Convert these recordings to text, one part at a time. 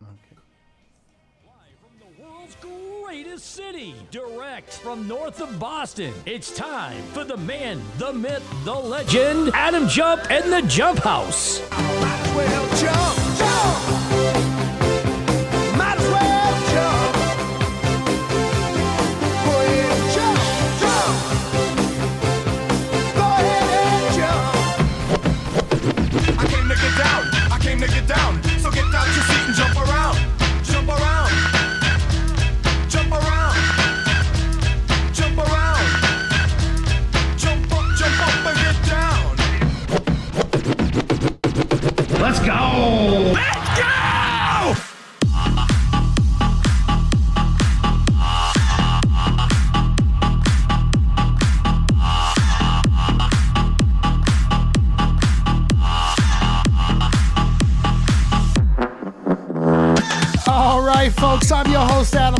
The world's greatest city, direct from north of Boston. It's time for the man, the myth, the legend, Adam Jump and the Jump Houze. Might as well jump, jump.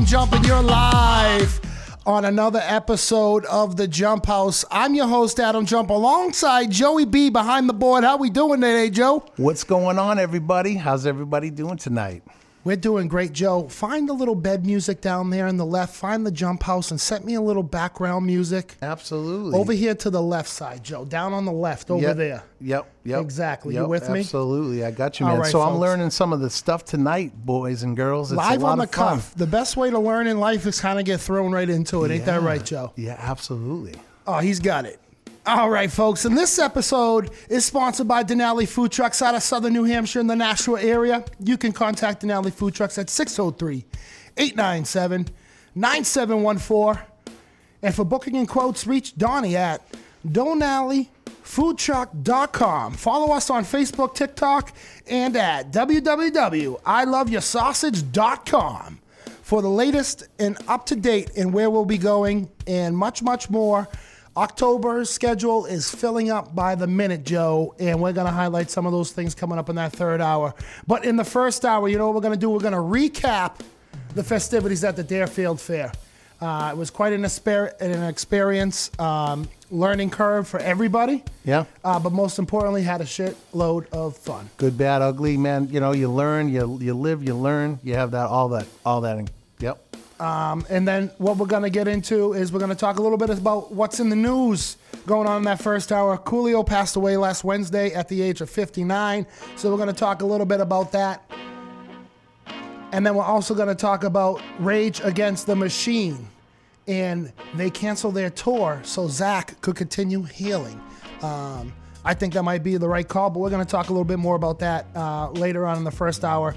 Jump, and you're live on another episode of The Jump Houze. I'm your host, Adam Jump, alongside Joey B behind the board. How we doing today, Joe? What's going on, everybody? How's everybody doing tonight? We're doing great, Joe. Find the little bed music down there in the left. Find the Jump Houze and set me a little background music. Absolutely. Over here to the left side, Joe. Down on the left, over Yep, there. Yep. Yep. Exactly. You Yep, with me? Absolutely. I got you, man. right, so I'm learning some of the stuff tonight, boys and girls. It's Live a lot on the of fun. cuff. The best way to learn in life is kind of get thrown right into it. Ain't that right, Joe? Yeah, absolutely. Oh, he's got it. All right, folks. And this episode is sponsored by Donali Food Trucks out of Southern New Hampshire in the Nashua area. You can contact Donali Food Trucks at 603 897 9714. And for booking and quotes, reach Donnie at donalifoodtruck.com. Follow us on Facebook, TikTok, and at www.iloveyoursausage.com for the latest and up to date and where we'll be going and much, much more. October's schedule is filling up by the minute, Joe, and we're going to highlight some of those things coming up in that third hour. But in the first hour, you know what we're going to do? We're going to recap the festivities at the Deerfield Fair. Uh, it was quite an, exper- an experience, um, learning curve for everybody, Yeah. uh, but most importantly, had a shitload of fun. Good, bad, ugly, man. You know, you learn, you you live, you learn. You have that, all that, all that. Yep. And then what we're going to get into is we're going to talk a little bit about what's in the news going on in that first hour. Coolio passed away last Wednesday at the age of 59. So we're going to talk a little bit about that. And then we're also going to talk about Rage Against the Machine. And they canceled their tour so Zack could continue healing. Um, I think that might be the right call, but we're going to talk a little bit more about that uh, later on in the first hour.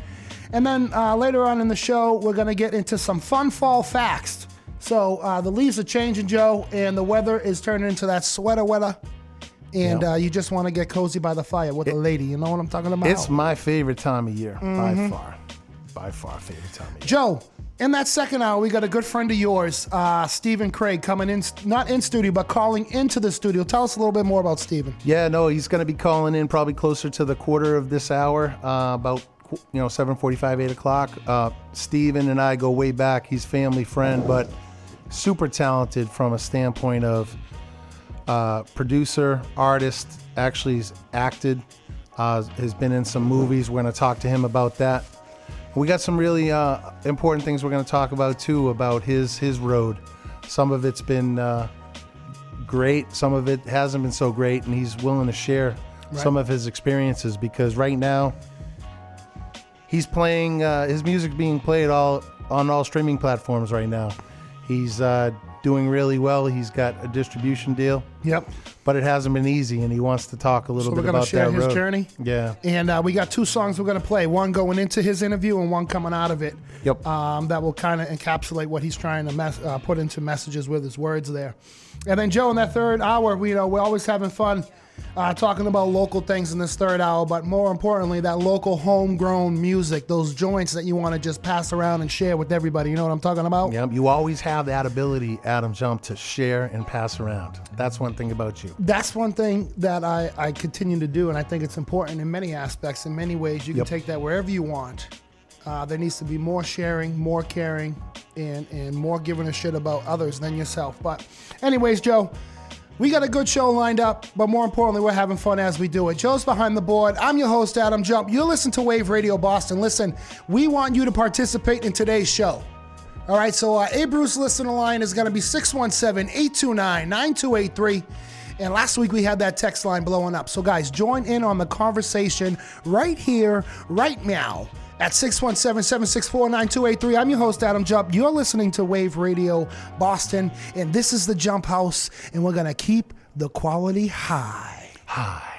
And then uh, later on in the show, we're going to get into some fun fall facts. So uh, the leaves are changing, Joe, and the weather is turning into that sweater weather. And Yeah. uh, you just want to get cozy by the fire with a lady. You know what I'm talking about? It's my favorite time of year Mm-hmm. by far. By far, favorite time of year. Joe, in that second hour, we got a good friend of yours, uh, Stephen Kregg, coming in, not in studio, but calling into the studio. Tell us a little bit more about Stephen. Yeah, no, he's going to be calling in probably closer to the quarter of this hour, uh, about you know 7:45, 8 o'clock. Uh, Steven and I go way back. He's family friend, but super talented from a standpoint of uh, producer, artist. Actually, he's acted, uh, has been in some movies. We're going to talk to him about that. We got some really uh, important things we're going to talk about too about his his road. Some of it's been uh, great, some of it hasn't been so great, and he's willing to share some of his experiences because right now he's playing uh, his music being played all on all streaming platforms right now. He's uh, doing really well. He's got a distribution deal, Yep. but it hasn't been easy, and he wants to talk a little So bit we're about share that his road. journey? Yeah. And uh, we got two songs we're going to play one going into his interview and one coming out of it. Yep. Um, that will kind of encapsulate what he's trying to mes- uh, put into messages with his words there. And then, Joe, in that third hour, we, you know, we're always having fun uh, talking about local things in this third hour, but more importantly, that local homegrown music, those joints that you want to just pass around and share with everybody. You know what I'm talking about? Yep. You always have that ability, Adam Jump, to share and pass around. That's one thing about you. that's one thing that I, I continue to do, and I think it's important in many aspects. In many ways, you can Yep. take that wherever you want. Uh, there needs to be more sharing, more caring, and and more giving a shit about others than yourself. But, anyways, Joe, We got a good show lined up, but more importantly, we're having fun as we do it. Joe's behind the board. I'm your host, Adam Jump. You listen to Wave Radio Boston. Listen, we want you to participate in today's show. All right, so uh, A Bruce listener line is going to be 617 829 9283. And last week we had that text line blowing up. So, guys, join in on the conversation right here, right now at 617 764 9283. I'm your host, Adam Jump. You're listening to Wave Radio Boston, and this is the Jump Houze, and we're going to keep the quality high. Hi.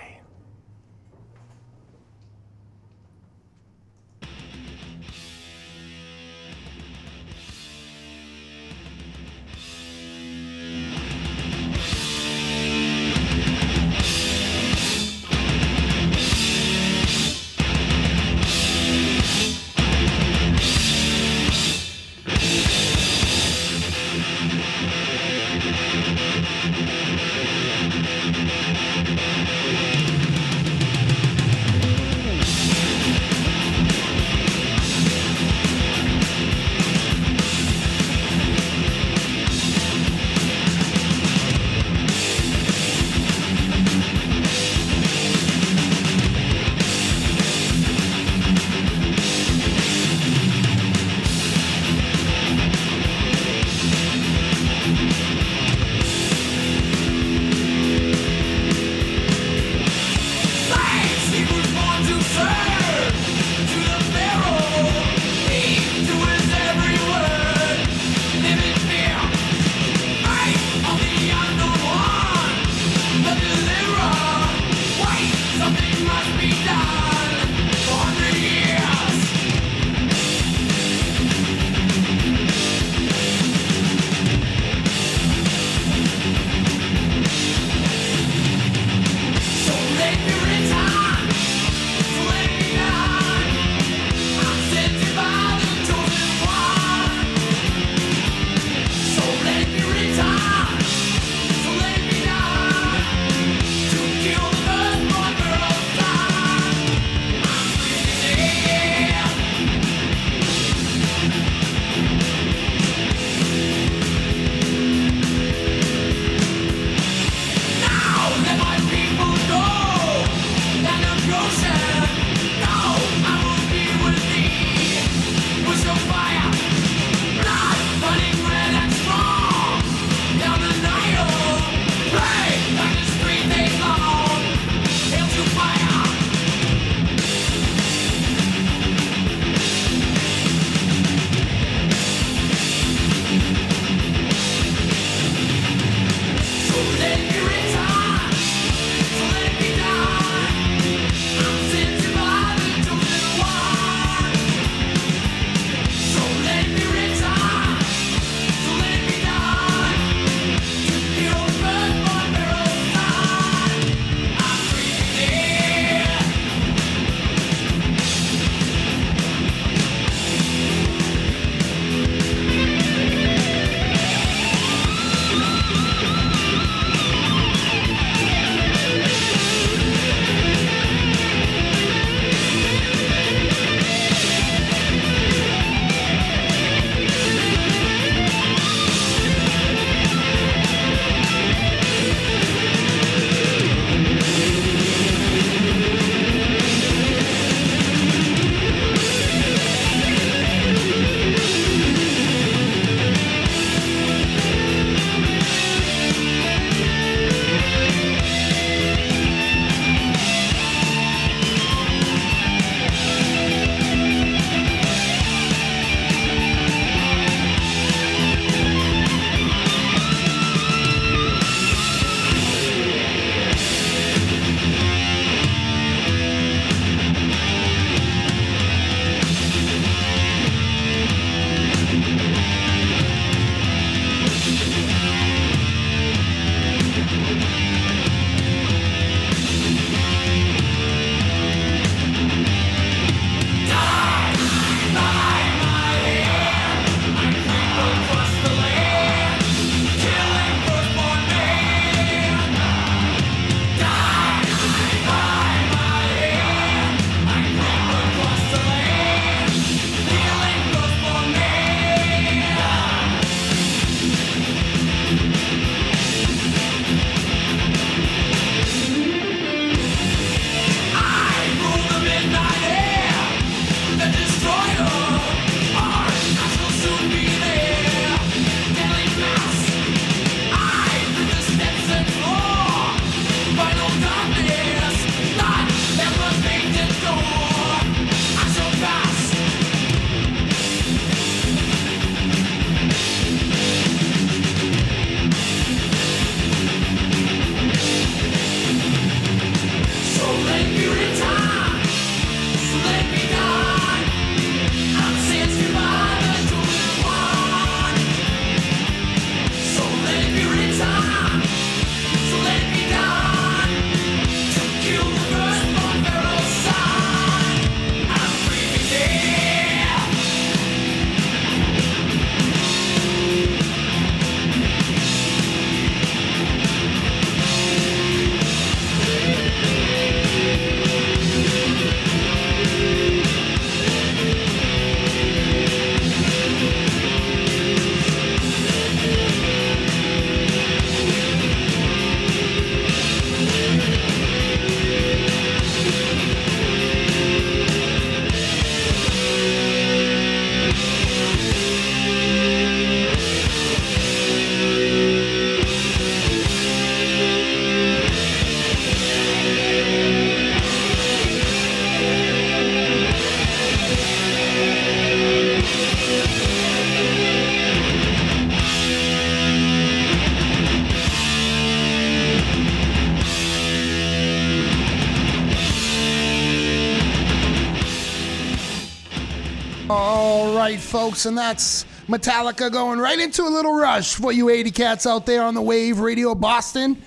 Folks, and that's Metallica going right into a little rush for you 80 cats out there on the Wave Radio Boston.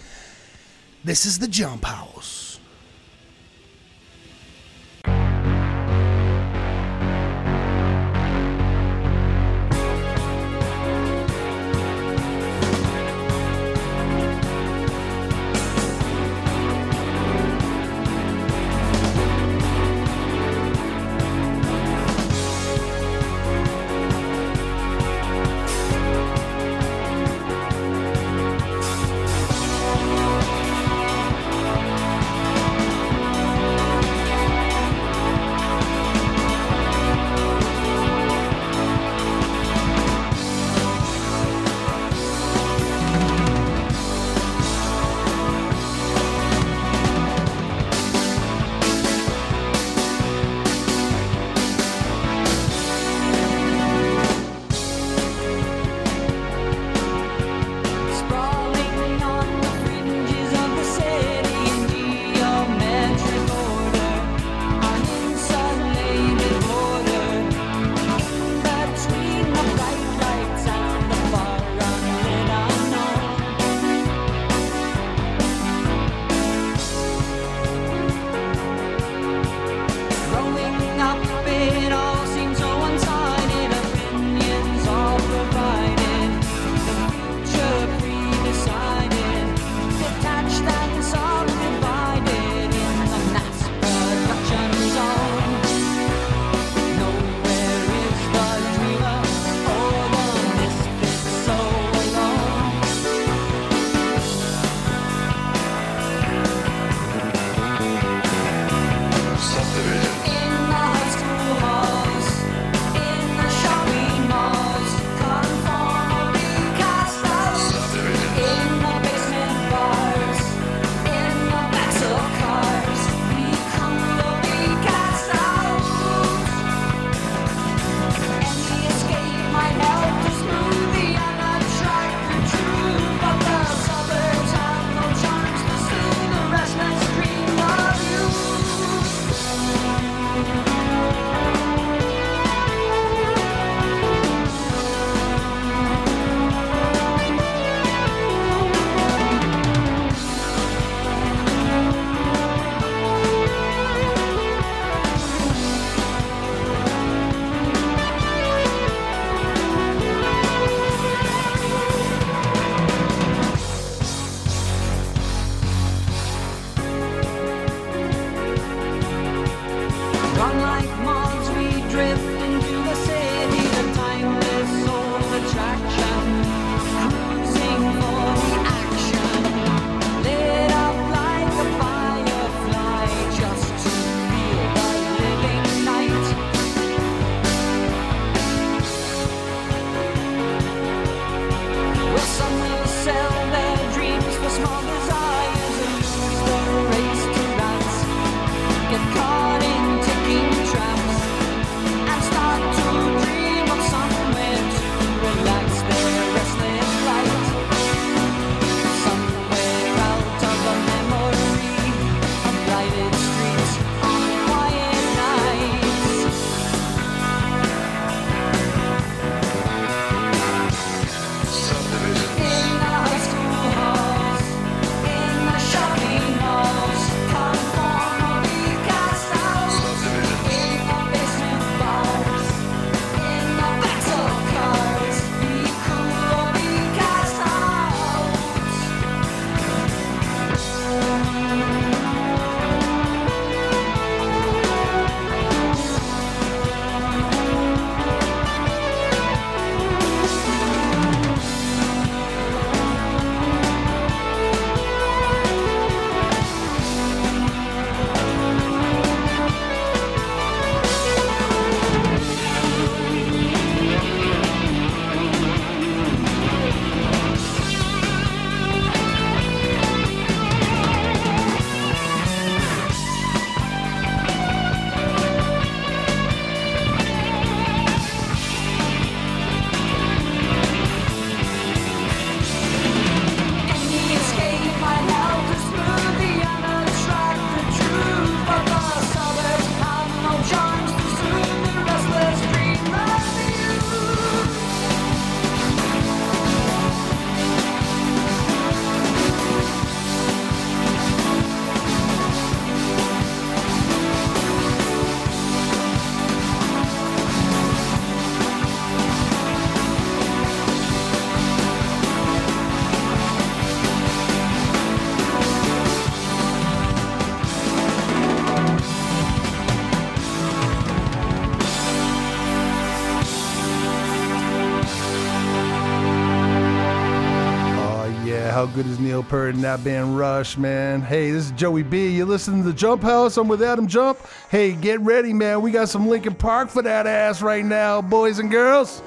This is the Jump. Purdy and that band Rush, man. Hey, this is Joey B. You're listening to the Jump Houze. I'm with Adam Jump. Hey, get ready, man. We got some Linkin Park for that ass right now, boys and girls.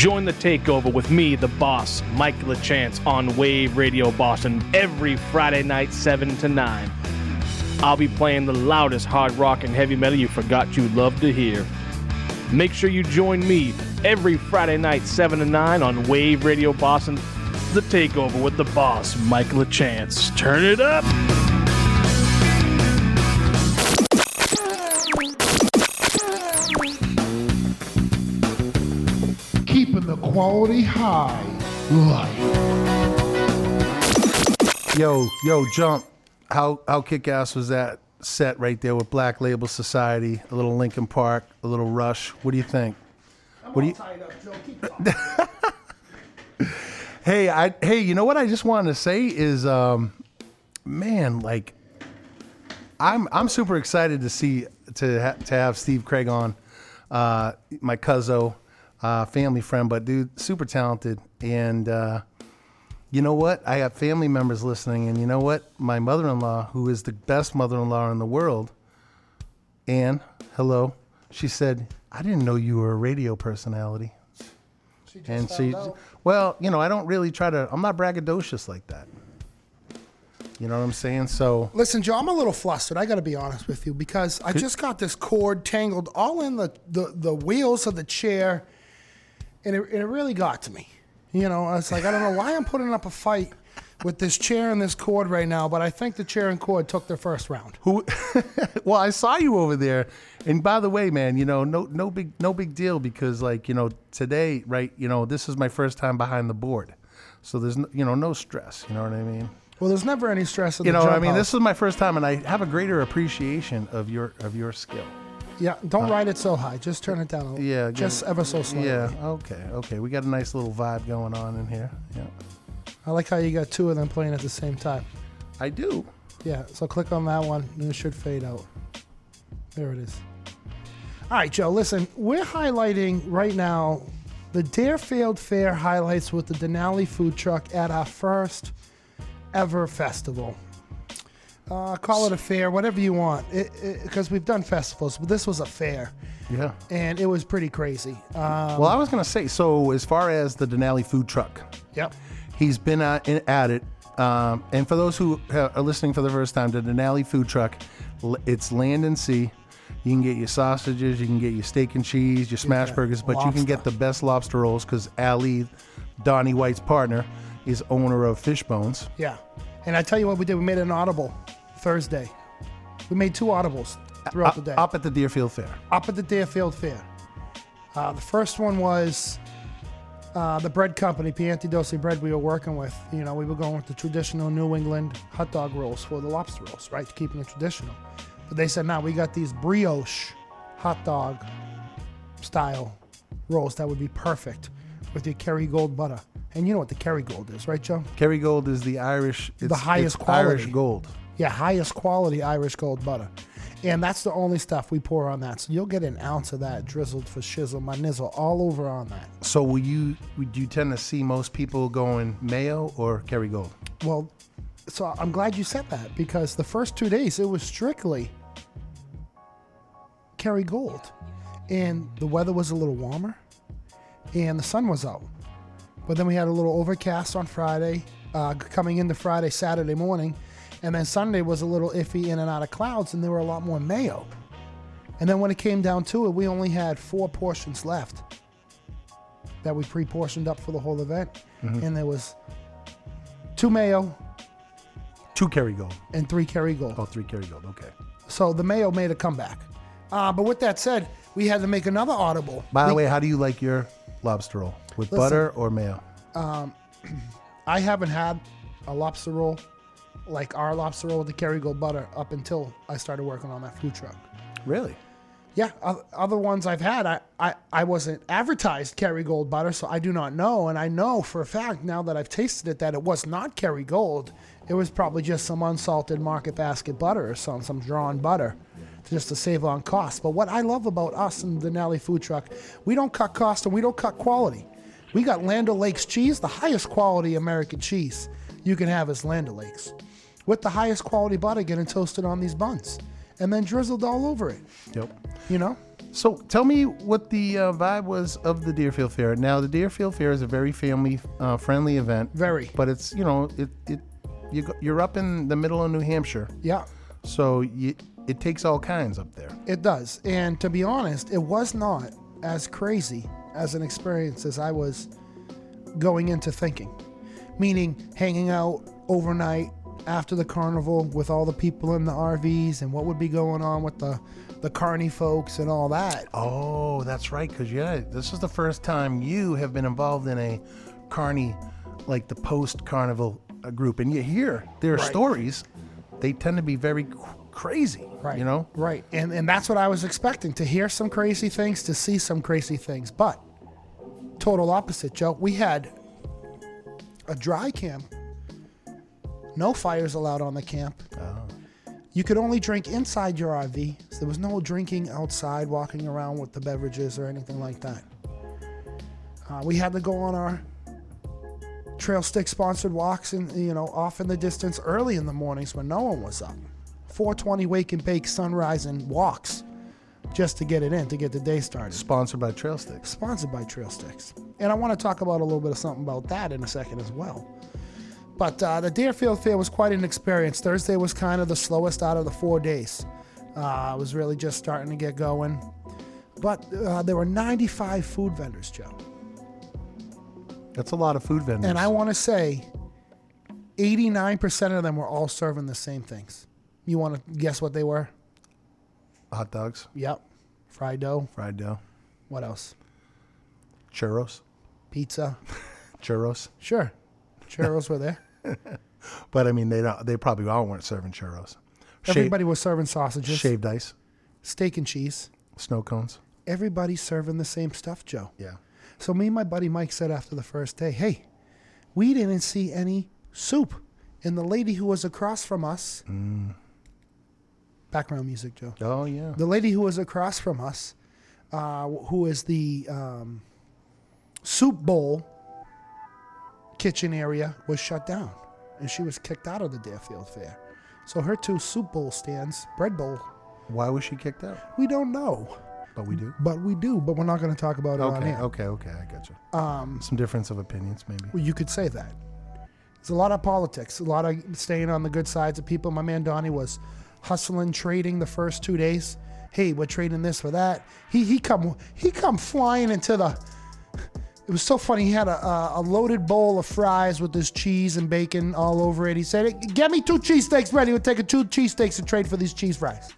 Join the takeover with me, the boss, Mike LaChance, on Wave Radio Boston every Friday night, 7 to 9. I'll be playing the loudest hard rock and heavy metal you forgot you'd love to hear. Make sure you join me every Friday night, 7 to 9 on Wave Radio Boston, the takeover with the boss, Mike LaChance. Turn it up! Quality high. Life. Yo, yo, jump. How how kick ass was that set right there with Black Label Society, a little Linkin Park, a little Rush. What do you think? What do you Hey, I hey, you know what I just wanted to say is um man, like I'm I'm super excited to see to ha- to have Steve Kregg on. Uh my cousin, uh family friend, but dude, super talented and uh you know what? I have family members listening, and you know what? My mother in law, who is the best mother in law in the world, Anne, hello, she said, I didn't know you were a radio personality. and she, well, you know, I don't really try to, I'm not braggadocious like that. You know what I'm saying? So, Listen, Joe, I'm a little flustered. I got to be honest with you because I just got this cord tangled all in the, the, the wheels of the chair, and it, and it really got to me. You know, I was like, I don't know why I'm putting up a fight with this chair and this cord right now, but I think the chair and cord took their first round. who, well, I saw you over there. And by the way, man, you know, no, no big, no big deal because like, you know, today, right, you know, this is my first time behind the board. So there's, no, you know, no stress. You know what I mean? Well, there's never any stress in You the know, I mean, house. this is my first time, and I have a greater appreciation of your of your skill. Yeah, don't uh, ride it so high. Just turn it down a little. Yeah, just ever so slightly. Yeah. Okay. Okay. We got a nice little vibe going on in here. Yeah. I like how you got two of them playing at the same time. I do. Yeah, so click on that one and it should fade out. There it is. All right, Joe, listen, we're highlighting right now the Deerfield Fair highlights with the Donali food truck at our first ever festival. Uh, call it a fair, whatever you want, because we've done festivals, but this was a fair, Yeah. and it was pretty crazy. Um, Well, I was gonna say. So as far as the Donali food truck, yep. he's been at, in, at it. Um, and for those who are listening for the first time, the Donali food truck, it's land and sea. You can get your sausages, you can get your steak and cheese, your smash Yeah, burgers, but you can get the best lobster rolls because Ali, Donnie White's partner, is owner of Fishbones. Yeah. And I tell you what we did, we made an audible Thursday. We made two audibles throughout the day. Up at the Deerfield Fair. up at the Deerfield Fair. Uh, the first one was uh, the bread company, Piantedosi Bread, we were working with. You know, we were going with the traditional New England hot dog rolls for the lobster rolls, right? Keeping it traditional. But they said, now we got these brioche hot dog style rolls that would be perfect with your Kerrygold butter. And you know what the Kerrygold is, right, Joe? Kerrygold is the Irish. It's, the highest it's Irish quality. gold. Yeah, highest quality Irish gold butter. And that's the only stuff we pour on that. So you'll get an ounce of that drizzled for shizzle, my nizzle, all over on that. So will you Do you tend to see most people going mayo or Kerrygold? Well, so I'm glad you said that because the first two days it was strictly Kerrygold. And the weather was a little warmer and the sun was out. But then we had a little overcast on Friday, uh, coming into Friday, Saturday morning. And then Sunday was a little iffy in and out of clouds, and there were a lot more mayo. And then when it came down to it, we only had four portions left that we pre portioned up for the whole event. And there was two mayo Two Kerrygold. and three Kerrygold. Oh, three Kerrygold. Okay. So the mayo made a comeback. Uh, but with that said, we had to make another audible. By the We- way, how do you like your lobster roll? With Listen. butter or mayo? Um, I haven't had a lobster roll like our lobster roll with the Kerrygold butter up until I started working on that food truck. Really? Yeah, other ones I've had, I, I, I wasn't advertised Kerrygold butter, so I do not know. And I know for a fact now that I've tasted it that it was not Kerrygold. It was probably just some unsalted market basket butter or some, some drawn butter just to save on cost. But what I love about us and the Donali food truck, we don't cut cost and we don't cut quality. We got Land O'Lakes cheese, the highest quality American cheese you can have is Land O'Lakes, with the highest quality butter getting toasted on these buns and then drizzled all over it. Yep. You know? So tell me what the uh, vibe was of the Deerfield Fair. Now the Deerfield Fair is a very family uh, friendly event. Very. But it's you know it it you go, you're up in the middle of New Hampshire, Yeah, so you, it takes all kinds up there. it does. And to be honest, it was not as crazy as an experience as I was going into thinking. Meaning hanging out overnight after the carnival with all the people in the RVs and what would be going on with the the carny folks and all that. Oh, that's right. Because yeah, this is the first time you have been involved in a carny, like the post carnival uh, group, and you hear their Right. stories. They tend to be very crazy. Right. You know. Right. And and that's what I was expecting to hear some crazy things, to see some crazy things. But total opposite, Joe. We had a dry camp. No fires allowed on the camp. You could only drink inside your RV. So there was no drinking outside, walking around with the beverages or anything like that. Uh, we had to go on our trail stick sponsored walks and you know off in the distance early in the mornings when no one was up 420 wake and bake sunrise and walks just to get it in to get the day started Sponsored by Trail Sticks. sponsored by trail sticks and i want to talk about a little bit of something about that in a second as well but uh, the deerfield fair was quite an experience thursday was kind of the slowest out of the four days uh, it was really just starting to get going but uh, there were 95 food vendors joe That's a lot of food vendors. And I want to say 89% of them were all serving the same things. You want to guess what they were? hot dogs, Yep. Fried dough. fried dough, What else? churros, Pizza. churros. Sure. Churros were there. But I mean, they don't. They probably all weren't serving churros. Shaved, Everybody was serving sausages, shaved ice, steak and cheese. snow cones. Everybody's serving the same stuff, Joe. Yeah. So me and my buddy Mike said after the first day, hey, we didn't see any soup. And the lady who was across from us, background music, Joe. Oh yeah. the lady who was across from us, uh, who is the um, soup bowl kitchen area, was shut down, and she was kicked out of the Deerfield Fair. So her two soup bowl stands, bread bowl, Why was she kicked out? we don't know, But we do. but we do. But we're not going to talk about it on Okay. here. Okay. Okay. I got you. Um, Some difference of opinions, maybe. Well, you could say that. There's a lot of politics, a lot of staying on the good sides of people. My man Donnie was hustling, trading the first two days. Hey, we're trading this for that. He he come he come flying into the. It was so funny. He had a, a, a loaded bowl of fries with this cheese and bacon all over it. He said, "Get me two cheesesteaks ready. We're taking two cheesesteaks to trade for these cheese fries."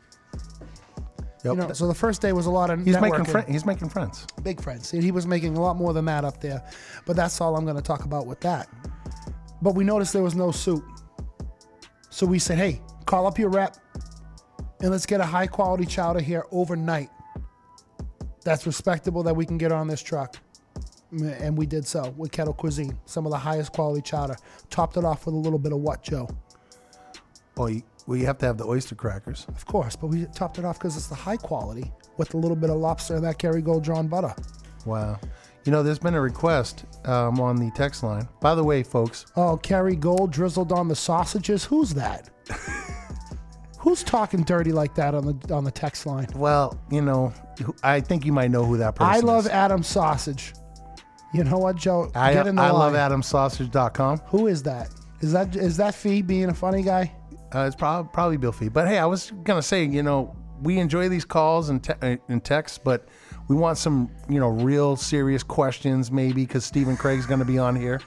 Yep. You know, so the first day was a lot of he's making friends. He's making friends. big friends. He was making a lot more than that up there. But that's all I'm going to talk about with that. But we noticed there was no soup. So we said, hey, call up your rep and let's get a high quality chowder here overnight. That's respectable that we can get on this truck. And we did so with Kettle Cuisine, some of the highest quality chowder. Topped it off with a little bit of what, Joe? Oh, you, well, you have to have the oyster crackers. Of course, but we topped it off because it's the high quality with a little bit of lobster and that Kerrygold drawn butter. Wow. You know, there's been a request um, on the text line. By the way, folks, Oh, Kerrygold drizzled on the sausages. Who's that? Who's talking dirty like that on the on the text line? well, you know, I think you might know who that person is. I love is. Adam Sausage. You know what, Joe? I, Get in the I love line. AdamSausage.com. Who is that? Is that is that Fee being a funny guy? Uh, it's probably probably Bill Fee. But hey, I was gonna say, you know, we enjoy these calls and te- uh, and texts, but we want some, you know, real serious questions, maybe because Stephen Kregg's gonna be on here.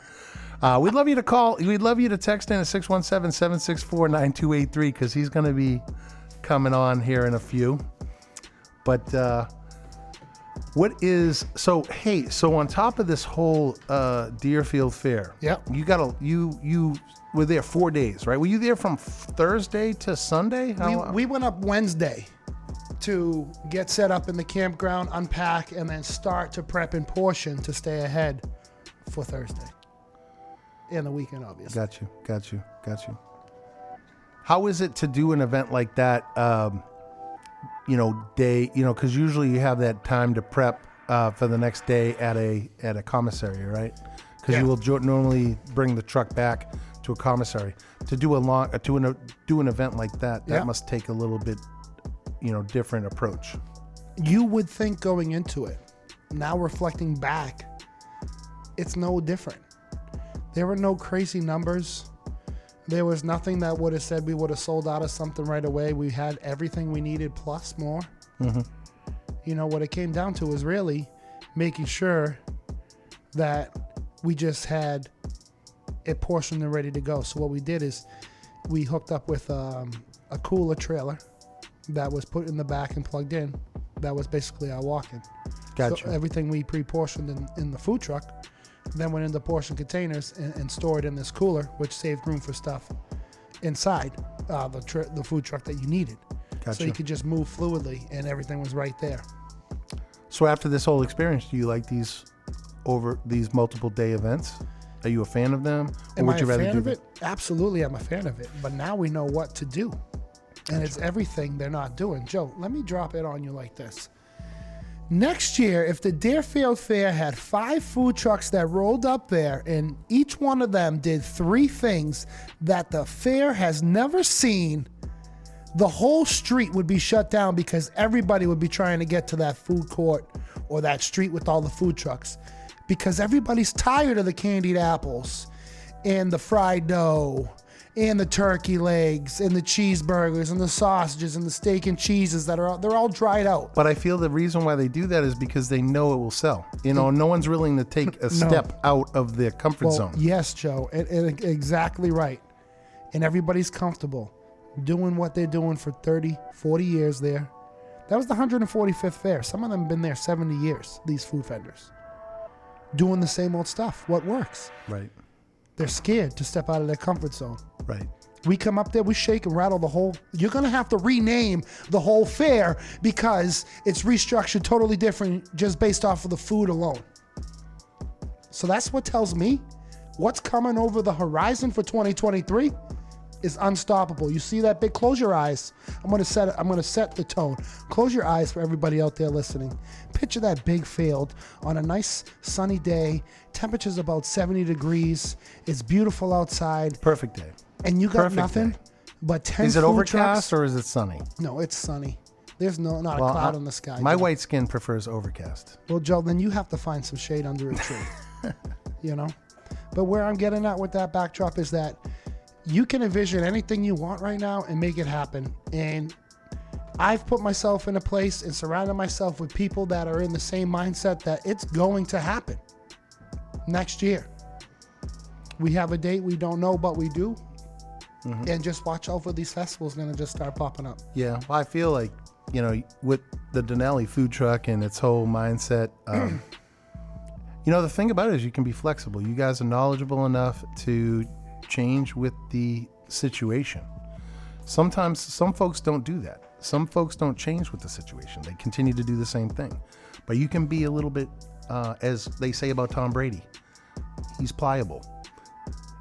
Uh, we'd love you to call. We'd love you to text in at 617-764-9283 because he's gonna be coming on here in a few. But uh, what is so? Hey, so on top of this whole uh, Deerfield Fair, yeah, you got to you you were there four days, right? Were you there from Thursday to Sunday? We, we went up Wednesday to get set up in the campground, unpack, and then start to prep in portion to stay ahead for Thursday and the weekend, obviously. got you, got you, got you. How is it to do an event like that? Um, you know, day, you know, because usually you have that time to prep uh, for the next day at a at a commissary, right? Because Yeah. you will jo- normally bring the truck back to a commissary to do a long uh, to an, do an event like that. That Yeah. must take a little bit, you know, different approach. you would think going into it, now reflecting back, it's no different. There were no crazy numbers. There was nothing that would have said we would have sold out of something right away. We had everything we needed plus more. You know, what it came down to was really making sure that we just had it portioned and ready to go. So what we did is we hooked up with um, a cooler trailer that was put in the back and plugged in. That was basically our walk-in. Gotcha. So everything we pre-portioned in, in the food truck then went into portion containers and, and stored in this cooler, which saved room for stuff inside uh, the tr- the food truck that you needed. So you could just move fluidly, and everything was right there. So after this whole experience, do you like these over these multiple day events? Are you a fan of them, or Am would I you a rather fan do of it? Absolutely, I'm a fan of it. But now we know what to do, and it's everything they're not doing. Joe, let me drop it on you like this. Next year, if the Deerfield Fair had five food trucks that rolled up there, and each one of them did three things that the fair has never seen, the whole street would be shut down because everybody would be trying to get to that food court or that street with all the food trucks. Because everybody's tired of the candied apples and the fried dough and the turkey legs and the cheeseburgers and the sausages and the steak and cheeses that are all, they're all dried out. But I feel the reason why they do that is because they know it will sell. You know, no one's willing to take a step out of their comfort Well, zone. yes, Joe, and, and exactly right. And everybody's comfortable doing what they're doing for 30, 40 years there. That was the 145th fair. Some of them have been there 70 years, these food vendors. Doing the same old stuff. What works? Right, They're scared to step out of their comfort zone. Right. We come up there, we shake and rattle the whole. You're gonna have to rename the whole fair because it's restructured totally different just based off of the food alone. So that's what tells me what's coming over the horizon for 2023 is unstoppable. You see that big? Close your eyes. I'm gonna set. I'm gonna set the tone. Close your eyes for everybody out there listening. Picture that big field on a nice sunny day. Temperature's about 70 degrees. It's beautiful outside Perfect day. And you got Perfect nothing day. but 10 Is it food overcast trucks. or is it sunny? no it's sunny there's no not Well, a cloud I- in the sky My Joe. white skin prefers overcast. well joe then you have to find some shade under a tree you know but where i'm getting at with that backdrop is that you can envision anything you want right now and make it happen and i've put myself in a place and surrounded myself with people that are in the same mindset that it's going to happen next year we have a date we don't know but we do Mm-hmm. and just watch out for these festivals going to just start popping up Yeah, well, I feel like you know with the Donali food truck and its whole mindset. Um, you know, the thing about it is you can be flexible. You guys are knowledgeable enough to change with the situation. Sometimes some folks don't do that. Some folks don't change with the situation. They continue to do the same thing. But you can be a little bit, uh, as they say about Tom Brady, he's pliable.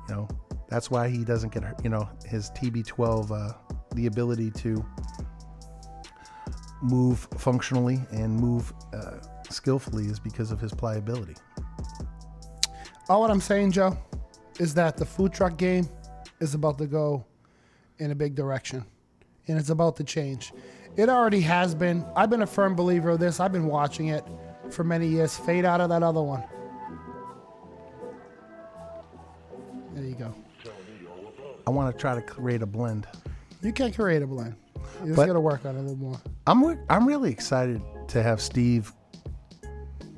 You know, that's why he doesn't get. You know, his TB12, uh, the ability to move functionally and move uh, skillfully is because of his pliability. All what I'm saying, Joe, is that the food truck game is about to go in a big direction. And it's about to change. It already has been. I've been a firm believer of this. I've been watching it for many years. Fade out of that other one. There you go. I want to try to create a blend. You can create a blend. You just got to work on it a little more. I'm I'm really excited to have Steve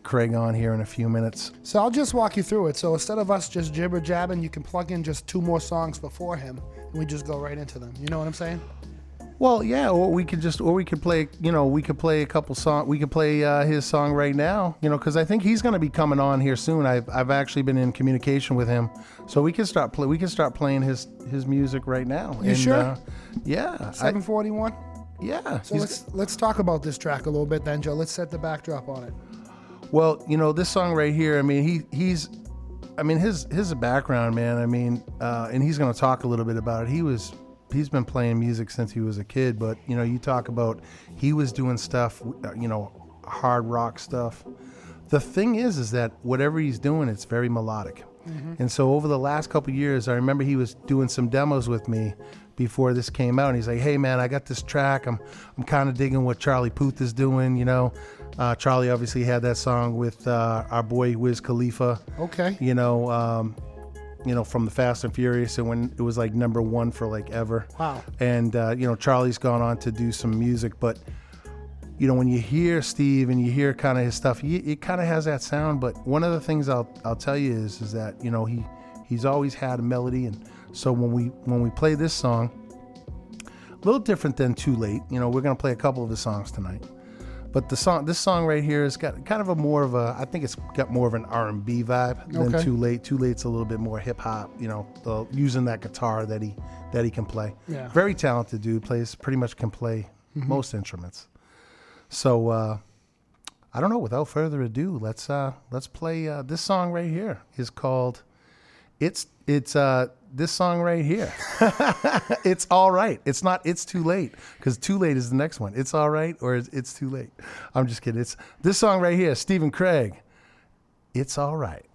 Kregg on here in a few minutes. So I'll just walk you through it. So instead of us just jibber jabbing, you can plug in just two more songs before him, and we just go right into them. You know what I'm saying? Well, yeah, or we could just, or we could play, you know, we could play a couple song. We could play uh, his song right now, you know, because I think he's going to be coming on here soon. I've, I've actually been in communication with him, so we can start play. We can start playing his his music right now. You sure? Uh, yeah, 741. yeah. So let's let's talk about this track a little bit then, Joe. Let's set the backdrop on it. Well, you know, this song right here, I mean, he he's I mean, his his background, man, I mean, uh, and he's going to talk a little bit about it. He was he's been playing music since he was a kid, but you know, you talk about he was doing stuff, uh, you know, hard rock stuff. The thing is is that whatever he's doing, it's very melodic. And so over the last couple years, I remember he was doing some demos with me before this came out, and he's like, "Hey man, I got this track. I'm I'm kind of digging what Charlie Puth is doing. You know, uh, Charlie obviously had that song with uh, our boy Wiz Khalifa. Okay. You know, um, you know from the Fast and Furious, and when it was like number one for like ever. Wow. And uh, you know, Charlie's gone on to do some music, but you know, when you hear Steve and you hear kind of his stuff, he, it kind of has that sound. But one of the things I'll I'll tell you is is that you know he he's always had a melody, and so when we when we play this song, a little different than Too Late. You know, we're gonna play a couple of his songs tonight. But the song, this song right here, has got kind of a more of a. I think it's got more of an R and B vibe than Okay. Too Late. Too Late's a little bit more hip hop. You know, the, using that guitar that he that he can play. Yeah. Very talented dude. Plays pretty much can play most instruments. So uh, I don't know. Without further ado, let's uh, let's play uh, this song right here. is called it's it's uh this song right here. it's all right. It's not. It's too late because too late is the next one. It's all right or it's, it's too late. I'm just kidding. It's this song right here. Stephen Kregg. It's all right.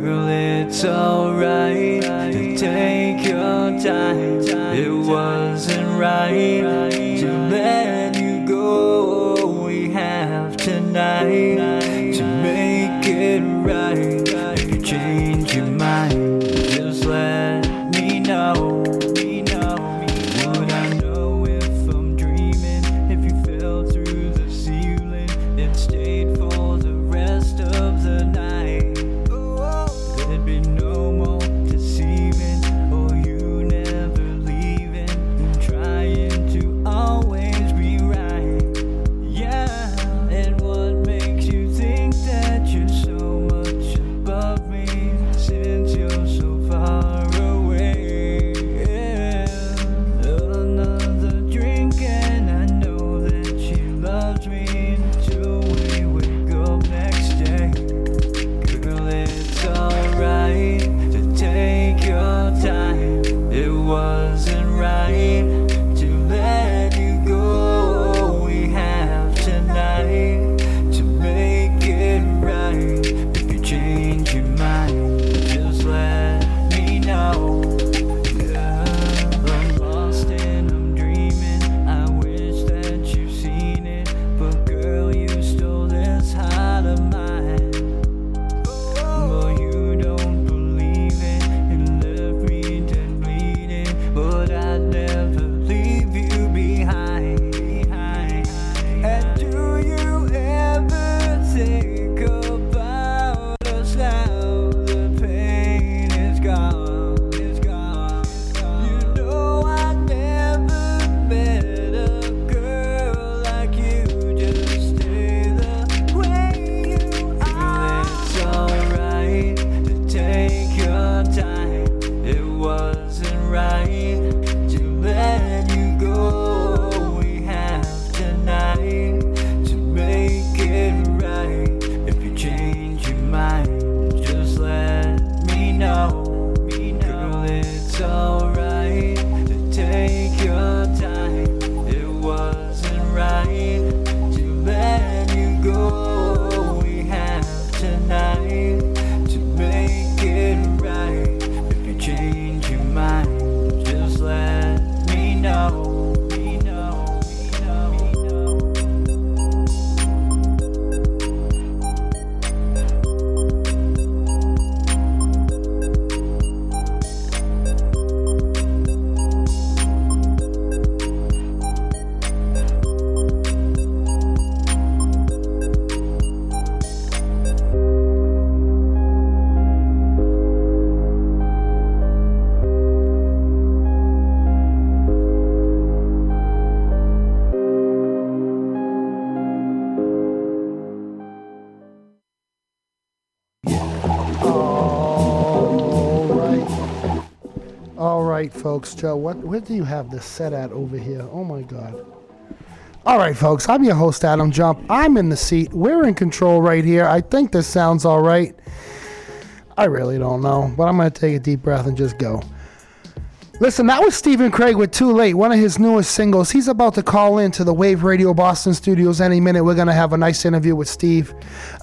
Girl, it's alright to take your time. It wasn't right to let you go. We have tonight folks. Joe, what where do you have this set at over here? Oh my God. All right, folks. I'm your host, Adam Jump. I'm in the seat. We're in control right here. I think this sounds all right. I really don't know, but I'm gonna take a deep breath and just go. Listen, that was Stephen Kregg with Too Late, one of his newest singles. He's about to call in to the Wave Radio Boston studios any minute. We're going to have a nice interview with Steve.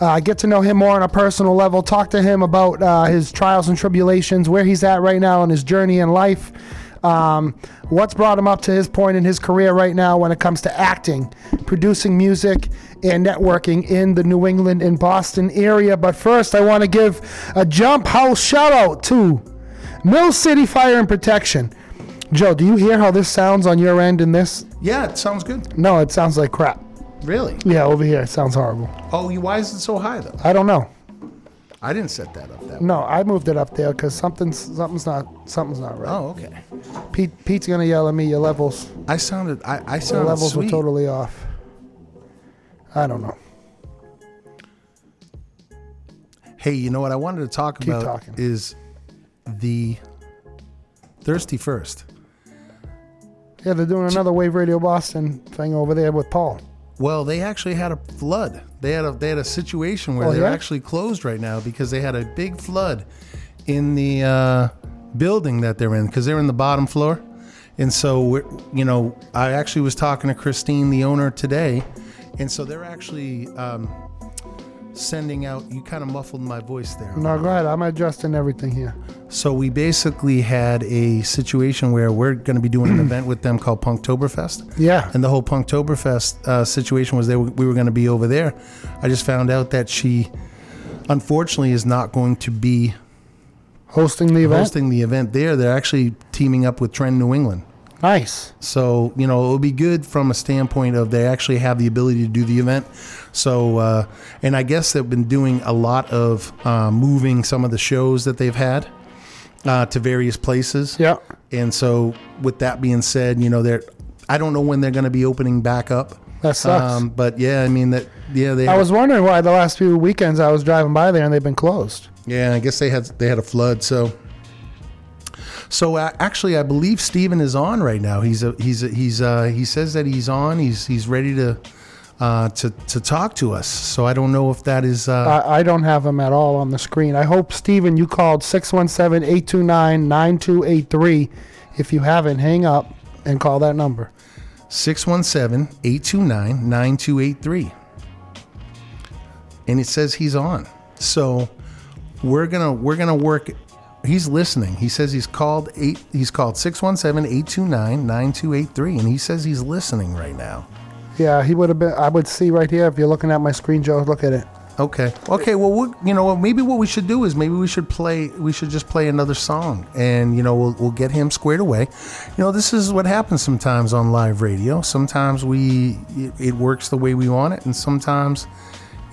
Uh, get to know him more on a personal level, talk to him about uh, his trials and tribulations, where he's at right now in his journey in life, um, what's brought him up to his point in his career right now when it comes to acting, producing music, and networking in the New England and Boston area. But first, I want to give a Jump Houze shout out to Mill City Fire and Protection. Joe, do you hear how this sounds on your end in this? Yeah, it sounds good. No, it sounds like crap. Really? Yeah, over here it sounds horrible. Oh, you, why is it so high though? I don't know. I didn't set that up that way. No, I moved it up there because something's something's not something's not right. Oh, okay. Pete Pete's gonna yell at me. Your levels I sounded. I, I your sounded levels sweet. were totally off. I don't know. Hey, you know what I wanted to talk Keep about talking. is the thirsty first. Yeah, they're doing another Wave Radio Boston thing over there with Paul. Well, they actually had a flood. They had a they had a situation where Oh, they're yeah? actually closed right now because they had a big flood in the uh, building that they're in because they're in the bottom floor. And so we're, you know, I actually was talking to Christine, the owner, today, and so they're actually um, sending out. You kind of muffled my voice there. No, go ahead. I'm adjusting everything here. So we basically had a situation where we're going to be doing an event with them called Punktoberfest. Yeah. And the whole Punktoberfest uh, situation was that we were going to be over there. I just found out that she, unfortunately, is not going to be Hosting the event. hosting the event there. They're actually teaming up with Trend New England. Nice. So, you know, it'll be good from a standpoint of they actually have the ability to do the event. So, uh, and I guess they've been doing a lot of uh, moving some of the shows that they've had uh, to various places. Yeah. And so, with that being said, you know, they're, I don't know when they're going to be opening back up. That sucks. Um, but yeah, I mean, that, yeah, they, I was wondering why the last few weekends I was driving by there and they've been closed. Yeah, I guess they had they had a flood. So, so uh, actually, I believe Steven is on right now. He's a, he's a, he's uh, he says that he's on. He's he's ready to uh, to to talk to us. So I don't know if that is. Uh, I, I don't have him at all on the screen. I hope, Steven, you called 617 829 9283. If you haven't, hang up and call that number. 617-829-9283 and it says he's on so we're gonna we're gonna work he's listening he says he's called eight he's called 617-829-9283 and he says he's listening right now Yeah, he would have been. I would see right here if you're looking at my screen, Joe. Look at it. okay okay well we you know maybe what we should do is maybe we should play we should just play another song and you know we'll, we'll get him squared away you know this is what happens sometimes on live radio sometimes we it, it works the way we want it and sometimes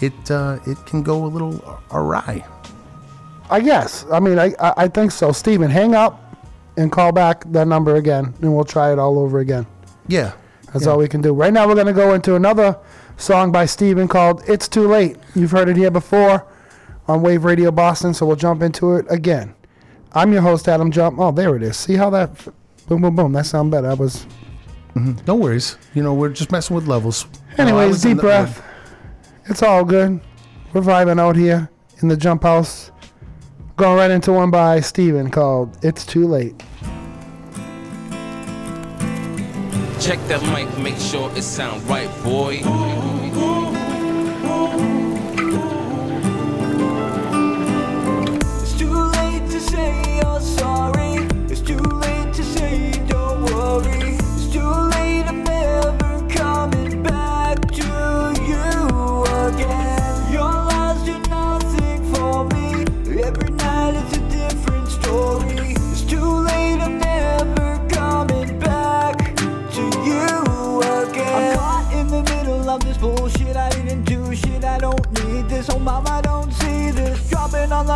it uh, it can go a little awry I guess. I mean, I, I, I think so. Steven, hang up and call back that number again, and we'll try it all over again. yeah That's all we can do. Right now, we're going to go into another song by Steven called It's Too Late. You've heard it here before on Wave Radio Boston, so we'll jump into it again. I'm your host, Adam Jump. Oh, there it is. See how that. Boom, boom, boom. That sound better. I was. Mm-hmm. no worries you know we're just messing with levels Anyways, in deep the- breath. It's all good. We're vibing out here in the Jump Houze. Going right into one by Steven called It's Too Late. Check that mic, make sure it sound right, boy.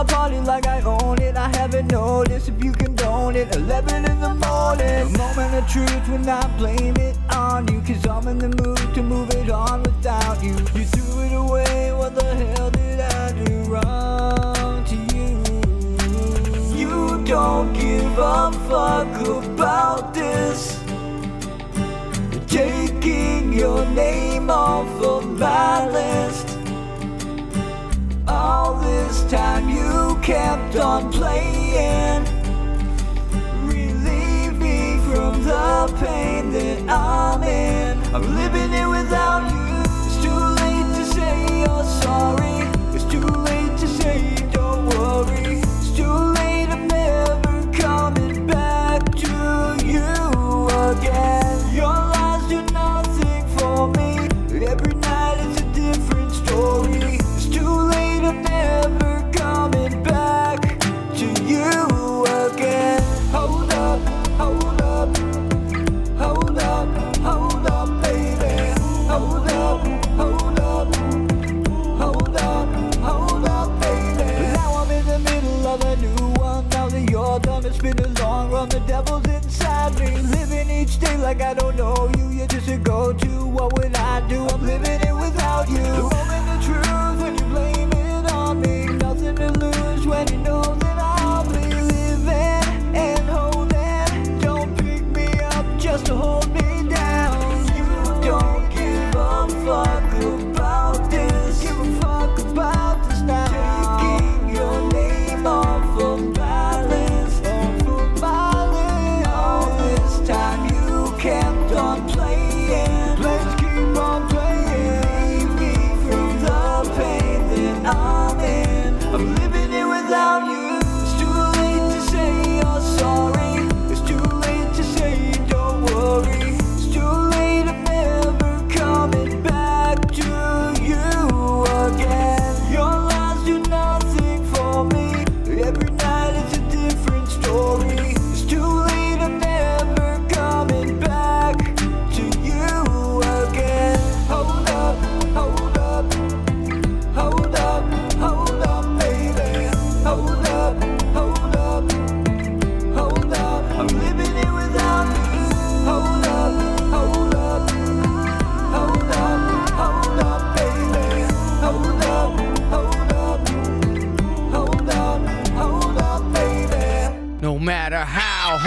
On party like I own it. I haven't noticed if you condone it. 11 in the morning. A moment of truth when I blame it on you. Cause I'm in the mood to move it on without you. You threw it away. What the hell did I do wrong to you? You don't give a fuck about this. Taking your name off of my list all this time you kept on playing, Relieve me from the pain that I'm in. I'm living it without you. It's too late to say you're sorry.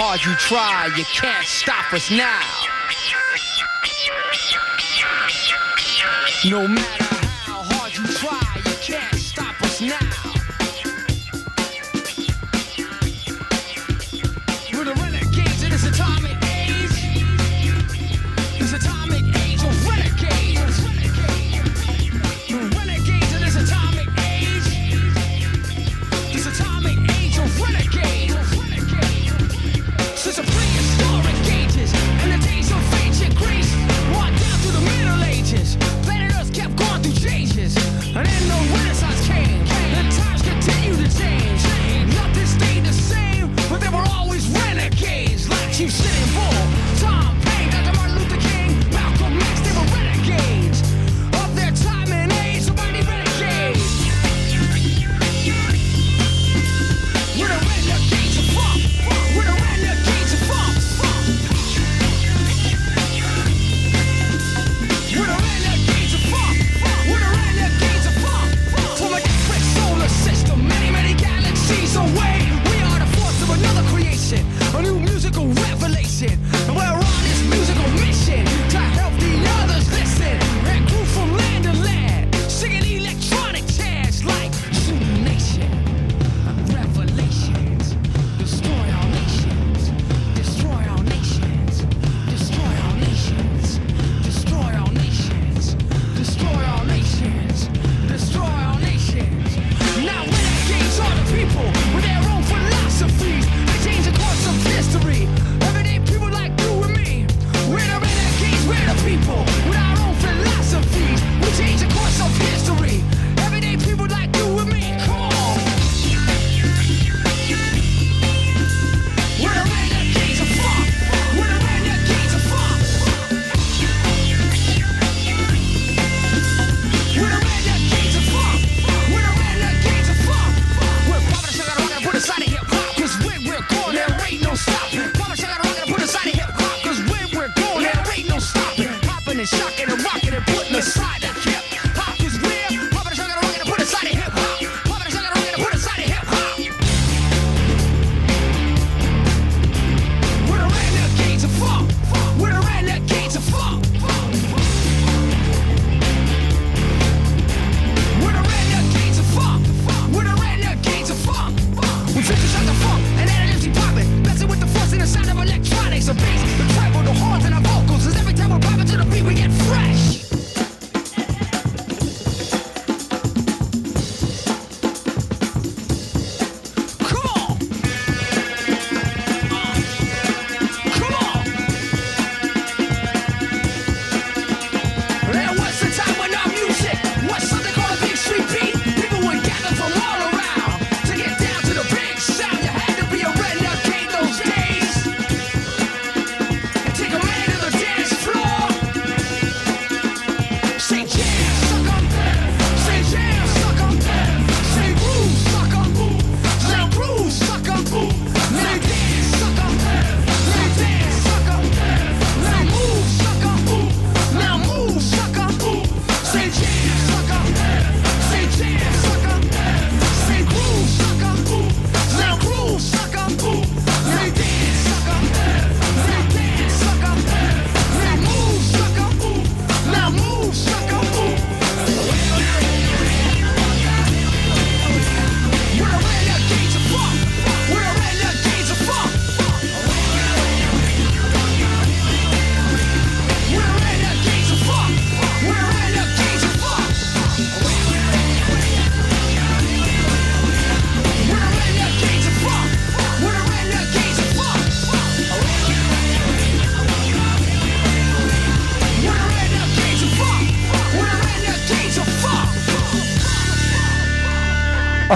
hard you try, you can't stop us now. No matter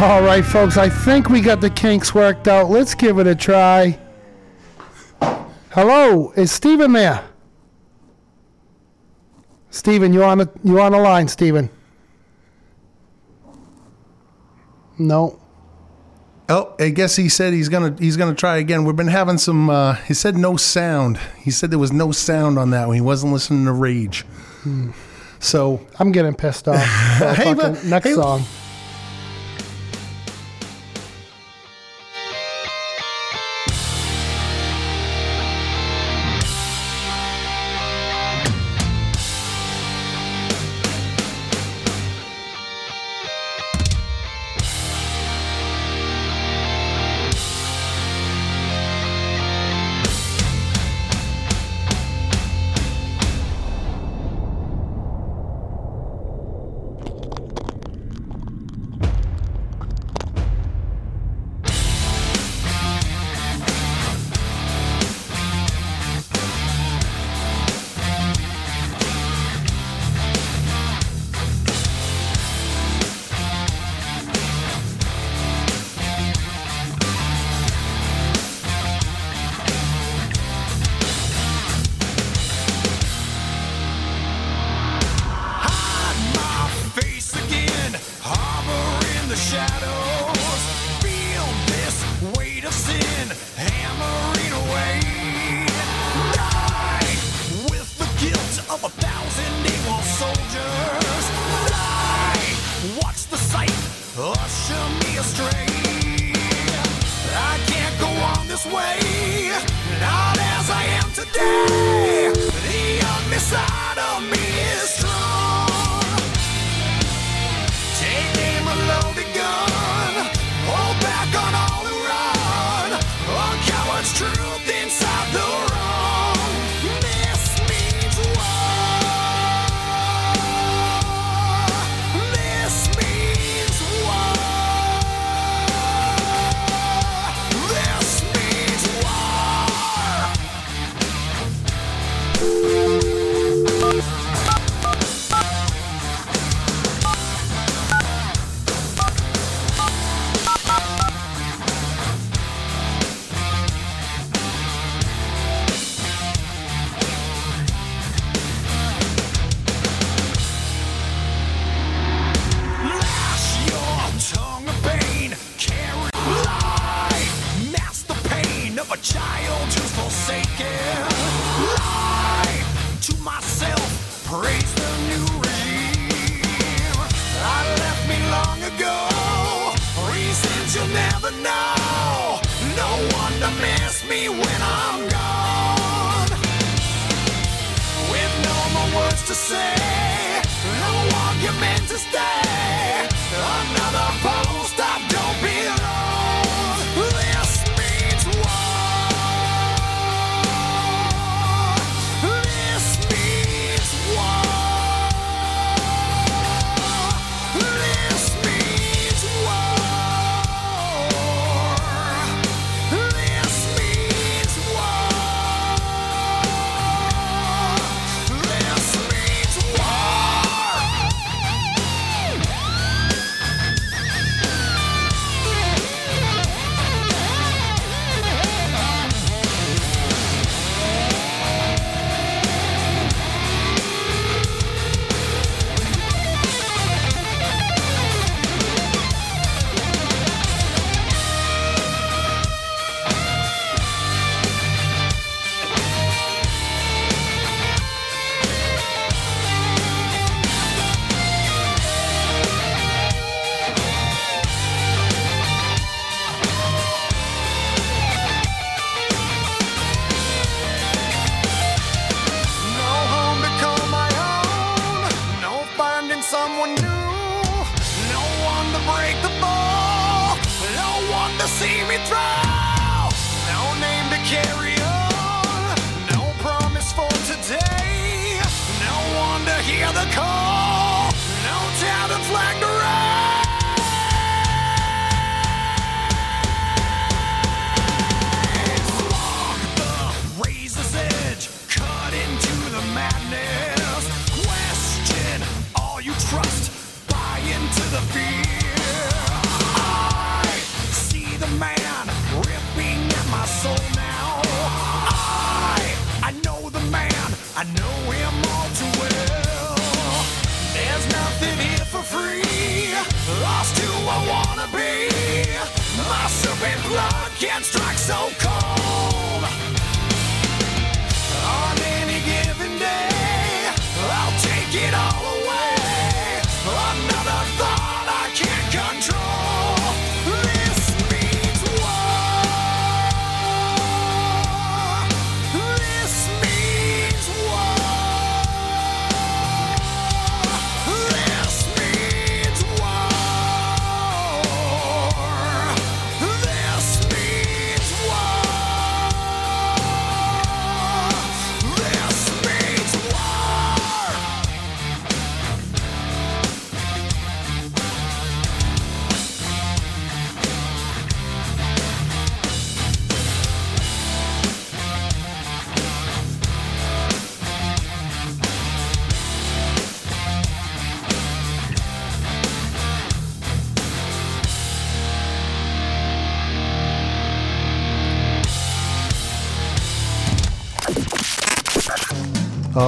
All right, folks, I think we got the kinks worked out. Let's give it a try. Hello, is Steven there? Steven, you on the you on the line, Steven? No. Oh, I guess he said he's gonna he's gonna try again. We've been having some. Uh, he said no sound. He said there was no sound on that one. He wasn't listening to Rage. Hmm. So I'm getting pissed off. hey, next hey, song.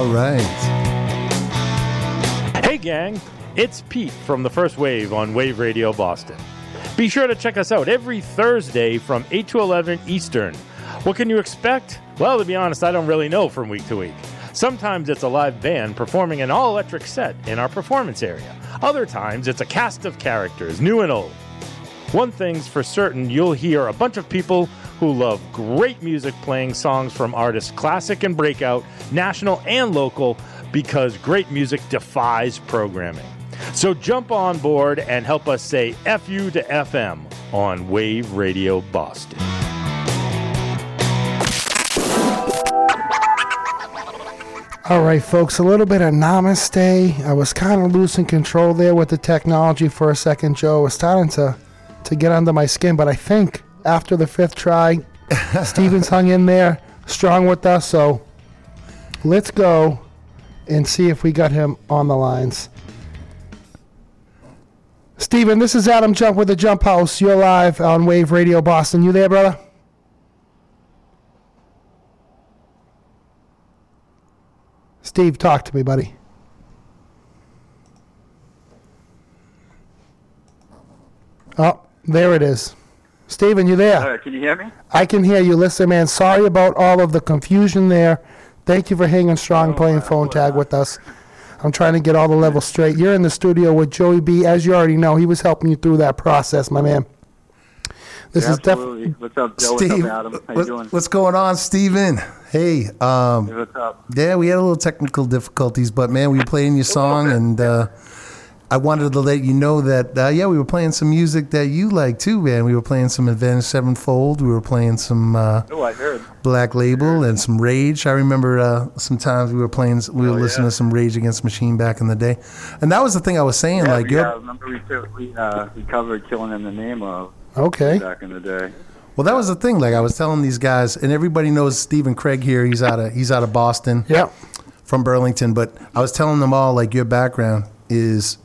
All right. Hey, gang, it's Pete from the First Wave on Wave Radio Boston. Be sure to check us out every Thursday from 8 to 11 Eastern. What can you expect? Well, to be honest, I don't really know from week to week. Sometimes it's a live band performing an all electric set in our performance area. Other times it's a cast of characters, new and old. One thing's for certain you'll hear a bunch of people who love great music playing songs from artists classic and breakout, national and local, because great music defies programming. So jump on board and help us say FU to FM on Wave Radio Boston. All right, folks, a little bit of namaste. I was kind of losing control there with the technology for a second, Joe. Was starting to, to get under my skin, but I think after the fifth try, Stevens hung in there strong with us. So let's go and see if we got him on the lines. Steven, this is Adam Jump with the Jump Houze. You're live on Wave Radio Boston. You there, brother? Steve, talk to me, buddy. Oh, there it is. Steven, you there? Uh, can you hear me? I can hear you. Listen, man, sorry about all of the confusion there. Thank you for hanging strong and playing phone tag with us. I'm trying to get all the levels straight. You're in the studio with Joey B. As you already know, he was helping you through that process, my man. This is Absolutely. definitely. What's up, Joe? Steve, What's up, Adam? How you what- doing? what's going on, Steven? Hey, um, Hey, What's up? yeah, we had a little technical difficulties, but man, we were playing your song, and uh, I wanted to let you know that uh, yeah, we were playing some music that you like too, man. We were playing some Avenged Sevenfold, we were playing some uh, Oh, I heard. Black Label and some Rage. I remember uh, sometimes we were playing, we were Oh, listening yeah. to some Rage Against the Machine back in the day, and that was the thing I was saying. Yeah, like, we, you're, uh, remember we we uh, we covered "Killing in the Name of" Okay. back in the day. Well, that was the thing. Like I was telling these guys, and everybody knows Stephen Kregg here. He's out of he's out of Boston, Yeah. from Burlington. But I was telling them all like your background is,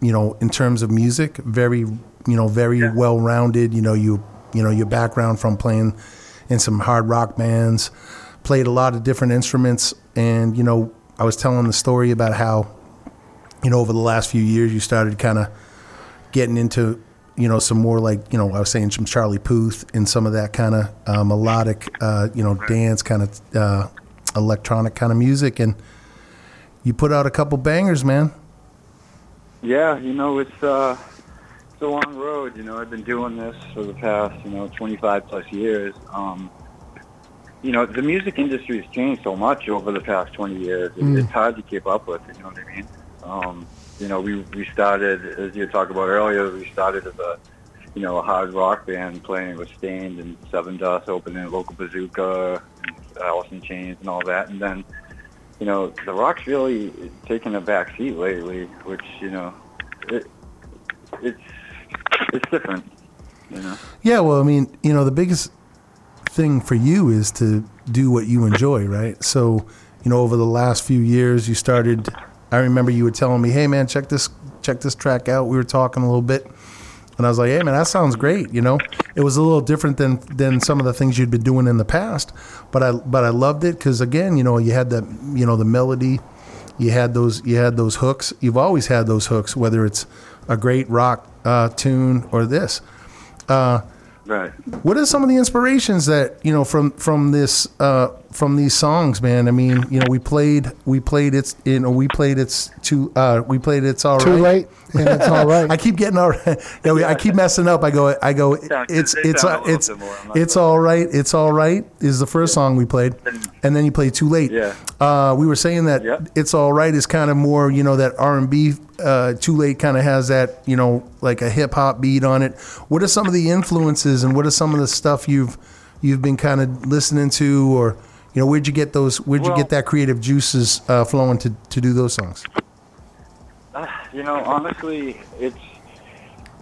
you know, in terms of music, very you know very well rounded. You know you you know your background from playing in some hard rock bands, played a lot of different instruments, and you know I was telling the story about how, you know, over the last few years you started kind of getting into you know some more like you know I was saying some Charlie Puth and some of that kind of uh, melodic uh, you know dance kind of uh, electronic kind of music. And you put out a couple bangers man Yeah, you know it's uh, it's a long road. You know, I've been doing this for the past you know 25 plus years. Um, you know, the music industry has changed so much over the past 20 years. Mm. It's hard to keep up with. It, you know what I mean? Um, you know, we we started as you talked about earlier. We started as a you know a hard rock band playing with Staind and Sevendust, opening a local bazooka, and Alice in Chains, and all that, and then you know, the rock's really taken a back seat lately, which you know, it, it's it's different. You know, yeah well I mean you know the biggest thing for you is to do what you enjoy right? So you know over the last few years you started I remember you were telling me hey man check this check this track out. We were talking a little bit And I was like, "Hey, man, that sounds great." You know, it was a little different than than some of the things you'd been doing in the past, but I but I loved it because again, you know, you had the you know the melody, you had those you had those hooks. You've always had those hooks, whether it's a great rock uh, tune or this. Uh, Right. what are some of the inspirations that you know from from this uh, from these songs, man? I mean, you know, we played we played it's you know we played it's too uh, we played it's all Too right. late, and it's all right. I keep getting all right. You know, I keep messing up. I go I go. Yeah, It's they it's uh, it's similar, I'm not it's all right. It's all right is the first song we played, and then you play too late. Yeah. Uh, we were saying that Yep. it's all right is kind of more you know that R and B. Uh, too late kind of has that you know like a hip hop beat on it. What are some of the influences and what are some of the stuff you've you've been kind of listening to or you know where'd you get those where'd you get that creative juices uh, flowing to to do those songs? You know, honestly, it's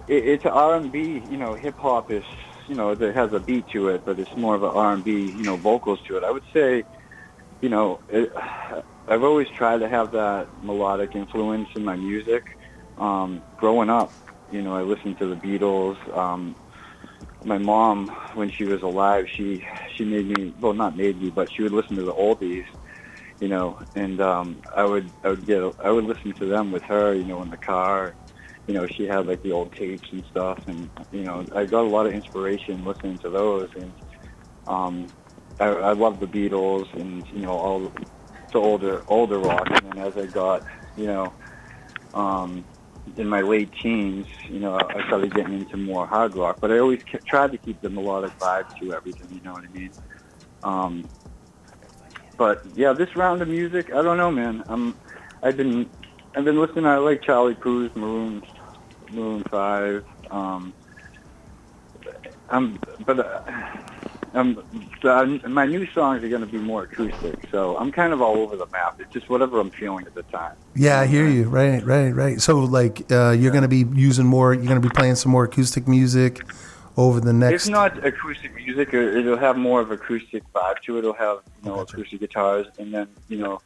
it, it's R and B. You know, hip hop is you know it has a beat to it, but it's more of an R and B. You know, vocals to it. I would say, you know, it, I've always tried to have that melodic influence in my music. Um, growing up, you know, I listened to the Beatles. Um, my mom, when she was alive, she she made me well, not made me, but she would listen to the oldies you know, and um, I would I would get I would listen to them with her, you know, in the car. You know, she had like the old tapes and stuff, and you know, I got a lot of inspiration listening to those, and um, I, I love the Beatles and you know all the older older rock, and then as I got you know um, in my late teens, you know, I started getting into more hard rock, but I always kept, tried to keep the melodic vibe to everything. You know what I mean? Um, but yeah, this round of music, I don't know, man. I'm, I've been, I've been listening. I like Charlie Puth, Maroon, Maroon Five. Um, I'm, but uh, um, my new songs are going to be more acoustic, so I'm kind of all over the map. It's just whatever I'm feeling at the time. Yeah, I hear you. Right, right, right. So like uh, you're going to be using more. You're going to be playing some more acoustic music over the next. If not acoustic music, it'll have more of acoustic vibe to it. It'll have you know acoustic guitars, and then you know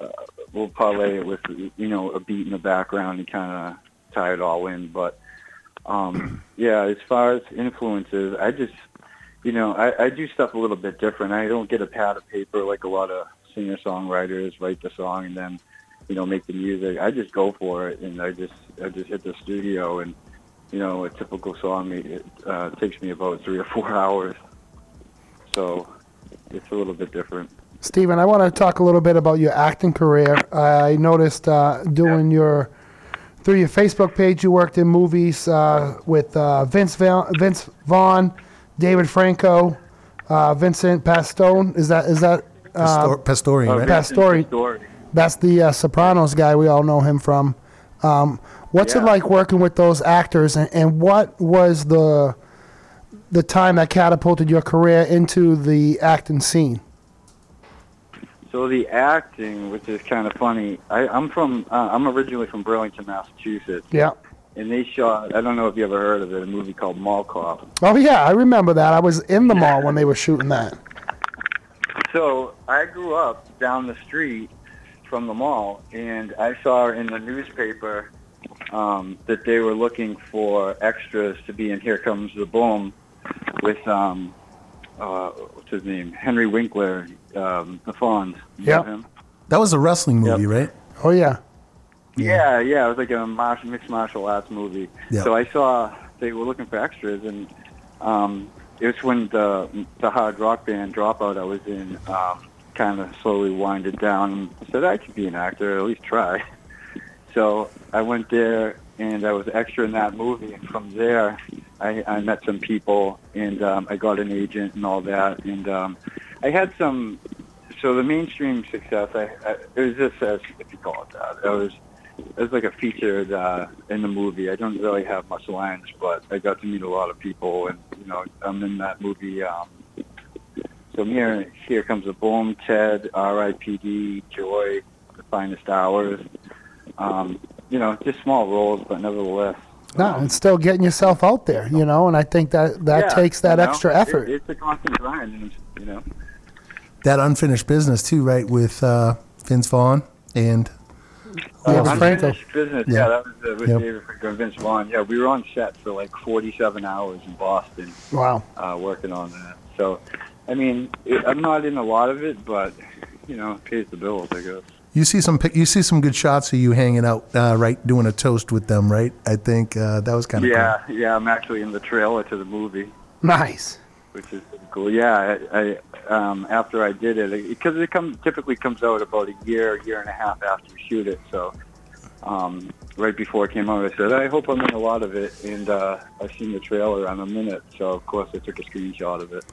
uh, we'll parlay it with you know a beat in the background and kind of tie it all in. But um, yeah, as far as influences, I just you know I, I do stuff a little bit different. I don't get a pad of paper like a lot of singer songwriters write the song and then you know make the music. I just go for it, and I just I just hit the studio and you know, a typical song it uh, takes me about three or four hours. So it's a little bit different. Steven, I want to talk a little bit about your acting career. I noticed uh, doing your through your Facebook page, you worked in movies uh, with uh, Vince Vaughn, Vince Vaughn, David Franco, uh, Vincent Pastone. Is that is that uh, Pastor- Pastori, Uh, right? Vincent Pastore. Pastore. That's the uh, Sopranos guy. We all know him from. Um, what's it like working with those actors, and, and what was the the time that catapulted your career into the acting scene? So the acting, which is kind of funny, I, I'm from, uh, I'm originally from Burlington, Massachusetts, Yeah. And they shot. I don't know if you ever heard of it, a movie called Mall Cop. Oh yeah, I remember that. I was in the mall when they were shooting that. So I grew up down the street from the mall, and I saw in the newspaper um, that they were looking for extras to be in Here Comes the Boom with um, uh, what's his name, Henry Winkler, um, the Fonz. You know Yep. him? That was a wrestling movie, right? Oh yeah. Yeah, yeah, it was like a martial, mixed martial arts movie. Yeah. So I saw they were looking for extras, and um, it was when the the hard rock band Dropout I was in um, kind of slowly winded down. And I said I could be an actor, at least try. So I went there, and I was extra in that movie. And from there, I, I met some people, and um, I got an agent and all that. And um, I had some. So the mainstream success, I, I it was just as if you call it that. It was it was like a featured uh, in the movie. I don't really have much lines, but I got to meet a lot of people, and you know, I'm in that movie. Um, so here, here comes a boom. Ted, R.I.P.D., Joy, The Finest Hours. Um, you know, just small roles, but nevertheless. No, and still getting yourself out there, you know, and I think that that Yeah, takes that you know, extra it- effort. it's a constant grind, you know. That unfinished business too, right? With uh, Vince Vaughn and Yeah, Uh, unfinished business. Yeah. Yeah, that was uh, with Yep. David Franco and Vince Vaughn. Yeah, we were on set for like 47 hours in Boston. Wow. uh, working on that. So, I mean, it, I'm not in a lot of it, but you know, it pays the bills, I guess. You see some you see some good shots of you hanging out, uh, right, doing a toast with them, right? I think uh, that was kind of Yeah, yeah. I'm actually in the trailer to the movie, Nice. which is cool. Yeah, I, I um, after I did it, because it, comes typically comes out about a year, year and a half after you shoot it. So um, right before it came out, I said, I hope I'm in a lot of it, and uh, I seen the trailer I'm in it. So of course I took a screenshot of it.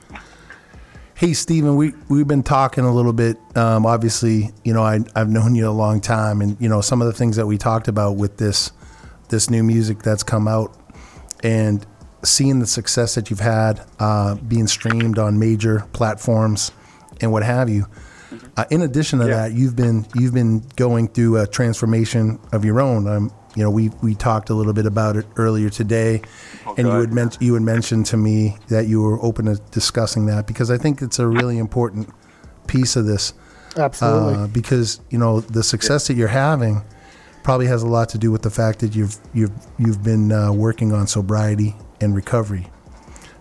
Hey, Stephen, we we've been talking a little bit. Um, obviously, you know, I I've known you a long time, and you know some of the things that we talked about with this this new music that's come out, and seeing the success that you've had, uh, being streamed on major platforms, and what have you. Uh, in addition to that, you've been you've been going through a transformation of your own. Um, you know, we we talked a little bit about it earlier today, and you had mentioned you had mentioned to me that you were open to discussing that because I think it's a really important piece of this. Absolutely. Uh, because you know the success that you're having probably has a lot to do with the fact that you've you've you've been uh, working on sobriety and recovery.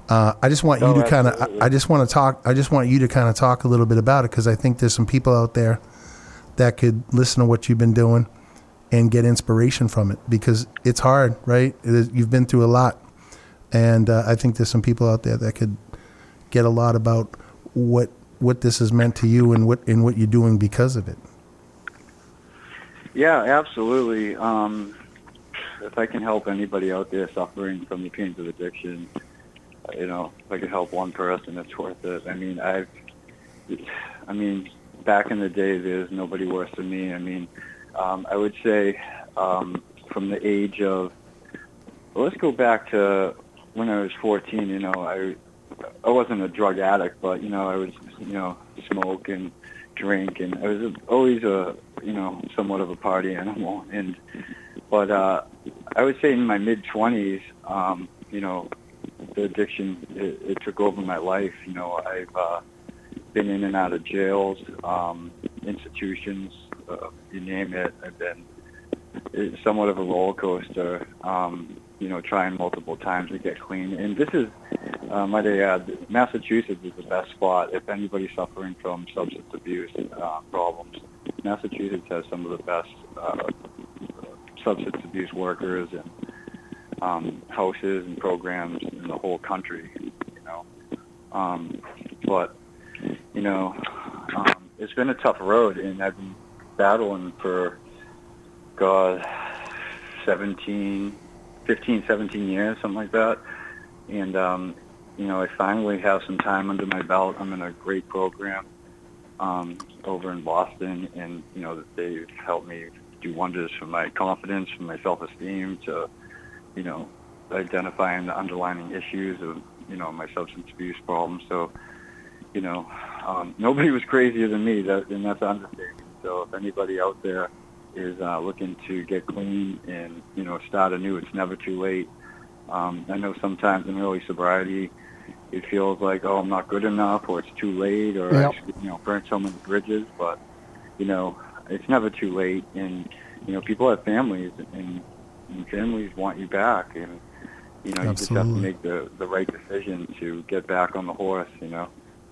Uh, I just want you to kind of. absolutely. I just want to talk. I just want you to kind of talk a little bit about it because I think there's some people out there that could listen to what you've been doing and get inspiration from it because it's hard, right? It is, you've been through a lot, and uh, I think there's some people out there that could get a lot about what what this has meant to you and what and what you're doing because of it. Yeah, absolutely. Um, if I can help anybody out there suffering from the pains of addiction, you know, if I can help one person, it's worth it. I mean, I've, I mean, back in the day, there's nobody worse than me. I mean, um, I would say um, from the age of, well, let's go back to when I was 14. You know, I, I wasn't a drug addict, but you know, I was, you know, smoke and drink, and I was always a, you know, somewhat of a party animal. And but uh, I would say in my mid 20s, um, you know, the addiction it, it took over my life. You know, I've uh, been in and out of jails, um, institutions, uh, you name it. I've been it's somewhat of a roller coaster. Um, you know, trying multiple times to get clean. And this is, uh, might I add, Massachusetts is the best spot if anybody's suffering from substance abuse uh, problems. Massachusetts has some of the best uh, substance abuse workers and um, houses and programs in the whole country. You know, um, but you know, um, it's been a tough road, and I've been battling for God, 17, 15, 17 years, something like that. And um, you know, I finally have some time under my belt. I'm in a great program um, over in Boston, and you know, they've helped me do wonders for my confidence, for my self-esteem, to you know, identifying the underlying issues of you know my substance abuse problem. So, you know, um, nobody was crazier than me, that, and that's an understatement. So, if anybody out there is uh, looking to get clean and you know start anew, it's never too late. Um, I know sometimes in early sobriety, it feels like oh I'm not good enough, or it's too late, or Yep. I should, you know burnt so many bridges. But you know, it's never too late, and you know people have families, and, and families want you back, and you know you just have to make the the right decision to get back on the horse. You know.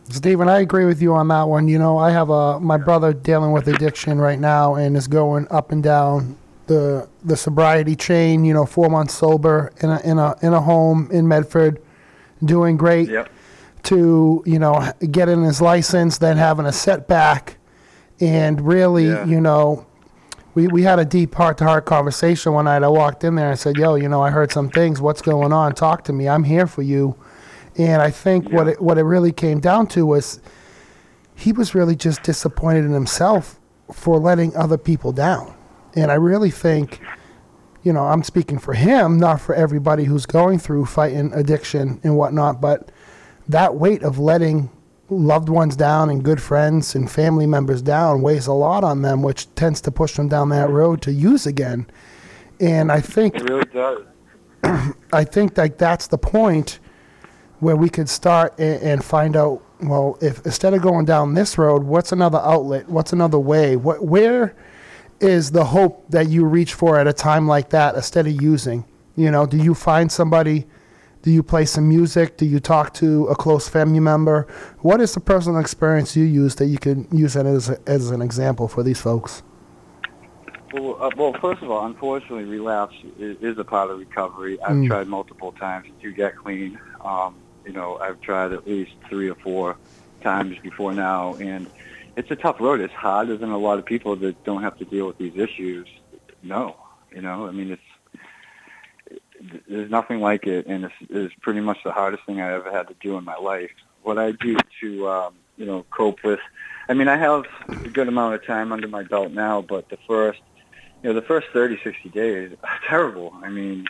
Stephen, I agree with you on that one. You know, I have a my brother dealing with addiction right now and is going up and down the the sobriety chain. You know, four months sober in a in a in a home in Medford, doing great. Yep. To you know getting his license, then having a setback, and really, Yeah. you know, we, we had a deep heart to heart conversation one night. I walked in there and said, "Yo, you know, I heard some things. What's going on? Talk to me. I'm here for you." And I think what it what it really came down to was he was really just disappointed in himself for letting other people down. And I really think, you know, I'm speaking for him, not for everybody who's going through fighting addiction and whatnot, but that weight of letting loved ones down and good friends and family members down weighs a lot on them, which tends to push them down that road to use again. And I think It really does. I think like that's the point where we could start and, and find out. Well, if instead of going down this road, what's another outlet? What's another way? What where is the hope that you reach for at a time like that instead of using? You know, do you find somebody? Do you play some music? Do you talk to a close family member? What is the personal experience you use that you can use it as, a, as an example for these folks? Well, uh, well, first of all, unfortunately, relapse is, is a part of recovery. I've Mm. tried multiple times to get clean. Um, you know, I've tried at least three or four times before now, and it's a tough road. It's harder than a lot of people that don't have to deal with these issues. No, you know, I mean, it's there's nothing like it, and it's, it's pretty much the hardest thing I ever had to do in my life. What I do to, um, you know, cope with. I mean, I have a good amount of time under my belt now, but the first, you know, the first 30, 60 days are terrible. I mean,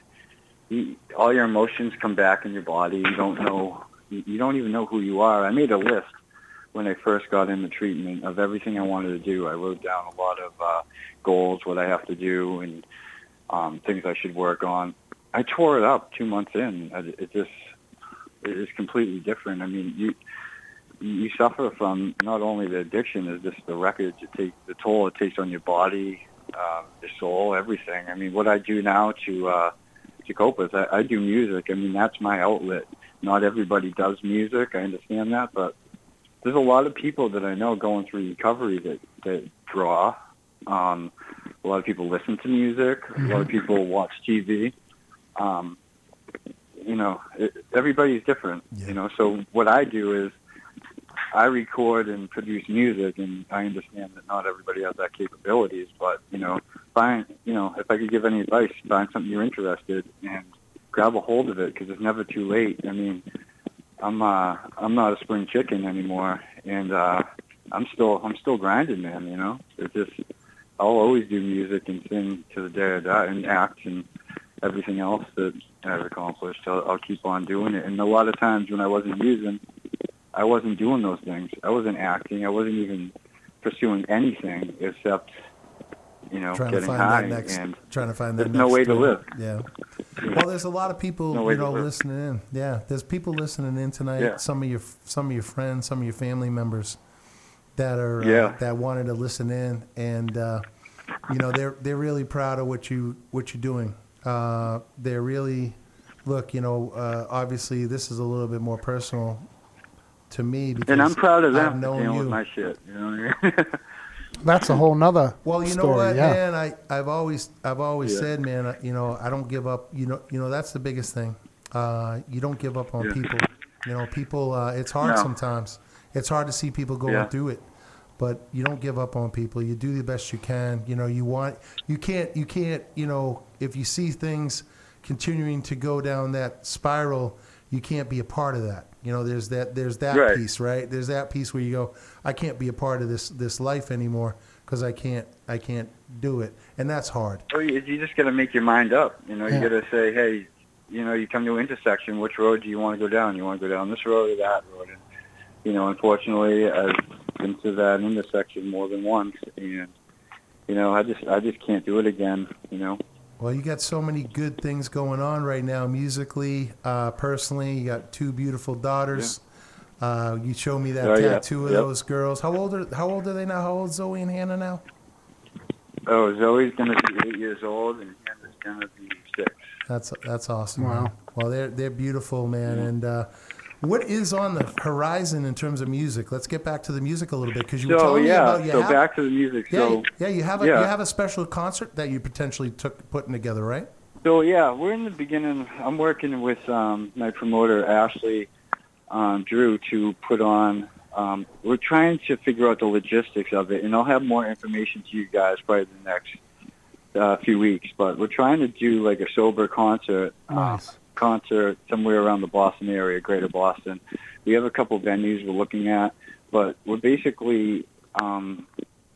you, all your emotions come back in your body. You don't know, you don't even know who you are. I made a list when I first got into treatment of everything I wanted to do. I wrote down a lot of uh, goals, what I have to do, and um, things I should work on. I tore it up two months in. It just it is completely different. I mean, you you suffer from not only the addiction, is just the record it takes, the toll it takes on your body, um, your soul, everything. I mean, what I do now to uh, to cope with, I, I do music. I mean, that's my outlet. Not everybody does music. I understand that, but there's a lot of people that I know going through recovery that that draw. Um, a lot of people listen to music. A lot of people watch TV. Um, you know, it, everybody's different. You know, so what I do is I record and produce music, and I understand that not everybody has that capabilities. But you know, find you know, if I could give any advice, find something you're interested and grab a hold of it because it's never too late. I mean, I'm uh, I'm not a spring chicken anymore, and uh, I'm still I'm still grinding, man. You know, it's just I'll always do music and sing to the day I die, and act and everything else that I've accomplished. I'll, I'll keep on doing it. And a lot of times when I wasn't using, I wasn't doing those things. I wasn't acting. I wasn't even pursuing anything except, you know, trying to find high. that next, and trying to find that there's no way to live. Yeah. Well, there's a lot of people, No you know, listening in. Yeah, there's people listening in tonight. Yeah. Some of your, some of your friends, some of your family members that are, Yeah. uh, that wanted to listen in, and uh, you know, they're they're really proud of what you what you're doing. Uh, they're really, look, you know, uh, obviously this is a little bit more personal to me because and I'm proud of I've them for known you. with my shit. You know what I mean? That's a whole nother Well, you story. know what, yeah. man? I, I've always I've always Yeah. said, man, I- you know, I don't give up. You know, you know that's the biggest thing. Uh, you don't give up on Yeah. people. You know, people. Uh, it's hard No. sometimes. It's hard to see people going Yeah. through it, but you don't give up on people. You do the best you can. You know, you want. You can't. You can't. You know, if you see things continuing to go down that spiral, you can't be a part of that. You know, there's that. There's that Right. piece, right? There's that piece where you go, I can't be a part of this this life anymore because I can't. I can't do it, and that's hard. Well, you, you just got to make your mind up. You know, you got to say, hey, you know, you come to an intersection. Which road do you want to go down? You want to go down this road or that road? And you know, unfortunately, I've been to that intersection more than once, and you know, I just I just can't do it again. You know. Well, you got so many good things going on right now, musically, uh, personally. You got two beautiful daughters. Uh, you showed me that Oh, yeah. tattoo of Yep. those girls. How old are How old are they now? How old is Zoe and Hannah now? Oh, Zoe's gonna be eight years old, and Hannah's gonna be six. That's that's awesome. Wow. man. Well, they're they're beautiful, man. And uh, what is on the horizon in terms of music? Let's get back to the music a little bit because you were So telling me yeah, about you so have, back to the music. yeah, so yeah, you have a yeah. you have a special concert that you potentially took putting together, right? So yeah, we're in the beginning. I'm working with um, my promoter Ashley um, Drew to put on. Um, we're trying to figure out the logistics of it, and I'll have more information to you guys probably the next uh, few weeks. But we're trying to do like a sober concert, uh, Nice. Concert somewhere around the Boston area, Greater Boston. We have a couple venues we're looking at, but we're basically um,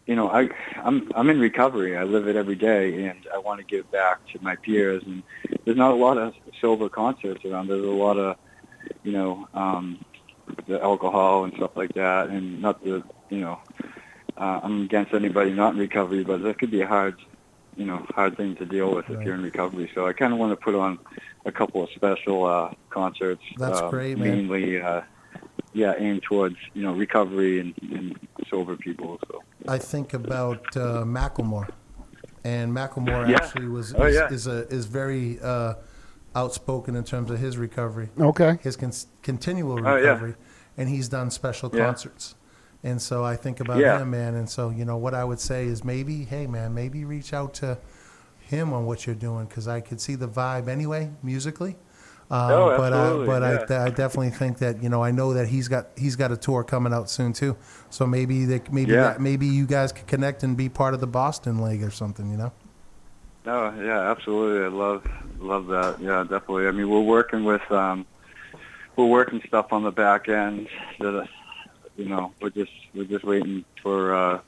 you know, I I'm I'm in recovery. I live it every day, and I want to give back to my peers. And there's not a lot of sober concerts around. There's a lot of, you know, um, the alcohol and stuff like that, and not the, you know, uh, I'm against anybody not in recovery, but that could be a hard, you know, hard thing to deal with if you're in recovery. So I kind of want to put on a couple of special uh, concerts. That's uh, great, man. Mainly, uh, yeah, aimed towards you know recovery and, and sober people. So. I think about uh, Macklemore, and Macklemore Yeah. actually was Oh, is, yeah. is a is very uh, outspoken in terms of his recovery, Okay. his con- continual Oh, yeah. recovery, and he's done special Yeah. concerts. And so I think about Yeah. him, man. And so, you know, what I would say is maybe, hey, man, maybe reach out to him on what you're doing because I could see the vibe anyway, musically. Um, Oh, but absolutely, but yeah. I, I definitely think that you know I know that he's got he's got a tour coming out soon too. So maybe they, maybe Yeah. that, maybe you guys could connect and be part of the Boston leg or something. You know. No, yeah, absolutely. I love love that. Yeah, definitely. I mean, we're working with um, we're working stuff on the back end that you know we're just we're just waiting for uh,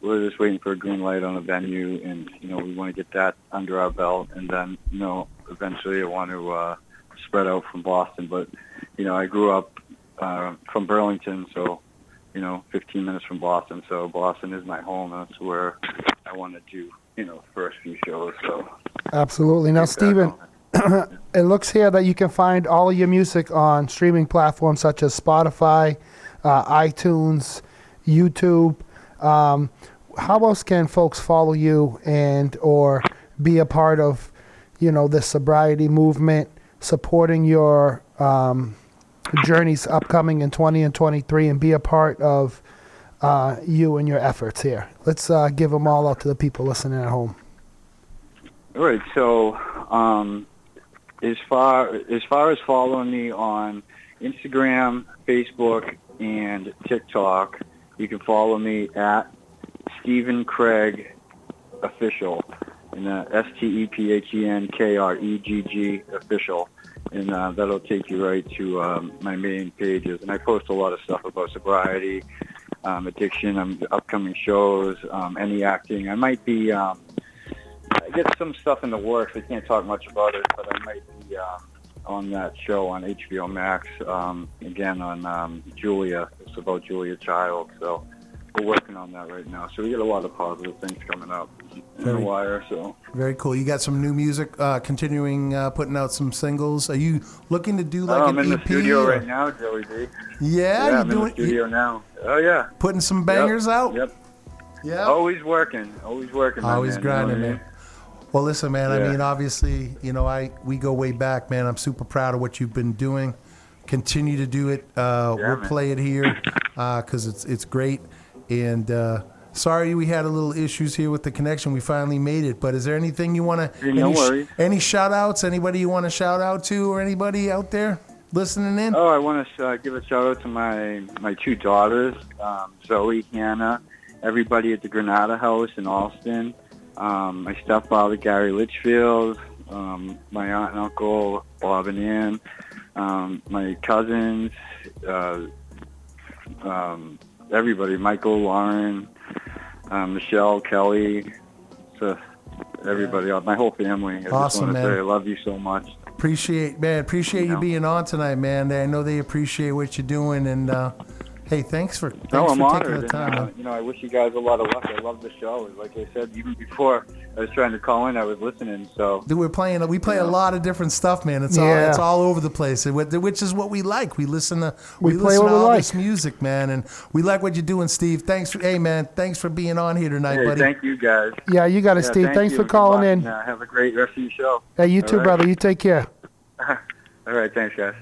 we're just waiting for a green light on the venue, and you know we want to get that under our belt, and then you know eventually I want to uh, spread out from Boston. But you know I grew up uh, from Burlington, so you know 15 minutes from Boston, so Boston is my home. That's where I want to do you know first few shows. So Absolutely. Now, Steven, it looks here that you can find all of your music on streaming platforms such as Spotify, uh, iTunes, YouTube. Um, how else can folks follow you and or be a part of, you know, the sobriety movement, supporting your um, journeys upcoming in 20 and 23, and be a part of uh, you and your efforts here? Let's uh, give them all out to the people listening at home. All right. So, um, as far as far as following me on Instagram, Facebook, and TikTok, you can follow me at Stephen Kregg Official, and uh, S T E P H E N K R E G G Official, and uh, that'll take you right to um, my main pages. And I post a lot of stuff about sobriety, um, addiction, um, upcoming shows, um, any acting. I might be. Um, I get some stuff in the works. I can't talk much about it, but I might be um, on that show on HBO Max um, again on um, Julia. It's about Julia Child, so we're working on that right now. So we get a lot of positive things coming up in the Very- wire. So Very cool. You got some new music, uh, continuing uh, putting out some singles. Are you looking to do like oh, I'm in EP? the studio or- right now, Joey D. Yeah, yeah you I'm in the doing studio now. Oh yeah, putting some bangers Yep, out. Yep. Yeah. Always working. Always working. Always man, you know grinding, man. Well, listen, man. I mean, obviously, you know, I we go way back, man. I'm super proud of what you've been doing. Continue to do it. Uh, Yeah, we'll man. play it here because it's it's great. And uh, sorry we had a little issues here with the connection. We finally made it. But is there anything you want to? No any, worries. any shout outs? Anybody you want to shout out to, or anybody out there listening in? Oh, I want to uh, give a shout out to my my two daughters, um, Zoe, Hannah, everybody at the Granada House in Allston, um, my stepfather Gary Litchfield, um, my aunt and uncle Bob and Ann, um, my cousins, uh, um, everybody, Michael, Lauren, um, Michelle, Kelly, so everybody, uh, my whole family. I just Awesome, want to man. say I love you so much. Appreciate, man. Appreciate you know. being on tonight, man. I know they appreciate what you're doing, and uh, hey, thanks for thanks No, I'm for taking honored. the time. and, uh, you know, I wish you guys a lot of luck. I love the show. Like I said, even before I was trying to call in, I was listening. So Dude, we're playing. We play a lot of different stuff, man. It's all it's all over the place, and which is what we like. We listen to We we, play listen to all like. this music, man, and we like what you're doing, Steve. Thanks, for, hey man, thanks for being on here tonight, hey, buddy. thank you guys. Yeah, you got it, Yeah, Steve. thank Thanks you. for calling in. and, uh, have a great rest of your show. Hey, you All too, right. brother. You take care. All right, thanks, guys.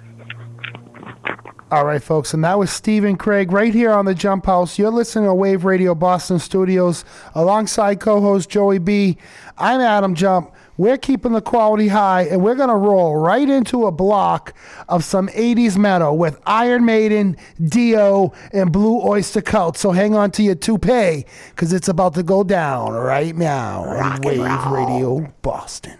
All right, folks, and that was Stephen Kregg right here on the Jump Houze. You're listening to Wave Radio Boston Studios alongside co host Joey B. I'm Adam Jump. We're keeping the quality high, and we're going to roll right into a block of some 80s metal with Iron Maiden, Dio, and Blue Oyster Cult. So hang on to your toupee because it's about to go down right now on Wave Radio Boston.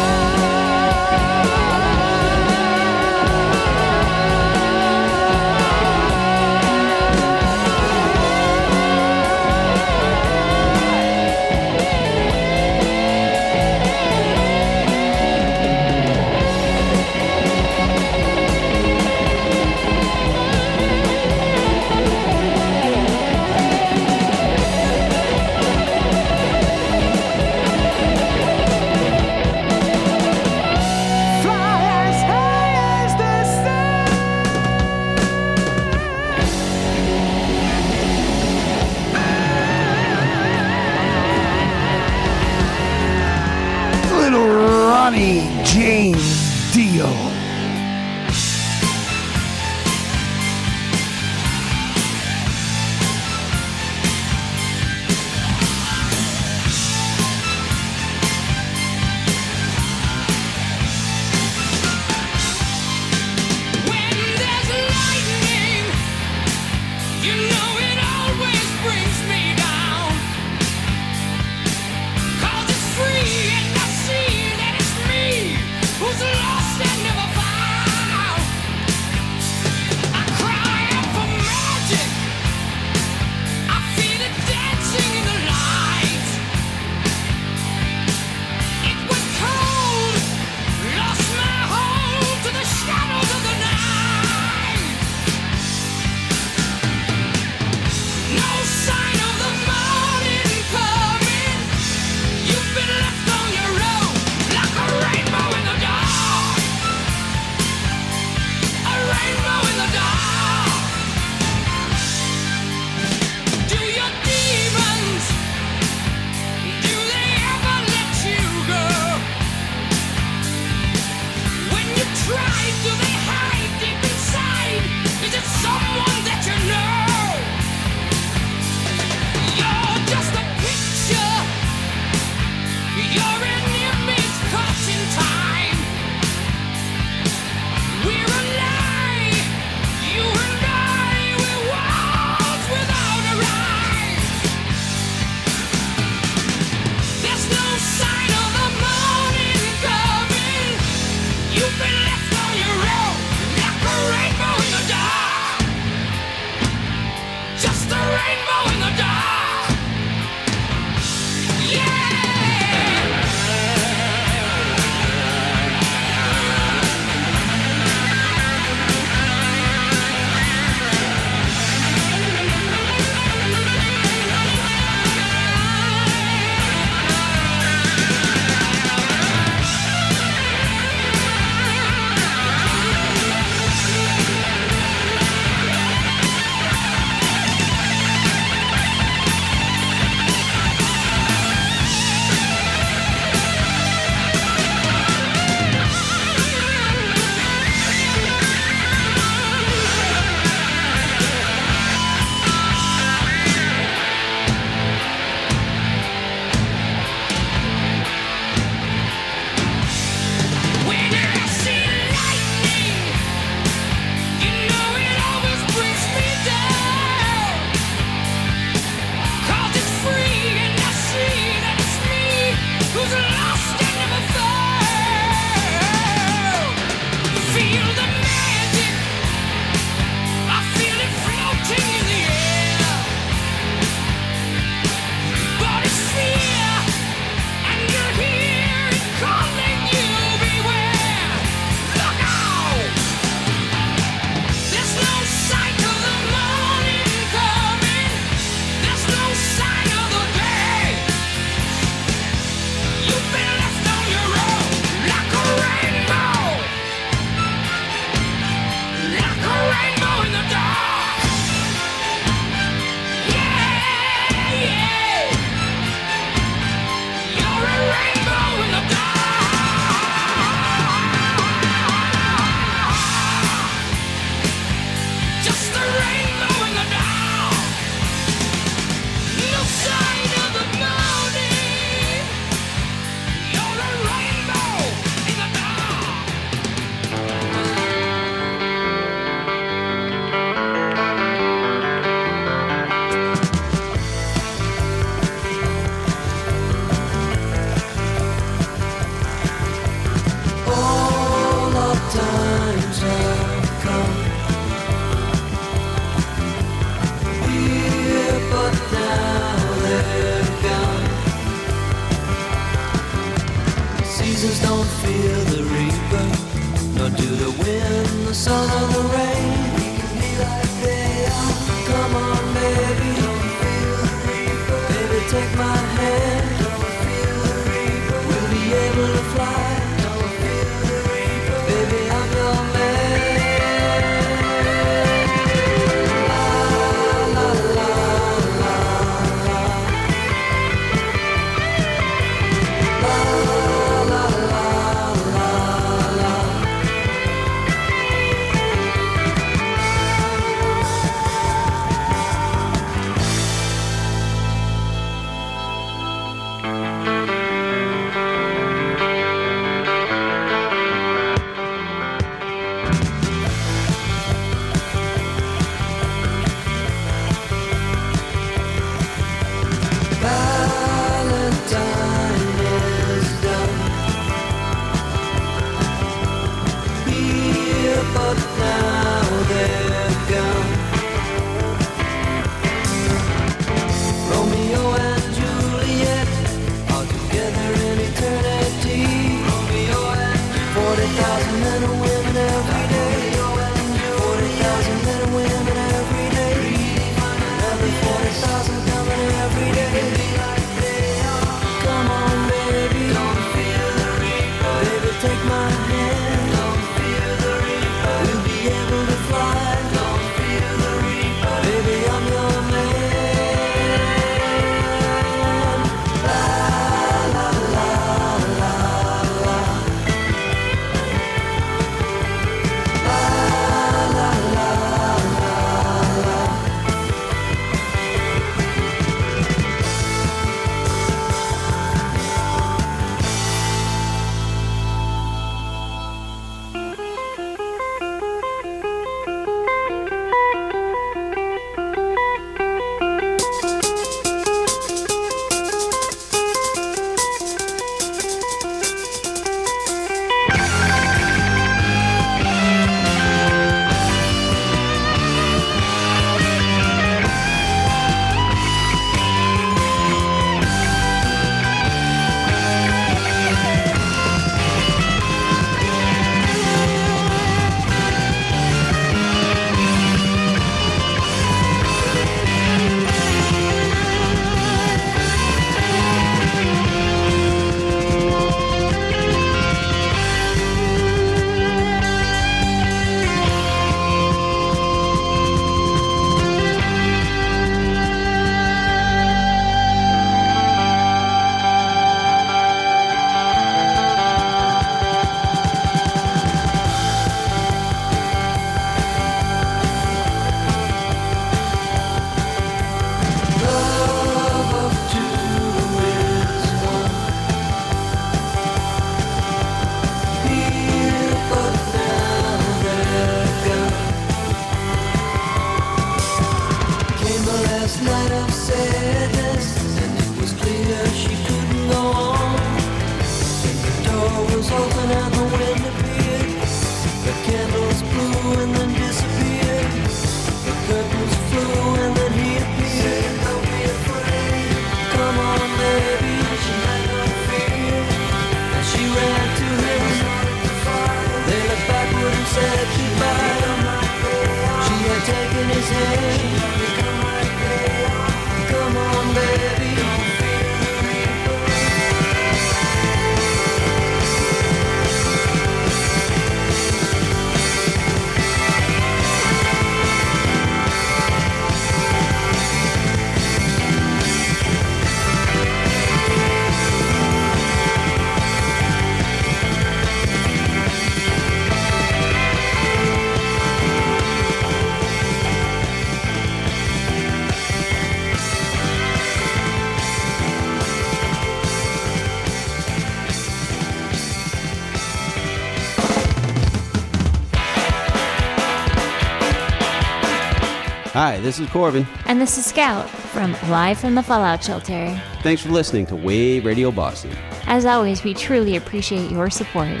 Hi, this is Corbin. And this is Scout from Live from the Fallout Shelter. Thanks for listening to Wave Radio Boston. As always, we truly appreciate your support.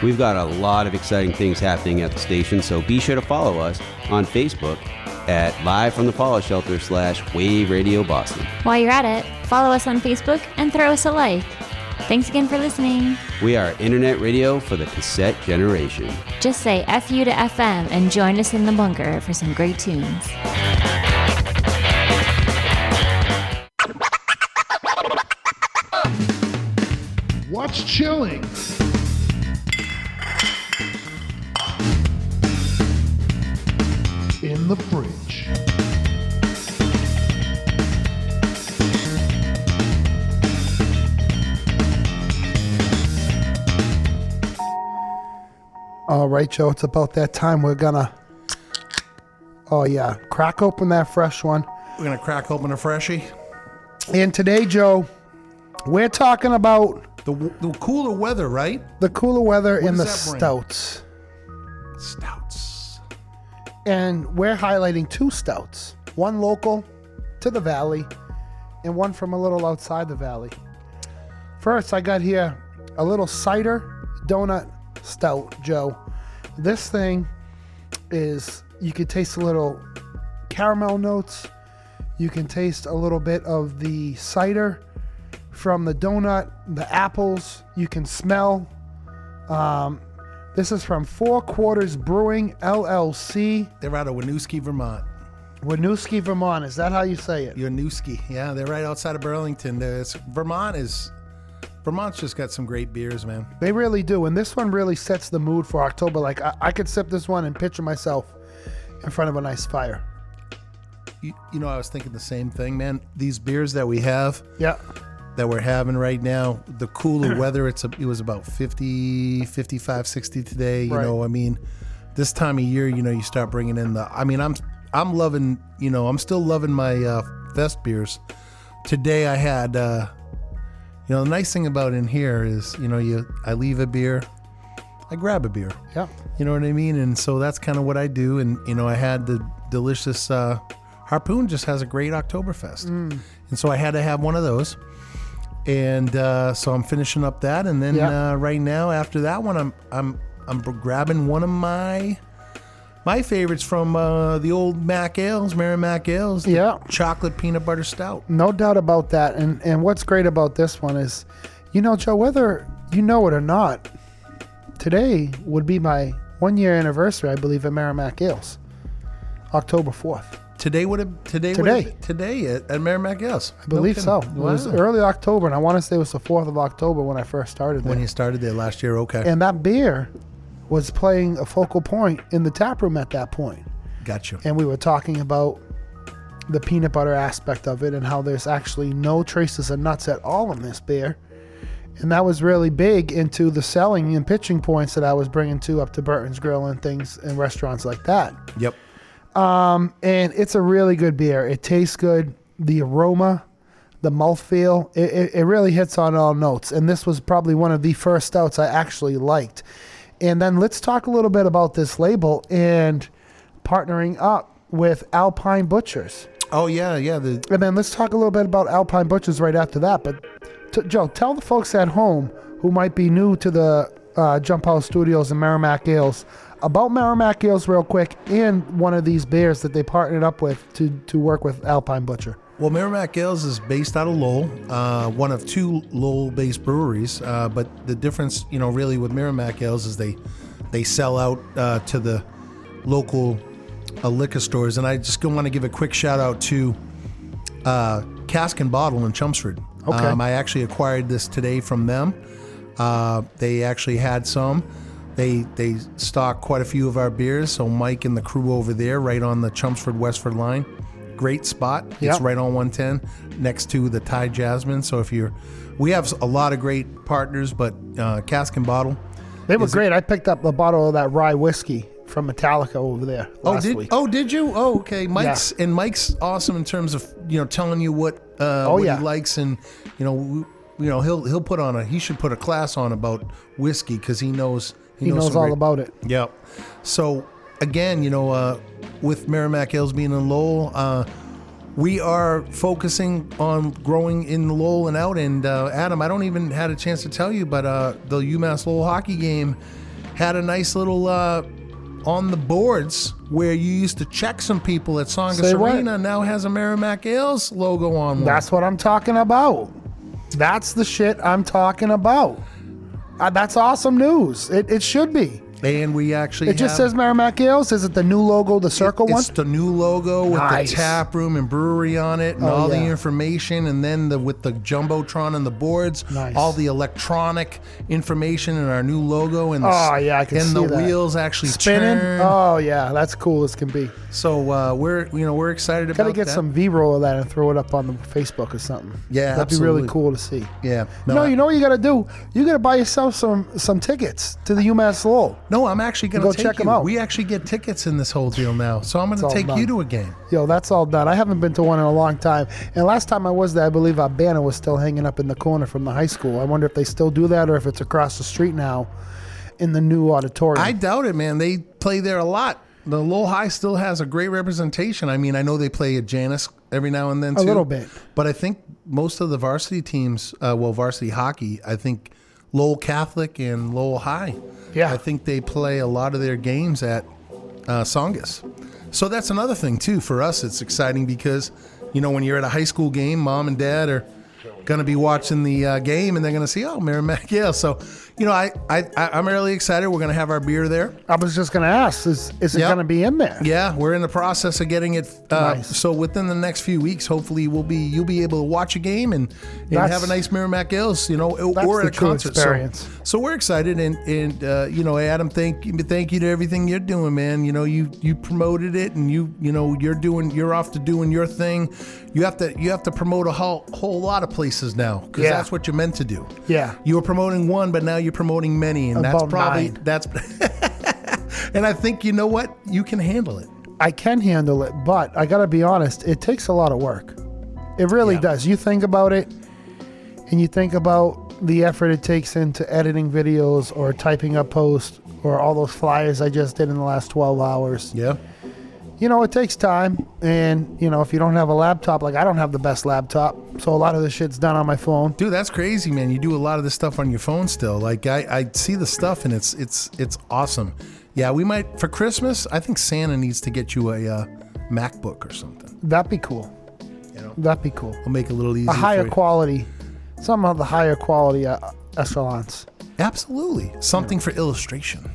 We've got a lot of exciting things happening at the station, so be sure to follow us on Facebook at Live from the Fallout Shelter slash Wave Radio Boston. While you're at it, follow us on Facebook and throw us a like. Thanks again for listening. We are internet radio for the cassette generation. Just say FU to FM and join us in the bunker for some great tunes. What's chilling? Right, Joe, it's about that time. We're gonna. Oh yeah, crack open that fresh one. We're gonna crack open a freshie. And today, Joe, we're talking about The, the cooler weather, right? the cooler weather What and the does that bring? stouts. Stouts. And we're highlighting two stouts one local to the valley, and one from a little outside the valley. First, I got here a little cider donut stout, Joe. This thing is, you can taste a little caramel notes. You can taste a little bit of the cider from the donut, the apples. You can smell um, This is from Four Quarters Brewing LLC, They're out of Winooski, Vermont. Winooski, Vermont. Is that how you say it? Winooski. Yeah, they're right outside of Burlington. There's, Vermont is. Vermont's just got some great beers, man. They really do, and this one really sets the mood for October. Like I, I could sip this one and picture myself in front of a nice fire. You, you know, I was thinking the same thing, man. These beers that we have, Yeah, that we're having right now, the cooler weather, it's a, it was about 50, 55, 60 today. You Right. know, I mean, this time of year, you know, you start bringing in the. I mean, I'm I'm loving, you know, I'm still loving my uh, fest beers. Today I had, uh, you know, the nice thing about in here is, you know, you I leave a beer, I grab a beer. yeah. You know what I mean? And so that's kind of what I do. And, you know, I had the delicious uh, Harpoon just has a great Oktoberfest. Mm. And so I had to have one of those. And uh, so I'm finishing up that. And then Yeah. uh, right now, after that one, I'm, I'm, I'm grabbing one of my. My favorites from uh, the old Mac Ales, Merrimack Ales. Yeah. Chocolate peanut butter stout. No doubt about that. And and what's great about this one is, you know, Joe, whether you know it or not, today would be my one year anniversary, I believe, at Merrimack Ales, October fourth. Today would have today Today. would've- today at, at Merrimack Ales. I believe so. It was early October, and I want to say it was the fourth of October when I first started there. when you started there last year. Okay, and that beer was playing a focal point in the tap room at that point. gotcha. and we were talking about the peanut butter aspect of it and how there's actually no traces of nuts at all in this beer. And that was really big into the selling and pitching points that I was bringing to up to Burton's Grill and things and restaurants like that. Yep. Um, and it's a really good beer. It tastes good. The aroma, the mouthfeel, it, it, it really hits on all notes. And this was probably one of the first stouts I actually liked. And then let's talk a little bit about this label and partnering up with Alpine Butchers. Oh yeah, yeah. The And then let's talk a little bit about Alpine Butchers right after that. But t- Joe, tell the folks at home who might be new to the uh, Jump Houze Studios and Merrimack Ales about Merrimack Ales real quick and one of these beers that they partnered up with to, to work with Alpine Butcher. Well, Merrimack Ales is based out of Lowell, uh, one of two Lowell-based breweries. Uh, but the difference, you know, really with Merrimack Ales is they they sell out uh, to the local uh, liquor stores. And I just want to give a quick shout out to uh, Cask and Bottle in Chelmsford. Okay. Um, I actually acquired this today from them. Uh, they actually had some. They they stock quite a few of our beers. So Mike and the crew over there, right on the Chelmsford Westford line, great spot. Yeah. It's right on 110 next to the Thai Jasmine. So if you're, we have a lot of great partners, but uh, Cask and Bottle. They were Is it- great. I picked up a bottle of that rye whiskey from Metallica over there Oh did, week. oh, did you? Oh, okay. Mike's and Mike's awesome in terms of you know telling you what uh, Oh, what yeah. he likes, and you know w- you know he'll he'll put on a he should put a class on about whiskey because he knows he knows some all great- about it. Yep. So again, you know, uh, with Merrimack Ales being in Lowell, uh, we are focusing on growing in Lowell and out. And uh, Adam, I don't even had a chance to tell you, but uh, the UMass Lowell hockey game had a nice little uh, on the boards where you used to check some people at Tsongas Say what? Arena. Now has a Merrimack Ales logo on one. That's what I'm talking about. That's the shit I'm talking about. Uh, that's awesome news. It, it should be. And we actually It just have- says Merrimack Ales. Is it the new logo, the circle one? It's the new logo with Nice. the tap room and brewery on it, and Oh, all the yeah. information, and then the with the jumbotron and the boards, Nice. all the electronic information and our new logo, and the, Oh, yeah, I can and see the that. wheels actually Spinning. turn. Oh yeah, that's cool as can be. So uh, we're you know we're excited Gotta about get that. some B-roll of that and throw it up on the Facebook or something. Yeah, that'd be really cool to see. Yeah, No, I- you know what you gotta do? You gotta buy yourself some some tickets to the UMass Lowell. No, I'm actually going to Go take check you. out. We actually get tickets in this whole deal now, so I'm going to take done. you to a game. Yo, that's all done. I haven't been to one in a long time. And last time I was there, I believe our banner was still hanging up in the corner from the high school. I wonder if they still do that or if it's across the street now in the new auditorium. I doubt it, man. They play there a lot. The Lowell High still has a great representation. I mean, I know they play at Janus every now and then A too. little bit. But I think most of the varsity teams, uh, well, varsity hockey, I think Lowell Catholic and Lowell High. Yeah. I think they play a lot of their games at uh, Tsongas. So that's another thing too for us. It's exciting because you know when you're at a high school game, mom and dad are going to be watching the uh, game and they're going to see oh Merrimack yeah. So you know, I, I I'm really excited. We're gonna have our beer there. I was just gonna ask, is is it Yep. gonna be in there? Yeah, we're in the process of getting it. Uh, Nice. So within the next few weeks, hopefully, we'll be you'll be able to watch a game and, and have a nice Merrimack Ales, you know, or at a concert. So- So, we're excited, and and uh, you know, Adam, thank you, thank you to everything you're doing, man. You know, you you promoted it, and you you know you're doing you're off to doing your thing. You have to you have to promote a whole whole lot of places now because Yeah. that's what you're meant to do. Yeah. You were promoting one, but now you're promoting many, and that's probably nine. that's. and I think you know what you can handle it. I can handle it, but I gotta be honest, it takes a lot of work. It really does. You think about it, and you think about the effort it takes into editing videos or typing up posts or all those flyers I just did in the last 12 hours. Yeah. You know, it takes time, and you know, if you don't have a laptop, like I don't have the best laptop, so a lot of the shit's done on my phone. Dude, that's crazy, man. You do a lot of this stuff on your phone still. Like I, I see the stuff and it's it's it's awesome. Yeah, we might for Christmas. I think Santa needs to get you a uh, MacBook or something. That'd be cool. You know, That'd be cool. we'll make it a little easier. A higher quality, some of the higher quality uh, echelons. Absolutely, something for illustration.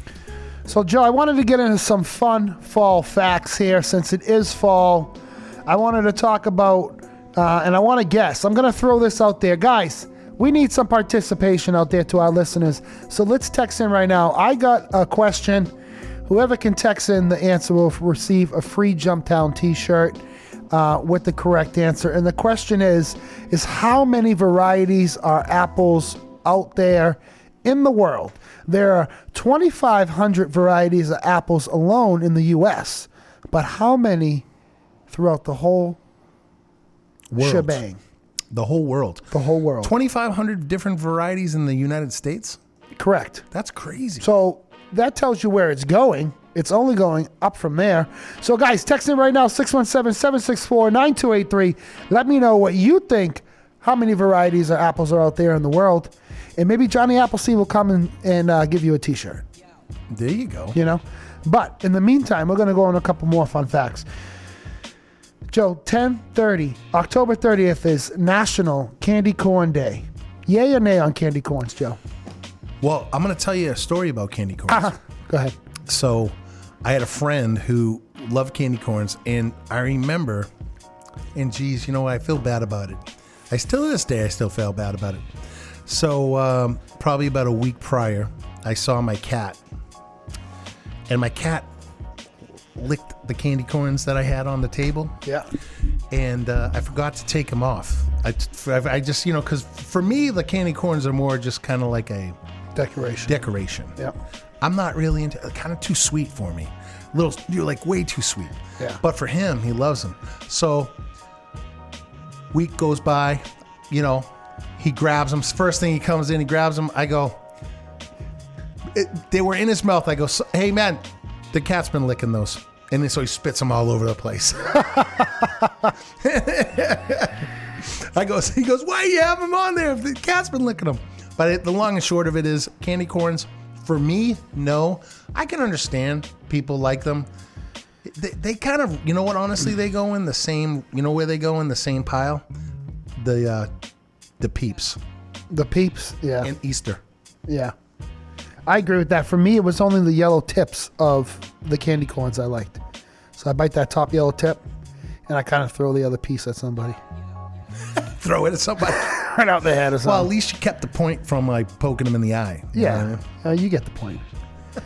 So, Joe, I wanted to get into some fun fall facts here since it is fall. I wanted to talk about, uh, and I want to guess. I'm going to throw this out there. Guys, we need some participation out there to our listeners. So let's text in right now. I got a question. Whoever can text in the answer will receive a free Jumptown t shirt. Uh, with the correct answer, and the question is: is how many varieties are apples out there in the world? There are 2,500 varieties of apples alone in the U.S., but how many throughout the whole World. shebang? The whole world. The whole world. Twenty five hundred different varieties in the United States. Correct. That's crazy. So that tells you where it's going. It's only going up from there. So, guys, text in right now 617 764 9283. Let me know what you think, how many varieties of apples are out there in the world. And maybe Johnny Appleseed will come and, and uh, give you a t shirt. There you go. You know? But in the meantime, we're going to go on a couple more fun facts. Joe, 1030, October 30th is National Candy Corn Day. Yay or nay on candy corns, Joe? Well, I'm going to tell you a story about candy corns. Uh-huh. Go ahead. So, I had a friend who loved candy corns, and I remember, and geez, you know, I feel bad about it. I still to this day, I still feel bad about it. So, um, probably about a week prior, I saw my cat, and my cat licked the candy corns that I had on the table. Yeah. And uh, I forgot to take them off. I, I just, you know, because for me, the candy corns are more just kind of like a Decoration. decoration. Yeah. I'm not really into kind of too sweet for me. Little, you're like way too sweet. Yeah. But for him, he loves them. So week goes by, you know, he grabs them. First thing he comes in, he grabs them. I go. It, they were in his mouth. I go, hey man, the cat's been licking those, and then so he spits them all over the place. I go, he goes, why you have them on there if the cat's been licking them? But it, the long and short of it is, candy corns, for me, no. I can understand people like them. They, they kind of, you know what? Honestly, they go in the same. You know where they go in the same pile? The uh, the peeps The peeps, yeah. and Easter. Yeah. I agree with that. For me, it was only the yellow tips of the candy corns I liked. So I bite that top yellow tip and I kind of throw the other piece at somebody. Throw it at somebody. Right out the head or well, at something. least you kept the point from like poking them in the eye. You know what I yeah. mean? Uh, you get the point.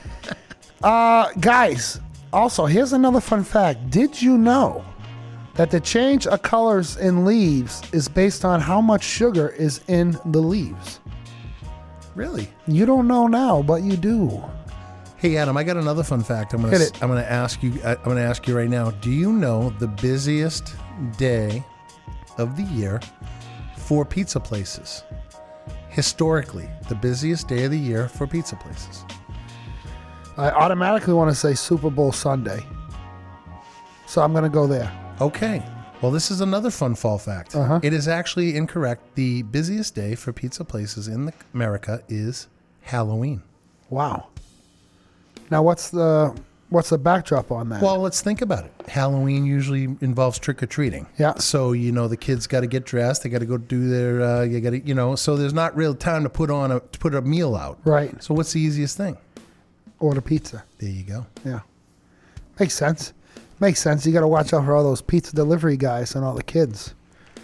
uh, guys, also, here's another fun fact. Did you know that the change of colors in leaves is based on how much sugar is in the leaves? Really? You don't know now, but you do. Hey Adam, I got another fun fact. I'm gonna Hit it. I'm gonna ask you. I- I'm gonna ask you right now. Do you know the busiest day of the year for pizza places? Historically, the busiest day of the year for pizza places. I automatically want to say Super Bowl Sunday. So I'm going to go there. Okay. Well, this is another fun fall fact. Uh-huh. It is actually incorrect. The busiest day for pizza places in America is Halloween. Wow. Now what's the What's the backdrop on that? Well, let's think about it. Halloween usually involves trick or treating. Yeah. So you know the kids got to get dressed. They got to go do their. Uh, you got to you know. So there's not real time to put on a to put a meal out. Right. So what's the easiest thing? Order pizza. There you go. Yeah. Makes sense. Makes sense. You got to watch out for all those pizza delivery guys and all the kids.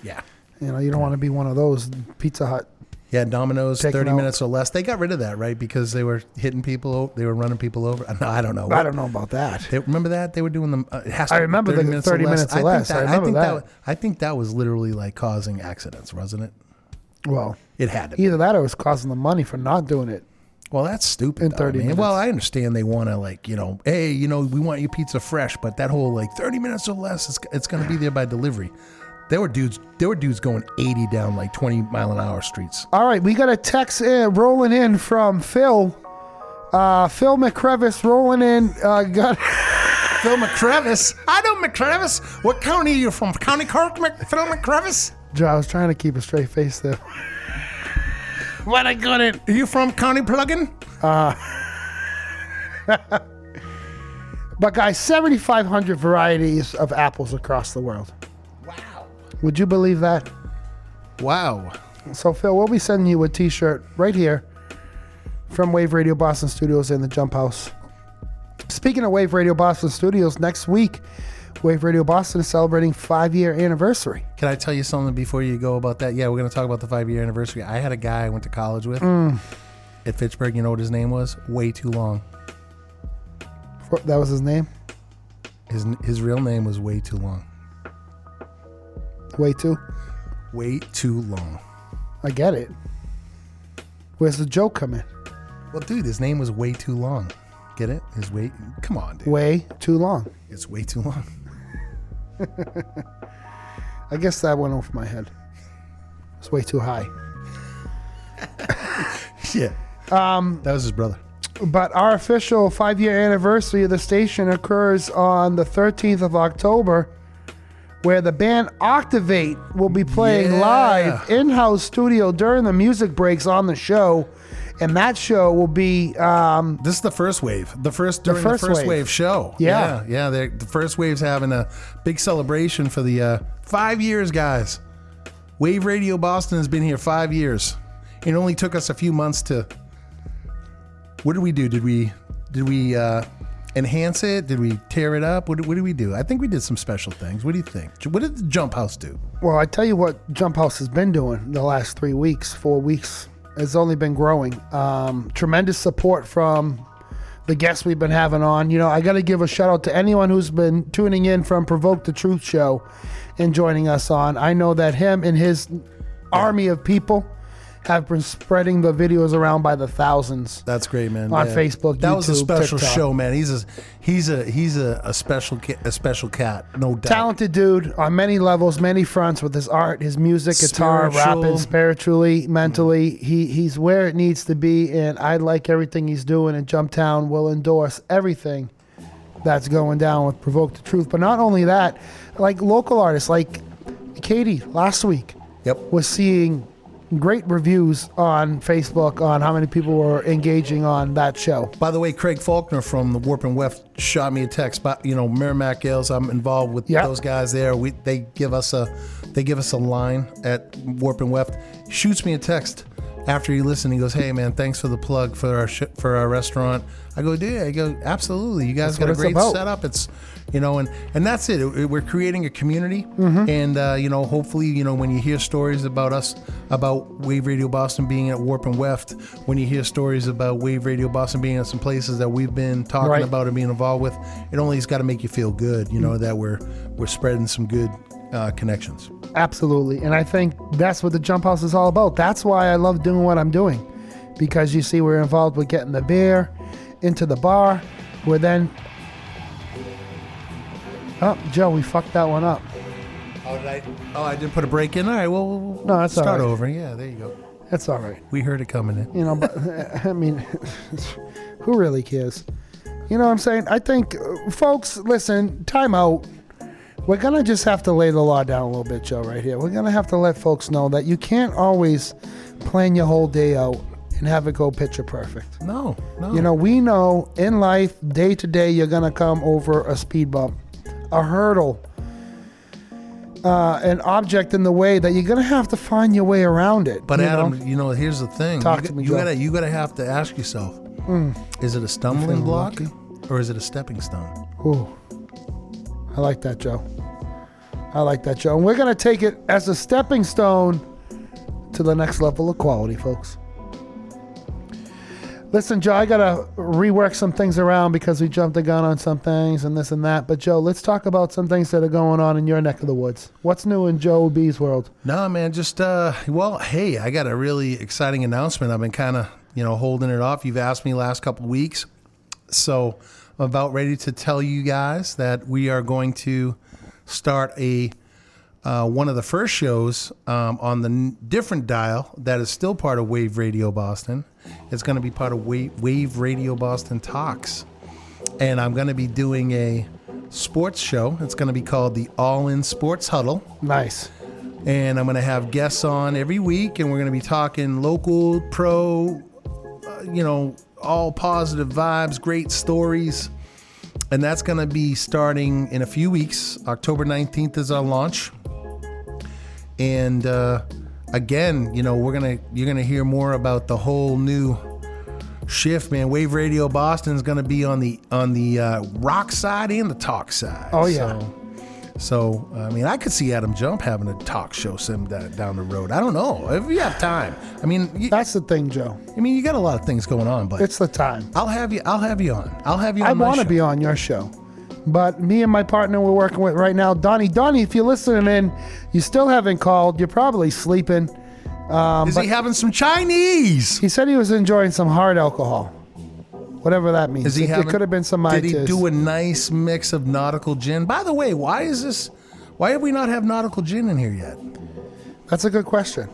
Yeah. You know, you don't want to be one of those Pizza Hut. Yeah, Domino's, Taking thirty out- minutes or less. They got rid of that, right? Because they were hitting people. They were running people over. No, I don't know. I don't know about that. They, remember that they were doing them. Uh, it has to I be remember the 30 minutes or less. I that- remember think that. wa- I think that was literally like causing accidents, wasn't it? Well, It had to. be. either that or it was causing the money for not doing it. Well, that's stupid. In 30 man. minutes. Well, I understand they want to like you know, hey, you know, we want your pizza fresh, but that whole like thirty minutes or less, it's, it's going to be there by delivery. There were dudes. There were dudes going eighty down like twenty mile an hour streets. All right, we got a text in, rolling in from Phil. Uh, Phil McCrevis rolling in. Uh, got Phil McCrevis. I know McCrevis. What county are you from? County Cork, Mc, Phil McCrevis. Joe, I was trying to keep a straight face there. What I got it. Are you from County Plugin? Uh, but guys, 7,500 varieties of apples across the world. Wow. Would you believe that? Wow. So Phil, we'll be sending you a T-shirt right here from Wave Radio Boston Studios in the Jump Houze. Speaking of Wave Radio Boston Studios, next week, Wave Radio Boston is celebrating five-year anniversary. Can I tell you something before you go about that? Yeah, we're going to talk about the five year anniversary. I had a guy I went to college with Mm. at Fitchburg. You know what his name was? Way too long. That was his name. His his real name was way too long. Way too. Way too long. I get it. Where's the joke coming? Well, dude, his name was way too long. Get it? His way. Come on, dude. Way too long. It's way too long. I guess that went over my head. It's way too high. yeah. Um, That was his brother. But our official five year anniversary of the station occurs on the 13th of October, where the band Octavate will be playing Yeah. live in house studio during the music breaks on the show. And that show will be. Um, This is the first wave. The first during the first first, wave. wave. show. Yeah. yeah. yeah, the first wave's having a big celebration for the uh, five years, guys. Wave Radio Boston has been here five years. It only took us a few months to. What did we do? Did we did we uh, enhance it? Did we tear it up? What did, what did we do? I think we did some special things. What do you think? What did the Jump Houze do? well, I tell you what Jump Houze has been doing the last three weeks, four weeks. It's only been growing. Um, tremendous support from the guests we've been having on. You know, I got to give a shout out to anyone who's been tuning in from Provoke the Truth show and joining us on. I know that him and his army of people have been spreading the videos around by the thousands. That's great, man. On Yeah. Facebook, that was a special TikTok. show, man. He's a he's a he's a, a special ca- a special cat, no doubt. Talented dude on many levels, many fronts with his art, his music, guitar, Spiritual. rapping, spiritually, mentally. He he's where it needs to be, and I like everything he's doing. And Jumptown will endorse everything that's going down with Provoke the Truth. But not only that, like local artists, like Katie last week, yep, was seeing great reviews on Facebook on how many people were engaging on that show. By the way, Craig Faulkner from the Warp and Weft shot me a text. But you know, Merrimack Ales, I'm involved with Yeah. those guys there. We they give us a they give us a line at Warp and Weft. Shoots me a text after he listened. He goes, "Hey man, thanks for the plug for our sh- for our restaurant." I go, "Yeah." I go, "Absolutely. You guys That's got a great setup. It's you know, and and that's it. It- We're creating a community, Mhm. and uh, you know, hopefully, you know, when you hear stories about us, about Wave Radio Boston being at Warp and Weft, when you hear stories about Wave Radio Boston being at some places that we've been talking Right. about and being involved with, it only has got to make you feel good, you know, that we're we're spreading some good uh, connections. Absolutely. And I think that's what the Jump Houze is all about. That's why I love doing what I'm doing. Because you see, we're involved with getting the beer into the bar. We're then. Oh, Joe, we fucked that one up. Oh, did I? Oh, I didn't put a break in. All right, well, we'll No, that's all start right. over. Yeah, there you go. That's all right. We heard it coming in. You know, but I mean, who really cares? You know what I'm saying? I think, uh, folks, listen, time out. We're going to just have to lay the law down a little bit, Joe, right here. We're going to have to let folks know that you can't always plan your whole day out and have it go picture perfect. No, no. You know, we know in life, day to day, you're gonna come over a speed bump, a hurdle, uh, an object in the way that you're gonna have to find your way around it. But you Adam, know? you know, here's the thing. Talk you, to me, you Joe. gotta, you gotta have to ask yourself: Mm. Is it a stumbling block, lucky. or is it a stepping stone? Ooh, I like that, Joe. I like that, Joe. And we're gonna take it as a stepping stone to the next level of quality, folks. Listen, Joe, I gotta rework some things around because we jumped the gun on some things and this and that. But Joe, let's talk about some things that are going on in your neck of the woods. What's new in Joe B's world? No, man, just uh, well, hey, I got a really exciting announcement. I've been kind of, you know, holding it off. You've asked me last couple weeks, so I'm about ready to tell you guys that we are going to start a uh, one of the first shows um, on the n- different dial that is still part of Wave Radio Boston. It's going to be part of Wave, Wave Radio Boston Talks, and I'm going to be doing a sports show. It's going to be called the All In Sports Huddle Nice. and I'm going to have guests on every week, and we're going to be talking local, pro, uh, you know, all positive vibes, great stories. And that's going to be starting in a few weeks. October 19th is our launch. And uh, again, you know, we're to you're going to hear more about the whole new shift, man. Wave Radio Boston is going to be on the on the uh, rock side and the talk side. Oh, yeah. So, so, I mean, I could see Adam Jump having a talk show some down the road. I don't know if you have time. I mean, you, That's the thing, Joe. I mean, you got a lot of things going on, but It's the time. I'll have you. I'll have you on. I'll have you. on I want to be on your show. But me and my partner we're working with right now, Donnie. Donnie, if you're listening in, you still haven't called. You're probably sleeping. Um, Is he having some Chinese? he said he was enjoying some hard alcohol, whatever that means. Is he it, it could have been some Did he do a nice mix of nautical gin? By the way, why is this? Why have we not have nautical gin in here yet? That's a good question.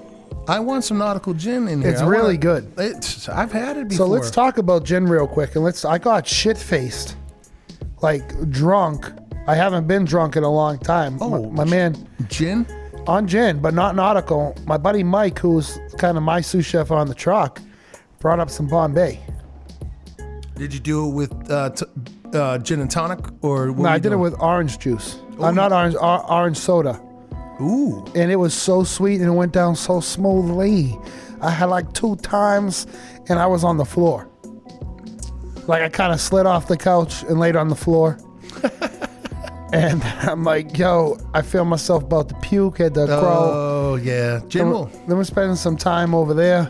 I want some nautical gin in here. It's I wanna- really good. It's, I've had it before. So let's talk about gin real quick, and let's. I got shit faced, like drunk. I haven't been drunk in a long time. Oh, my, my man gin. on gin, but not nautical. My buddy Mike, who's kind of my sous chef on the truck, brought up some Bombay. Did you do it with uh, t- uh, gin and tonic, or No, I did it with orange juice. Oh, uh, not orange, or, orange soda. Ooh. And it was so sweet and it went down so smoothly. I had like two times and I was on the floor. Like I kind of slid off the couch and laid on the floor. and I'm like, yo, I feel myself about to puke, had to crawl. Oh yeah, gin Then, will. then we're spending some time over there.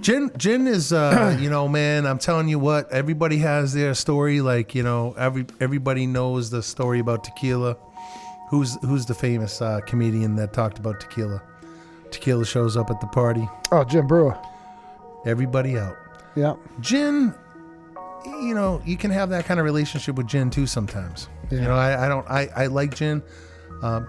Gin, gin is, uh, you know, man. I'm telling you what. Everybody has their story. Like, you know, every everybody knows the story about tequila. Who's who's the famous uh, comedian that talked about tequila? Tequila shows up at the party. Oh, Jim Breuer. Everybody out. Yeah. Gin, you know, you can have that kind of relationship with gin too sometimes. You know, I, I don't. I, I like gin. Um,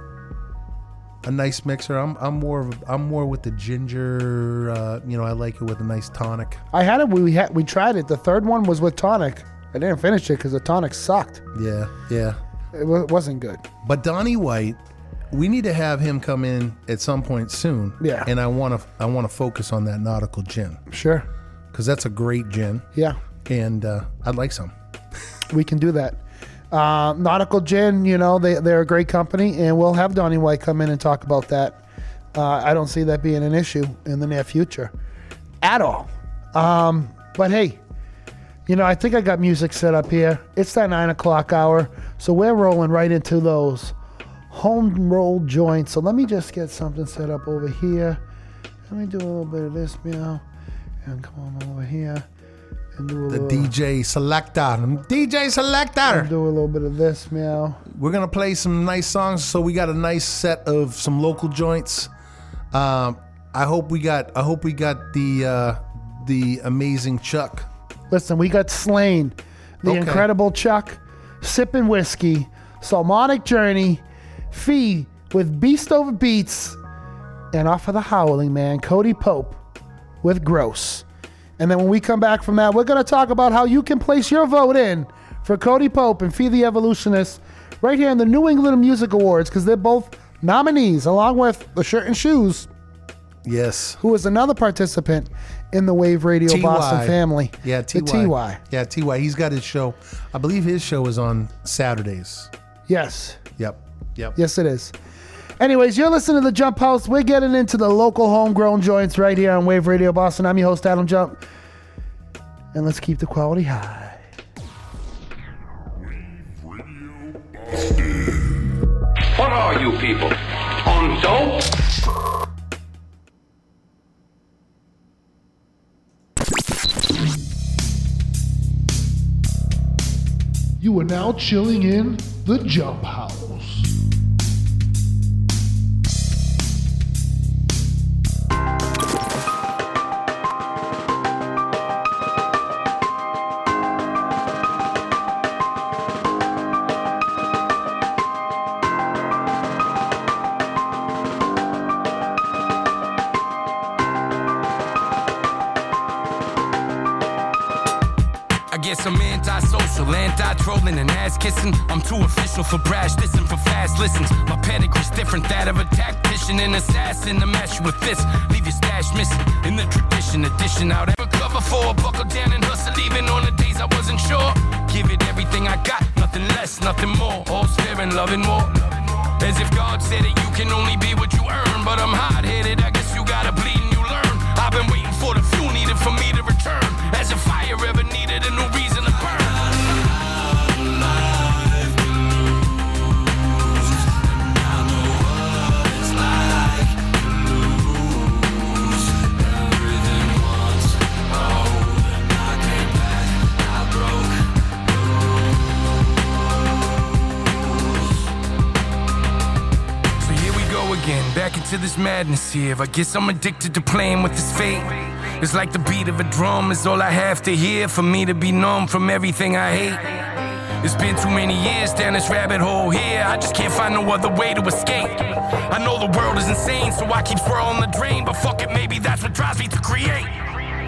a nice mixer. I'm I'm more of a, I'm more with the ginger. Uh, you know, I like it with a nice tonic. I had it. We had we tried it. The third one was with tonic. I didn't finish it because the tonic sucked. Yeah, yeah. It wa- wasn't good. But Donnie White, we need to have him come in at some point soon. Yeah. And I want to I want to focus on that nautical gin Sure. because that's a great gin, Yeah. And uh, I'd like some. we can do that. Uh, Nautical Gin, you know, they, they're a great company, and we'll have Donnie White come in and talk about that. Uh, I don't see that being an issue in the near future at all. Um, but hey, you know, I think I got music set up here. It's that nine o'clock hour, so we're rolling right into those home roll joints. So let me just get something set up over here. Let me do a little bit of this meow, and come on over here and do a The little. DJ selector, DJ selector. Do a little bit of this meow. We're gonna play some nice songs. So we got a nice set of some local joints. Um, I hope we got. I hope we got the uh, the amazing Chuck. Listen, we got Slain, the Okay. incredible Chuck, sipping whiskey, Solomonic Journey, Fee with Beast Over Beats, and off of the Howling Man, Cody Pope with Gross. And then when we come back from that, we're going to talk about how you can place your vote in for Cody Pope and Fee the Evolutionist right here in the New England Music Awards because they're both nominees along with the shirt and shoes Yes. who is another participant in the Wave Radio TY. Boston family. Yeah, TY. TY. Yeah, TY. He's got his show. I believe his show is on Saturdays. Yes. Yep. Yep. Yes, it is. Anyways, you're listening to the Jump Houze. We're getting into the local homegrown joints right here on Wave Radio Boston. I'm your host, Adam Jump. And let's keep the quality high. What are you people? On dope? You are now chilling in the Jump Houze. Anti-social, anti-trolling and ass-kissing. I'm too official for brash dissing, for fast listens. My pedigree's different, that of a tactician and assassin. To match you with this, leave your stash missing. In the tradition, edition out ever cover for. Buckle down and hustle, even on the days I wasn't sure. Give it everything I got, nothing less, nothing more. All and loving more. As if God said it, you can only be what you earn. But I'm hot-headed, I guess you gotta bleed and you learn. I've been waiting for the fuel needed for me to return. As if fire ever needed a new reason back into this madness here. I guess I'm addicted to playing with this fate. It's like the beat of a drum is all I have to hear for me to be numb from everything I hate. It's been too many years down this rabbit hole here. I just can't find no other way to escape. I know the world is insane, so I keep swirling the drain. But fuck it, maybe that's what drives me to create.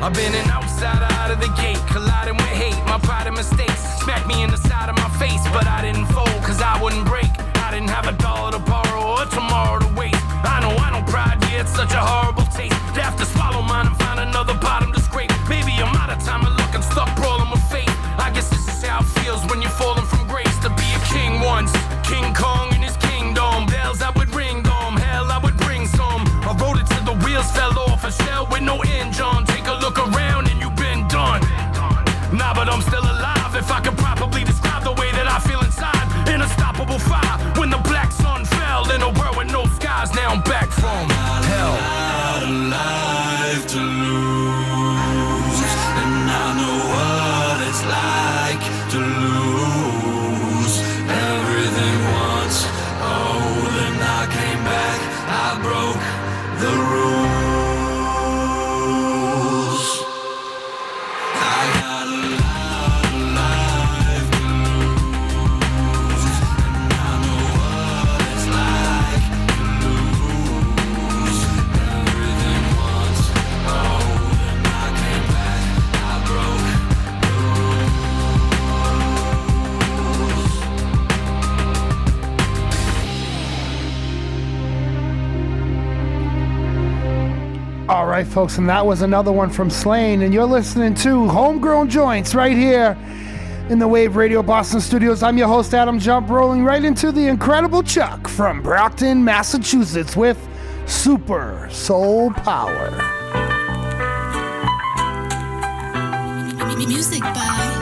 I've been an outsider out of the gate, colliding with hate, my pride and mistakes. Smack me in the side of my face, but I didn't fold, cause I wouldn't break. I didn't have a dollar to borrow or tomorrow to waste. I know I know pride, yeah, it's such a horrible taste. To have to swallow mine and find another bottom to scrape. Maybe I'm out of time and looking stuck, brawling with fate. I guess this is how it feels when you're falling from grace to be a king once. King Kong in his kingdom, bells I would ring them, hell I would bring some. I rode it till the wheels fell off a shell with no right, folks, and that was another one from Slain, and you're listening to Homegrown Joints right here in the Wave Radio Boston studios. I'm your host, Adam Jump, rolling right into the incredible Chuck from Brockton, Massachusetts with Super Soul Power. Music by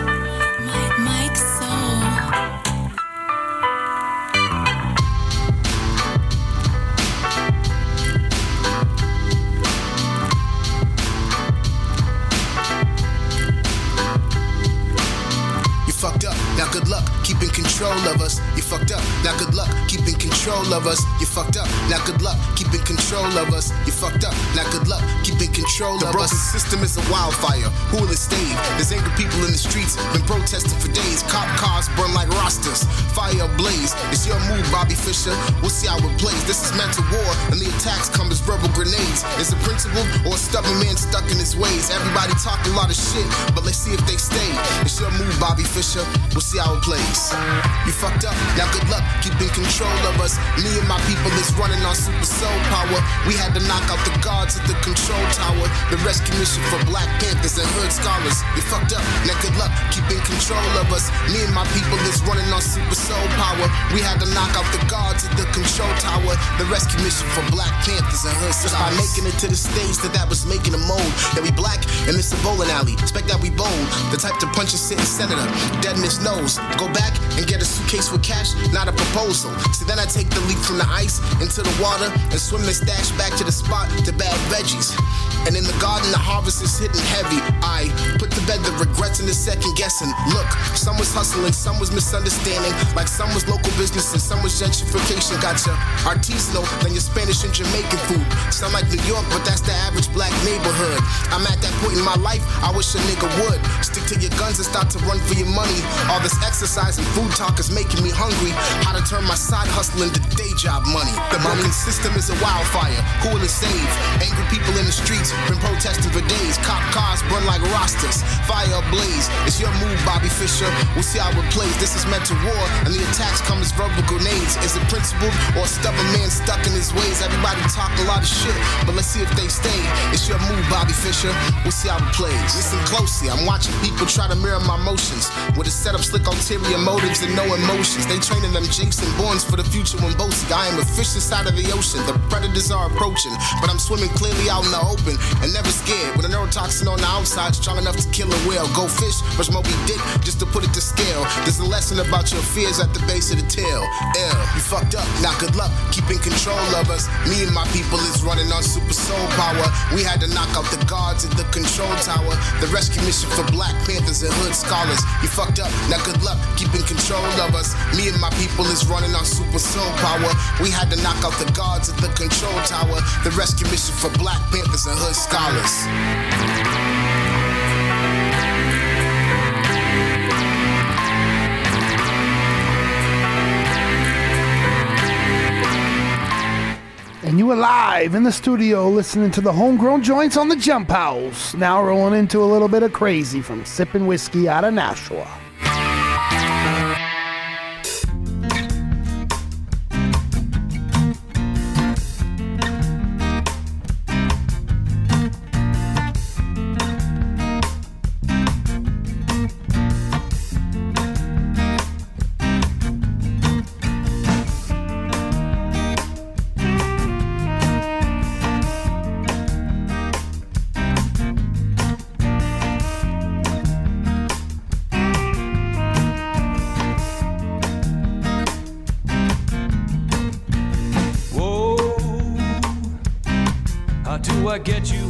us. You fucked up, now good luck keeping control of us. You fucked up, now good luck keeping control The of us. broken system is a wildfire. Who will it stave? There's angry people in the streets, been protesting for days. Cop cars burn like rosters, fire ablaze. It's your move, Bobby Fischer. We'll see how it plays. This is mental war, and the attacks come as verbal grenades. Is it principle or a stubborn man stuck in his ways? Everybody talk a lot of shit, but let's see if they stay. It's your move, Bobby Bobby Fischer. We'll see how it plays. You fucked up, now good luck keeping control of us. Me and my people is running on super soul power. We had to knock out the guards at the control tower. The rescue mission for Black Panthers and hood scholars. You fucked up, now good luck keeping control of us. Me and my people is running on super soul power. We had to knock out the guards at the control tower. The rescue mission for Black Panthers and hood scholars. Just by making it to the stage that that was making a mold. That we black and it's a bowling alley. Expect that we bold. The type to punch a sitting senator dead in his nose. Go back and get a suitcase with cash, not a proposal. See, then I take the leap from the ice into the water and swim and stash back to the spot to bag veggies. And in the garden, the harvest is hitting heavy. I put to bed the regrets and the second guessing. Look, some was hustling, some was misunderstanding. Like some was local business and some was gentrification. Gotcha artisanal, then your Spanish and Jamaican food. Some like New York, but that's the average black neighborhood. I'm at that point in my life, I wish a nigga would. Stick to your guns and start to run for your money. All this exercise and food talk is making me hungry. How to turn my side hustle into day job money. The Roman system is a wildfire. Who will it save? Angry people in the streets been protesting for days. Cop cars burn like rosters. Fire ablaze. It's your move, Bobby Fischer. We'll see how it plays. This is meant to war, and the attacks come as verbal grenades. Is it principled or a stubborn man stuck in his ways? Everybody talk a lot of shit, but let's see if they stay. It's your move, Bobby Fischer. We'll see how it plays. Listen closely. I'm watching people try to mirror my motions with a set of slick ulterior motives and no emotions. They training them jinx and Bournes for the future when boasting. I am a fish inside of the ocean. The predators are approaching, but I'm swimming clearly out in the open and never scared. With a neurotoxin on the outside, strong enough to kill a whale. Go fish, brush Moby Dick, just to put it to scale. There's a lesson about your fears at the base of the tail. L, you fucked up. Now good luck keeping control of us. Me and my people is running on super soul power. We had to knock out the guards at the control tower. The rescue mission for Black Panthers and hood scholars. You fucked up. Now good luck keeping control of us. Me and my people is running on super soul power. We had to knock out the guards at the control tower. The rescue mission for Black Panthers and hood scholars. And you are live in the studio listening to the homegrown joints on the Jump Houze. Now rolling into a little bit of crazy from sipping whiskey out of Nashua. Get you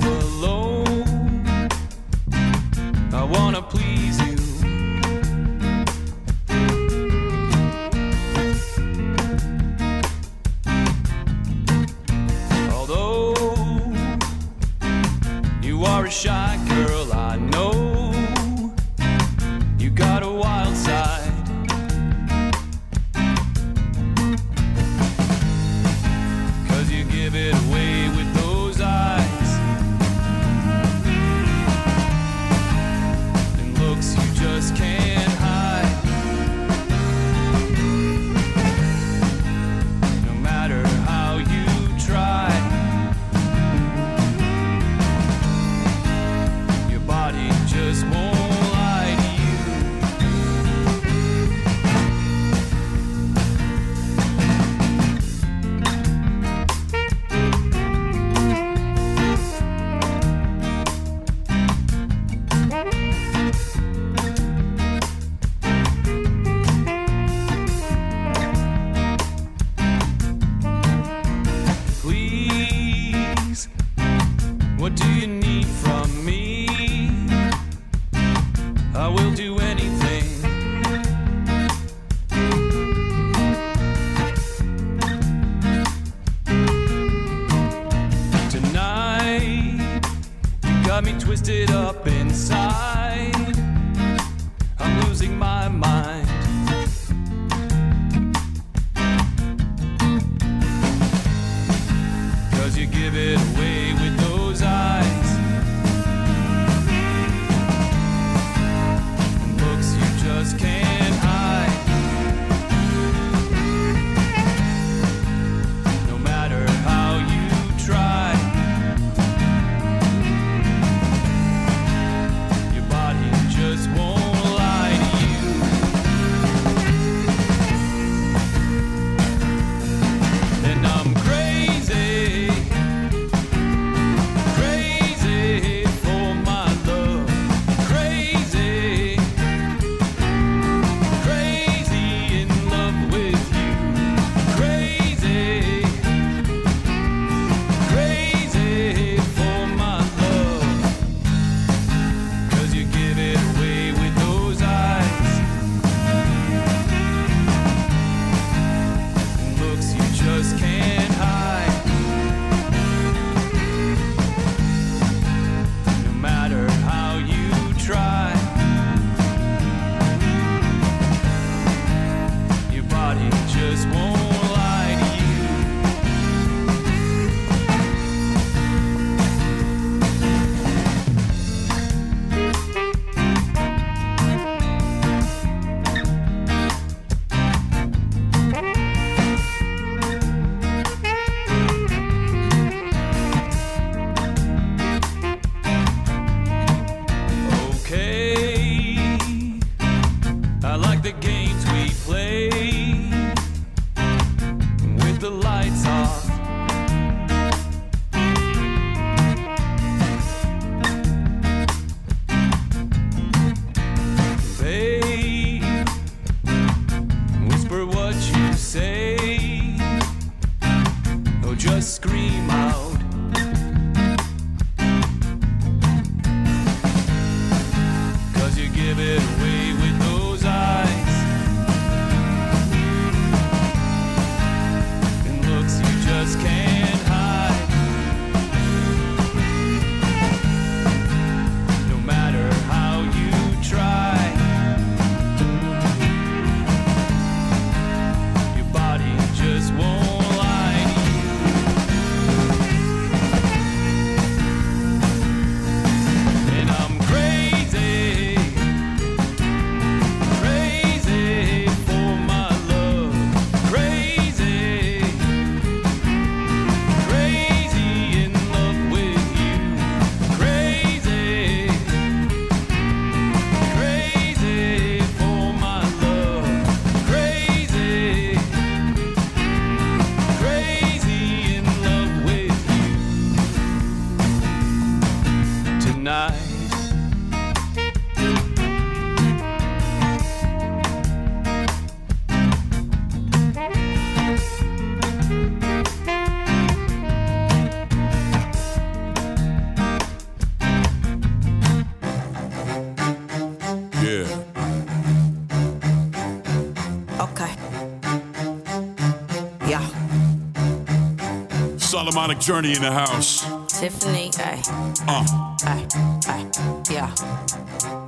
Solomonic Journey in the house. Tiffany, ay, Uh, ay, ay, yeah.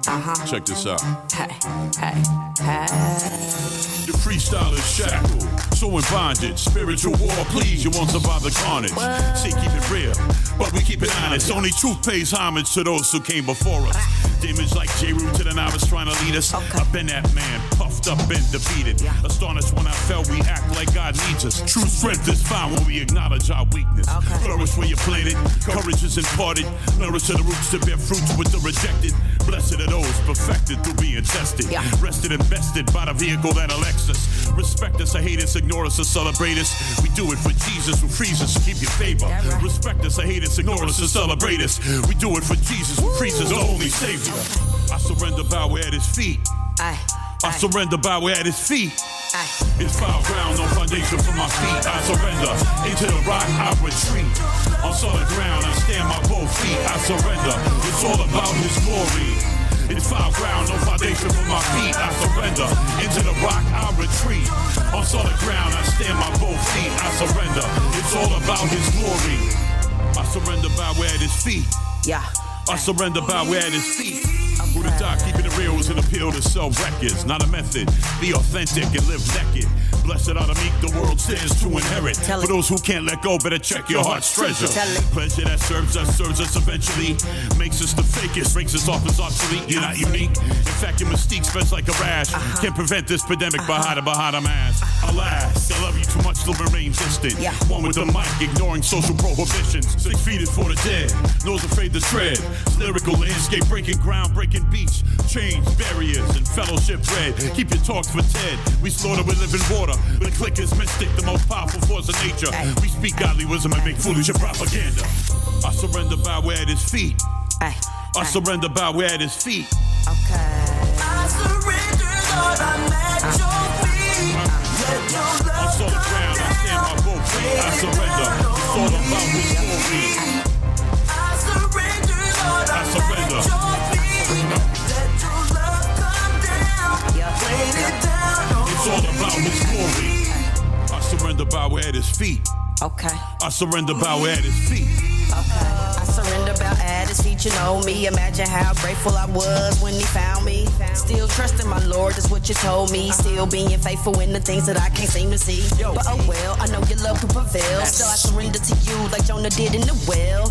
Uh huh. check this out. Hey, hey, hey. The freestyle is shackled, so in bondage. Spiritual war, please, you won't survive the carnage. See, keep it real, but we keep it honest. Only truth pays homage to those who came before us. Damage like J. Root to the novice trying to lead us. I've been that man, puffed up and defeated. Astonished when I fell, we act like God needs us. True strength is found when we acknowledge our weakness. Flourish where you're planted, courage is imparted. Nourish to the roots to bear fruits with the rejected. Blessed are those perfected through being tested. Rested and bested by the vehicle that elects us. Respect us or hate us, ignore us or celebrate us. We do it for Jesus who frees us to keep your favor. Respect us or hate us, ignore us or celebrate us. We do it for Jesus who frees us, the only Savior. I surrender, bow at his feet. I surrender, bow at his feet. It's foul ground, no foundation for my feet. I surrender. Into the rock, I retreat. On solid ground, I stand my both feet. I surrender. It's all about his glory. It's foul ground, no foundation for my feet. I surrender. Into the rock, I retreat. On solid ground, I stand my both feet. I surrender. It's all about his glory. I surrender, bow at his feet. Yeah. I surrender, bow We at his feet. The doc, keeping it real is an appeal to sell records, not a method. Be authentic and live naked. Blessed are the meek, the world stands to inherit. For those who can't let go, better check your heart's treasure. Pleasure that serves us, serves us eventually. Makes us the fakest, breaks us off as obsolete. You're not unique. In fact, your mystique spreads like a rash. Can't prevent this pandemic by hiding behind a mask. Alas, I love you too much to remain distant. One with the mic, ignoring social prohibitions. Six feet is for the dead, nose afraid to tread. Lyrical landscape, breaking ground, breaking beach. Change barriers and fellowship bread. Keep your talks for Ted. We slaughter with living water. The click is mystic, the most powerful force of nature. We speak godly wisdom and make foolish propaganda. I surrender, bow we at his feet. I surrender, bow we at his feet. I surrender, Lord, I'm at ah. your feet. Let your love On solid ground, I stand my both feet. I surrender. It's all about his glory. I surrender, bow at his feet. Okay. I surrender, bow at his feet. I surrender about at his feet, you know me. Imagine how grateful I was when he found me. Still trusting my Lord, that's what you told me. Still being faithful in the things that I can't seem to see. But oh well, I know your love will prevail. Still, I surrender to you like Jonah did in the well.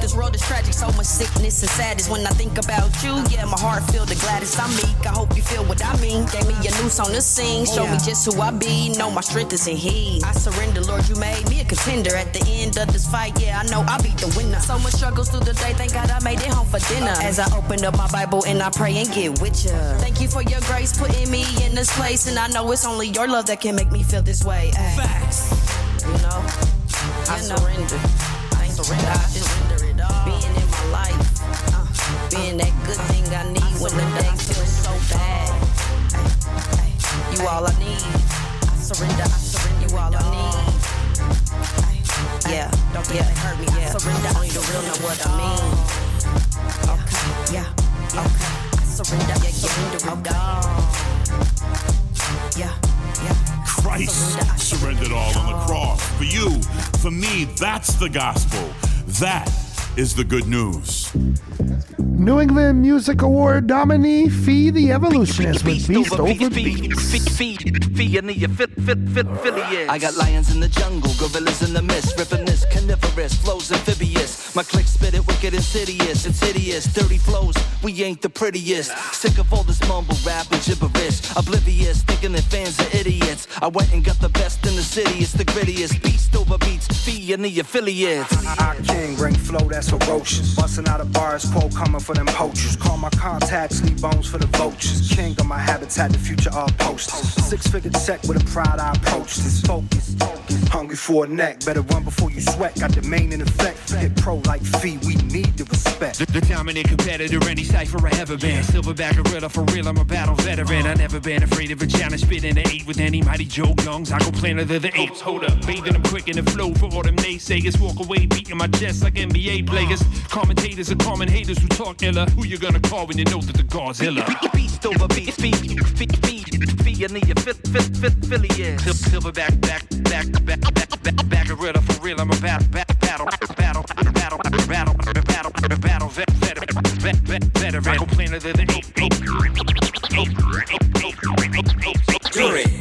This world is tragic, so much sickness and sadness. When I think about you, yeah, my heart feel the gladdest. I'm meek, I hope you feel what I mean. Gave me a new song to sing, show me just who I be. Know my strength is in He. I surrender, Lord, you made me a contender. At the end of this fight, yeah, I know I'll be the winner. So much struggles through the day, thank God I made it home for dinner. As I open up my Bible and I pray and get with ya. Thank you for your grace, putting me in this place. And I know it's only your love that can make me feel this way. Facts. You know, I surrender. I surrender. I surrender it all. Being in my life, uh, being that good thing I need when the day feels so bad. Ay, ay, You all I need. I surrender. I surrender. You all I need. Ay, Yeah, don't yeah, hurt me. Yeah, surrender. Only the real know what I mean. Okay, yeah, okay. I surrender. Yeah, surrender it all. Yeah, yeah. Christ surrendered all on the cross. For you, for me, that's the gospel. That is the good news. New England Music Award nominee Fee the Evolutionist with Beast Over Beast. I got lions in the jungle, gorillas in the mist, ripping this carnivorous, flows amphibious. My click spit it wicked insidious, it's hideous, dirty flows. We ain't the prettiest. Sick of all this mumble rap and gibberish, oblivious, thinking that fans are idiots. I went and got the best in the city, it's the grittiest. Beast over beats, fee and the affiliates. Our king bring flow that's ferocious. Busting out of bars, pole coming for them poachers. Call my contacts, leave bones for the vultures. King of my habitat, the future all posters. Six figure check with a pride I approach this. Focus, hungry for a neck. Better run before you sweat. Got the main in effect. Hit pro like fee, we need the respect. The, the dominant competitor, any cipher I ever been. Silverback gorilla for real, I'm a battle veteran. I never been afraid of a challenge. Spit in the eight with any mighty Joe Youngs. I go plainer than the apes. Hold up, bathing them quick in the flow for all them naysayers. Walk away, beating my chest like NBA players. Commentators are common haters who talk iller. Who you gonna call when you know that the God's iller? Beast over beast, beast, beast, beast, fee and the affiliates. Silverback, back, back, back, back, back, back gorilla for real, I'm a battle, battle, know, the, the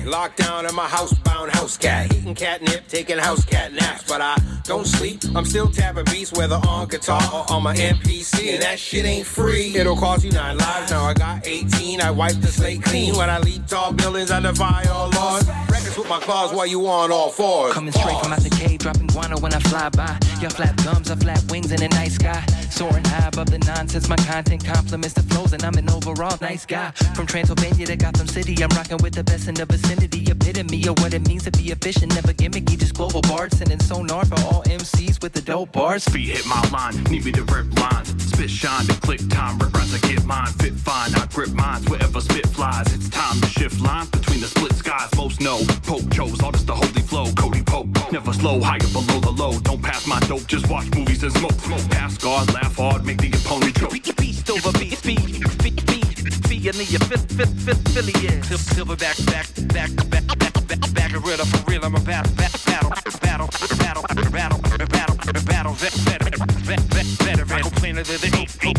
locked down in my housebound house cat. Eating catnip, taking house cat naps. But I don't sleep, I'm still tapping beats, whether on guitar or on my MPC. And that shit ain't free. It'll cost you nine lives. Now I got 18, I wipe the slate clean. When I lead tall buildings, I defy all laws. Records with my claws while you on all fours. Coming straight from out the cave, dropping guano when I fly by. Y'all flap gums, I flap wings in the night sky. Soaring high above the nonsense, my content compliments the flows, and I'm an overall nice guy. From Transylvania to Gotham City, I'm rocking with the best in the vicinity. Epitome of what it means to be efficient, never gimmicky, just global bard, sending sonar for all MCs with the dope bars. Feet hit my line, need me to rip lines. Spit shine to click time, rip rhymes, I get mine. Fit fine, I grip mines wherever spit flies. It's time to shift lines between the split skies. Most know, Pope chose, all just the holy flow. Cody Pope, never slow, higher below the low. Don't pass my dope, just watch movies and smoke. Smoke, pass guard, laugh hard, make the opponent choke. Beast over beast, beast, beast, beast, fee and the fifth, fifth, fifth, affiliates. Silverback, back, back, back, back, back, back gorilla for real, I'm a battle, battle, battle, battle, battle, battle, battle, battle, vet, vet, vet, vet, veteran. I go plainer than the ape, ape,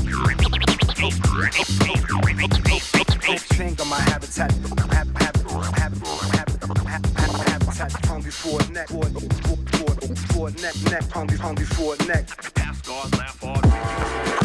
King of my habitat. Hab- hab- hab- hab- hab- Habitat hungry for a neck, for, for, for, for a neck, neck, hungry, hungry for a neck. Pass guard, laugh hard.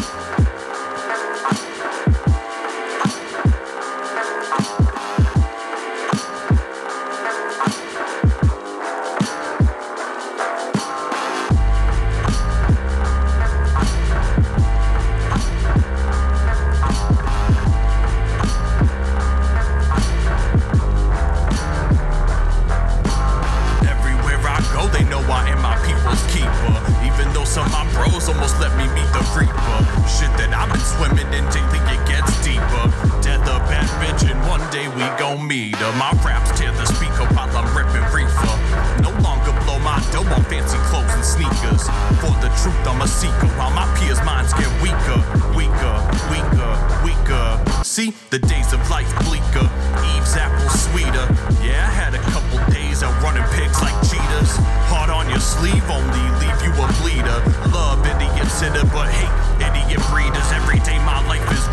Been swimming in daily, it gets deeper. Death a bad bitch, and one day we gon' meet her. My raps tear the speaker while I'm ripping reefer. No longer blow my dough on fancy clothes and sneakers. For the truth, I'm a seeker. While my peers' minds get weaker, weaker, weaker, weaker. See, the days of life bleaker. Eve's apple sweeter. Yeah, I had a couple days of running pigs like cheetahs. Hard on your sleeve, only leave you a bleeder. Love idiot sitter, but hate idiot breeders.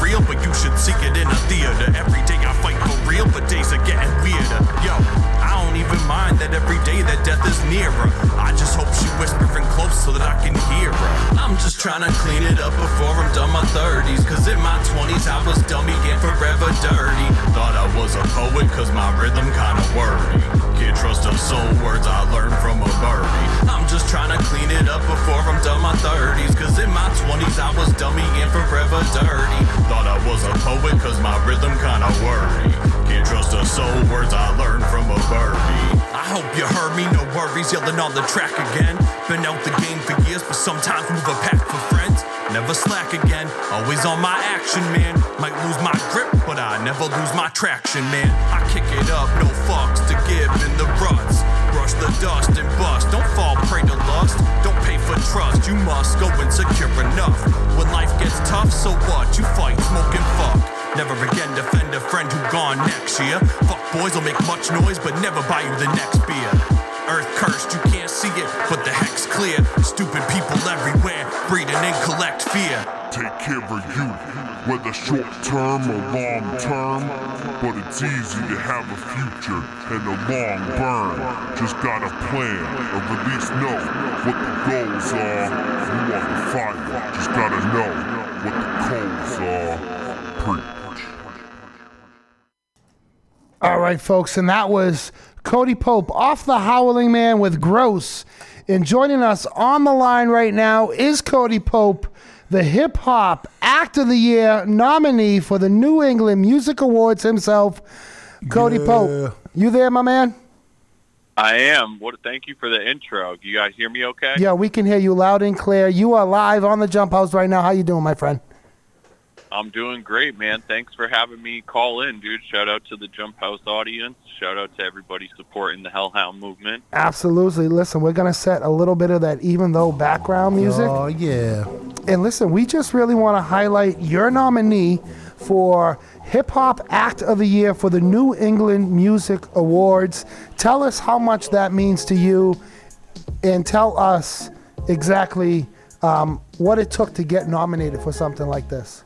Real, but you should see it in a theater. Every day I fight for real, but days are getting weirder. Yo, I don't even mind that every day that death is nearer. I just hope she whispering close so that I can hear her. I'm just trying to clean it up before I'm done my 30s. Cause in my 20s I was dummy, and forever dirty. Thought I was a poet cause my rhythm kinda wordy. Can't trust a soul words I learned from a birdie. I'm just trying to clean it up before I'm done my 30s. Cause in my 20s I was dummy and forever dirty. Thought I was a poet cause my rhythm kinda wordy. Can't trust a soul, words I learned from a birdie. I hope you heard me, no worries, yelling on the track again. Been out the game for years, but sometimes move a pack for friends. Never slack again, always on my action, man. Might lose my grip, but I never lose my traction, man. I kick it up, no fucks to give the dust and bust, don't fall prey to lust. Don't pay for trust, you must go insecure enough. When life gets tough, so what? You fight, smoke and fuck. Never again defend a friend who gone next year. Fuck boys will make much noise, but never buy you the next beer. Earth cursed, you can't see it, but the heck's clear. Stupid people everywhere, breeding in collect fear. Take care of you, whether short term or long term. But it's easy to have a future and a long burn. Just got a plan, or at least know what the goals are. You want the fire, just gotta know what the coals are. Preach. All right, folks, and that was Cody Pope off the Howling Man with Gross. And joining us on the line right now is Cody Pope, the Hip Hop Act of the Year nominee for the New England Music Awards himself. Cody Yeah. Pope, you there, my man? I am. What? Thank you for the intro. You guys hear me okay? Yeah, we can hear you loud and clear. You are live on the Jump Houze right now. How you doing, my friend? I'm doing great, man. Thanks for having me call in, dude. Shout out to the Jump Houze audience. Shout out to everybody supporting the Hellhound movement. Absolutely. Listen, we're going to set a little bit of that even though background music. Oh, yeah. And listen, we just really want to highlight your nominee for Hip Hop Act of the Year for the New England Music Awards. Tell us how much that means to you and tell us exactly um, what it took to get nominated for something like this.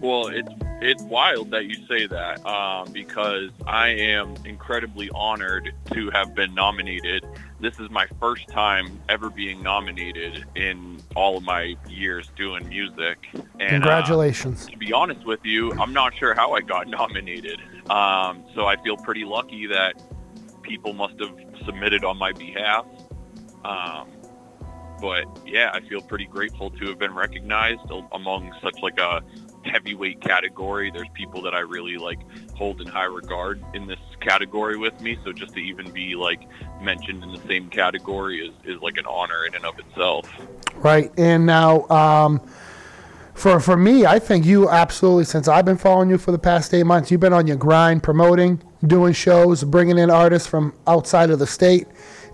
Well, it's it's wild that you say that um, because I am incredibly honored to have been nominated. This is my first time ever being nominated in all of my years doing music. And, uh, Congratulations. to be honest with you, I'm not sure how I got nominated. Um, so I feel pretty lucky that people must have submitted on my behalf. Um, but yeah, I feel pretty grateful to have been recognized among such like a heavyweight category. There's people that I really like hold in high regard in this category with me. So just to even be like mentioned in the same category is, is like an honor in and of itself. Right. And now, um, for for me, I think you absolutely, since I've been following you for the past eight months, you've been on your grind, promoting, doing shows, bringing in artists from outside of the state,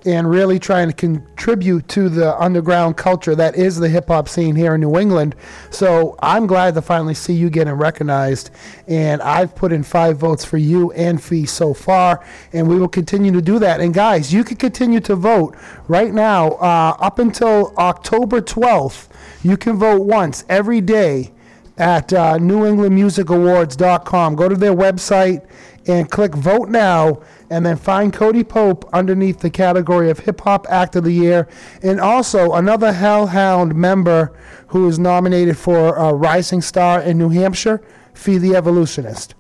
and really trying to contribute to the underground culture that is the hip hop scene here in New England. So I'm glad to finally see you getting recognized. And I've put in five votes for you and Fee so far, and we will continue to do that. And guys, you can continue to vote right now uh, up until October 12th. You can vote once every day at uh, NewEnglandMusicAwards.com. Go to their website and click Vote Now, and then find Cody Pope underneath the category of Hip Hop Act of the Year, and also another Hellhound member who is nominated for uh, Rising Star in New Hampshire, Fee the Evolutionist.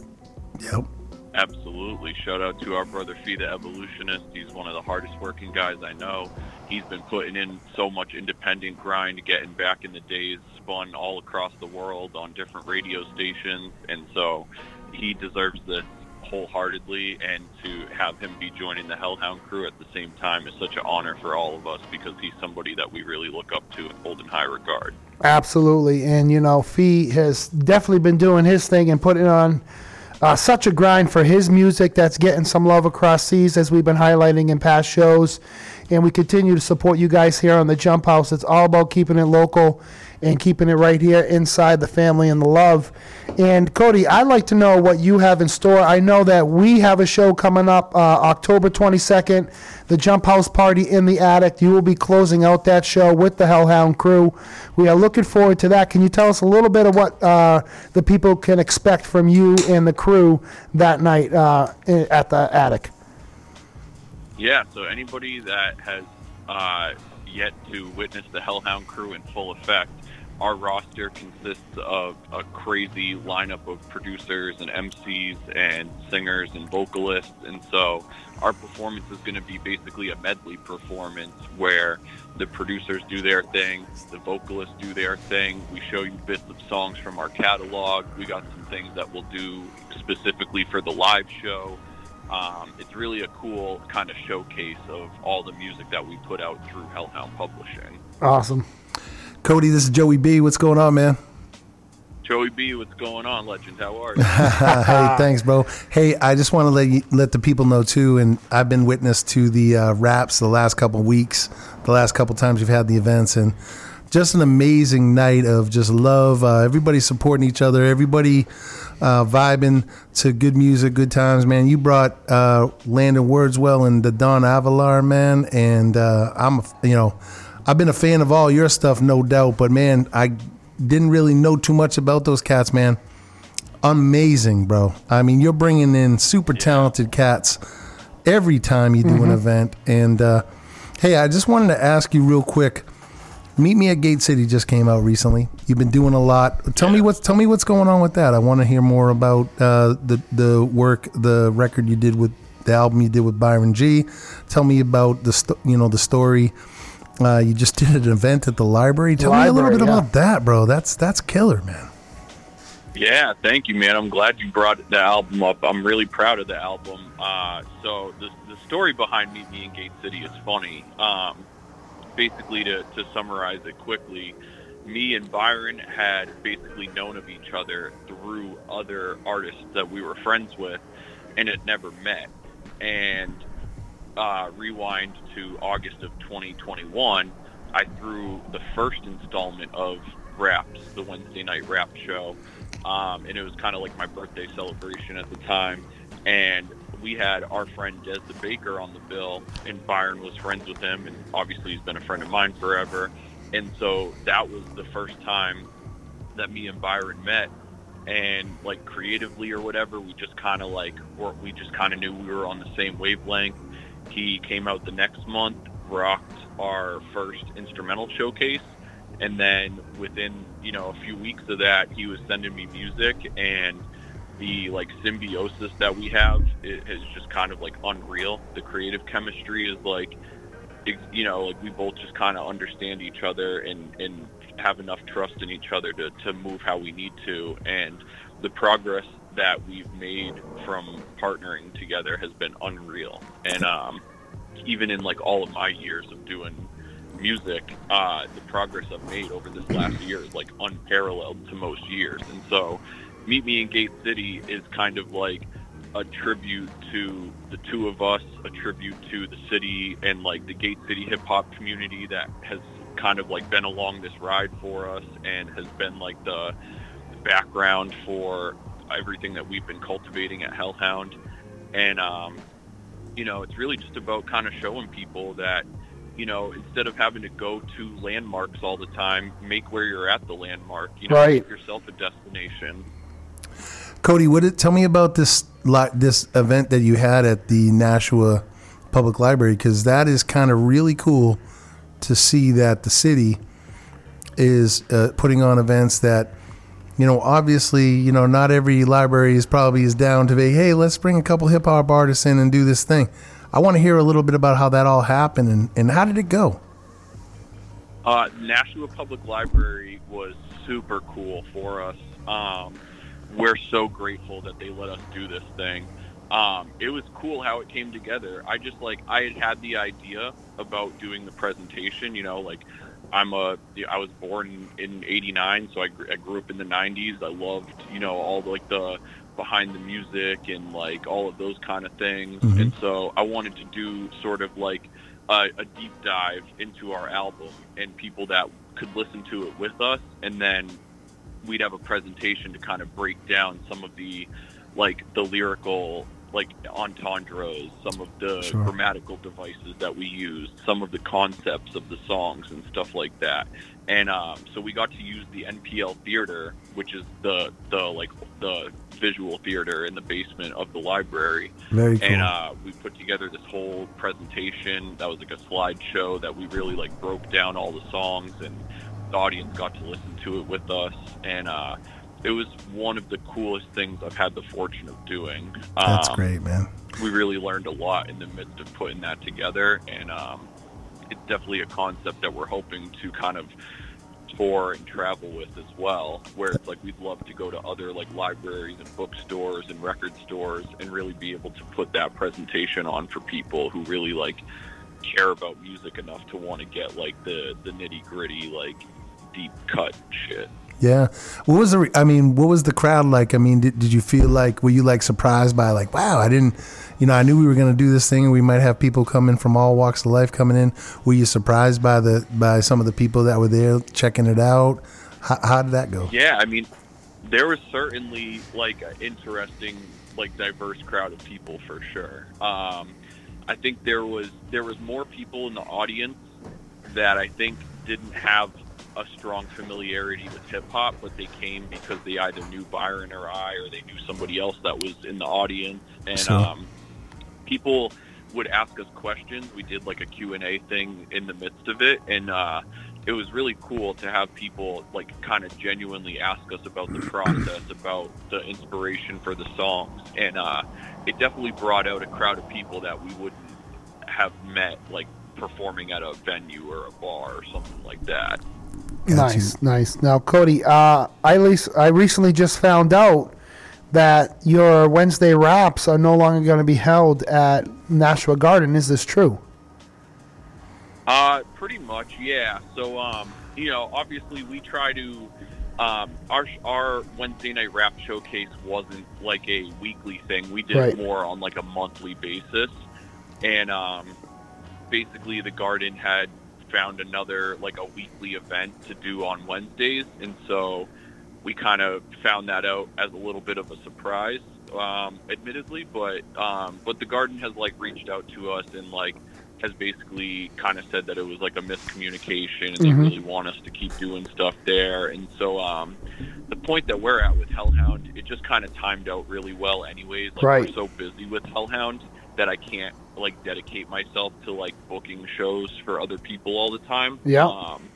Yep. Absolutely. Shout out to our brother Fee the Evolutionist. He's one of the hardest working guys I know. He's been putting in so much independent grind, getting back in the days, spun all across the world on different radio stations. And so he deserves this wholeheartedly. And to have him be joining the Hellhound crew at the same time is such an honor for all of us because he's somebody that we really look up to and hold in high regard. Absolutely. And, you know, Fee has definitely been doing his thing and putting on uh, such a grind for his music that's getting some love across seas, as we've been highlighting in past shows. And we continue to support you guys here on the Jump Houze. It's all about keeping it local and keeping it right here inside the family and the love. And Cody, I'd like to know what you have in store. I know that we have a show coming up uh, October 22nd, the Jump Houze Party in the Attic. You will be closing out that show with the Hellhound crew. We are looking forward to that. Can you tell us a little bit of what uh, the people can expect from you and the crew that night uh, at the Attic? Yeah, so anybody that has uh, yet to witness the Hellhound crew in full effect, our roster consists of a crazy lineup of producers and MCs and singers and vocalists, and so our performance is going to be basically a medley performance where the producers do their thing, the vocalists do their thing. We show you bits of songs from our catalog. We got some things that we'll do specifically for the live show. Um, it's really a cool kind of showcase of all the music that we put out through Hellhound Publishing. Awesome. Cody, this is Joey B. What's going on, man? Joey B, what's going on, Legend? How are you? hey, thanks, bro. Hey, I just want to let you, let the people know too, and I've been witness to the uh, raps the last couple weeks, the last couple times you've had the events, and just an amazing night of just love. Uh, everybody supporting each other, everybody uh, vibing to good music, good times, man. You brought uh, Landon Wordswell and the Don Avalar, man, and uh, I'm, you know, I've been a fan of all your stuff, no doubt, but man, I didn't really know too much about those cats, man. Amazing, bro. I mean, you're bringing in super talented cats every time you do an Mhm. event. And uh, hey, I just wanted to ask you real quick. Meet Me at Gate City just came out recently. You've been doing a lot. Tell me what's tell me what's going on with that. I want to hear more about uh, the the work, the record you did with the album you did with Byron G. Tell me about the sto- you know the story. Uh, you just did an event at the library. Tell me a little bit yeah. about that, bro. That's that's killer, man. Yeah, thank you, man. I'm glad you brought the album up. I'm really proud of the album. Uh, so the, the story behind Meet Me in Gate City is funny. Um, basically, to, to summarize it quickly, me and Byron had basically known of each other through other artists that we were friends with and had never met. And uh, rewind to August of 2021, I threw the first installment of Raps, the Wednesday night rap show, um, and it was kind of like my birthday celebration at the time. And we had our friend Des the Baker on the bill, and Byron was friends with him, and obviously he's been a friend of mine forever. And so that was the first time that me and Byron met and like creatively or whatever we just kind of like or we just kind of knew we were on the same wavelength he came out the next month rocked our first instrumental showcase and then within you know a few weeks of that he was sending me music and the like symbiosis that we have it is just kind of like unreal. The creative chemistry is like you know like we both just kind of understand each other and and have enough trust in each other to, to move how we need to and the progress that we've made from partnering together has been unreal. And um even in like all of my years of doing music uh the progress i've made over this last year is like unparalleled to most years. And so meet me in gate city is kind of like a tribute to the two of us, a tribute to the city and like the Gate City hip hop community that has kind of like been along this ride for us and has been like the background for everything that we've been cultivating at Hellhound. And um, you know, it's really just about kind of showing people that you know, instead of having to go to landmarks all the time, make where you're at the landmark. You know, Right. make yourself a destination. Cody, what it, tell me about this this event that you had at the Nashua Public Library because that is kind of really cool to see that the city is uh, putting on events that you know obviously you know not every library is probably is down to be hey let's bring a couple hip hop artists in and do this thing. I want to hear a little bit about how that all happened and, and how did it go? Uh, Nashua Public Library was super cool for us. Um, we're so grateful that they let us do this thing. Um, it was cool how it came together. I just like I had had the idea about doing the presentation. You know, like I'm a I was born in '89, so I, gr- I grew up in the '90s. I loved you know all like the behind the music and like all of those kind of things. Mhm. And so I wanted to do sort of like a, a deep dive into our album and people that could listen to it with us, and then we'd have a presentation to kind of break down some of the like the lyrical like entendres, some of the Sure. grammatical devices that we used, some of the concepts of the songs and stuff like that. And um, so we got to use the NPL theater, which is the the like the visual theater in the basement of the library. Very cool. And uh, we put together this whole presentation that was like a slideshow that we really like broke down all the songs and the audience got to listen to it with us, and uh, it was one of the coolest things I've had the fortune of doing. That's Um, great, man. we really learned a lot in the midst of putting that together and um, it's definitely a concept that we're hoping to kind of tour and travel with as well where it's like we'd love to go to other like libraries and bookstores and record stores and really be able to put that presentation on for people who really like care about music enough to want to get like the the nitty gritty like deep cut shit Yeah. What was the? re- I mean, what was the crowd like? I mean, did, did you feel like were you like surprised by like, wow, I didn't, you know, I knew we were gonna do this thing and we might have people coming from all walks of life coming in. Were you surprised by the by some of the people that were there checking it out? How, how did that go? Yeah, I mean, there was certainly like an interesting, like diverse crowd of people for sure. Um, I think there was there was more people in the audience that I think didn't have a strong familiarity with hip hop, but they came because they either knew Byron or I, or they knew somebody else that was in the audience, and Sure. um, people would ask us questions. We did like a Q&A thing in the midst of it and uh it was really cool to have people like kind of genuinely ask us about the process, about the inspiration for the songs. And uh it definitely brought out a crowd of people that we wouldn't have met like performing at a venue or a bar or something like that. Nice, nice. Now, Cody, uh, I least I recently just found out that your Wednesday raps are no longer going to be held at Nashua Garden. Is this true? Uh, pretty much, yeah. So, um, you know, obviously we try to, um, our our Wednesday night rap showcase wasn't like a weekly thing. We did Right. it more on like a monthly basis, and um, basically the Garden had found another like a weekly event to do on Wednesdays, and so we kind of found that out as a little bit of a surprise, um, admittedly. But um, but the Garden has like reached out to us and like has basically kind of said that it was like a miscommunication and they Mhm. really want us to keep doing stuff there. And so um, the point that we're at with Hellhound, it just kind of timed out really well, anyways. Like Right. we're so busy with Hellhound that I can't like dedicate myself to like booking shows for other people all the time. Yeah. Um,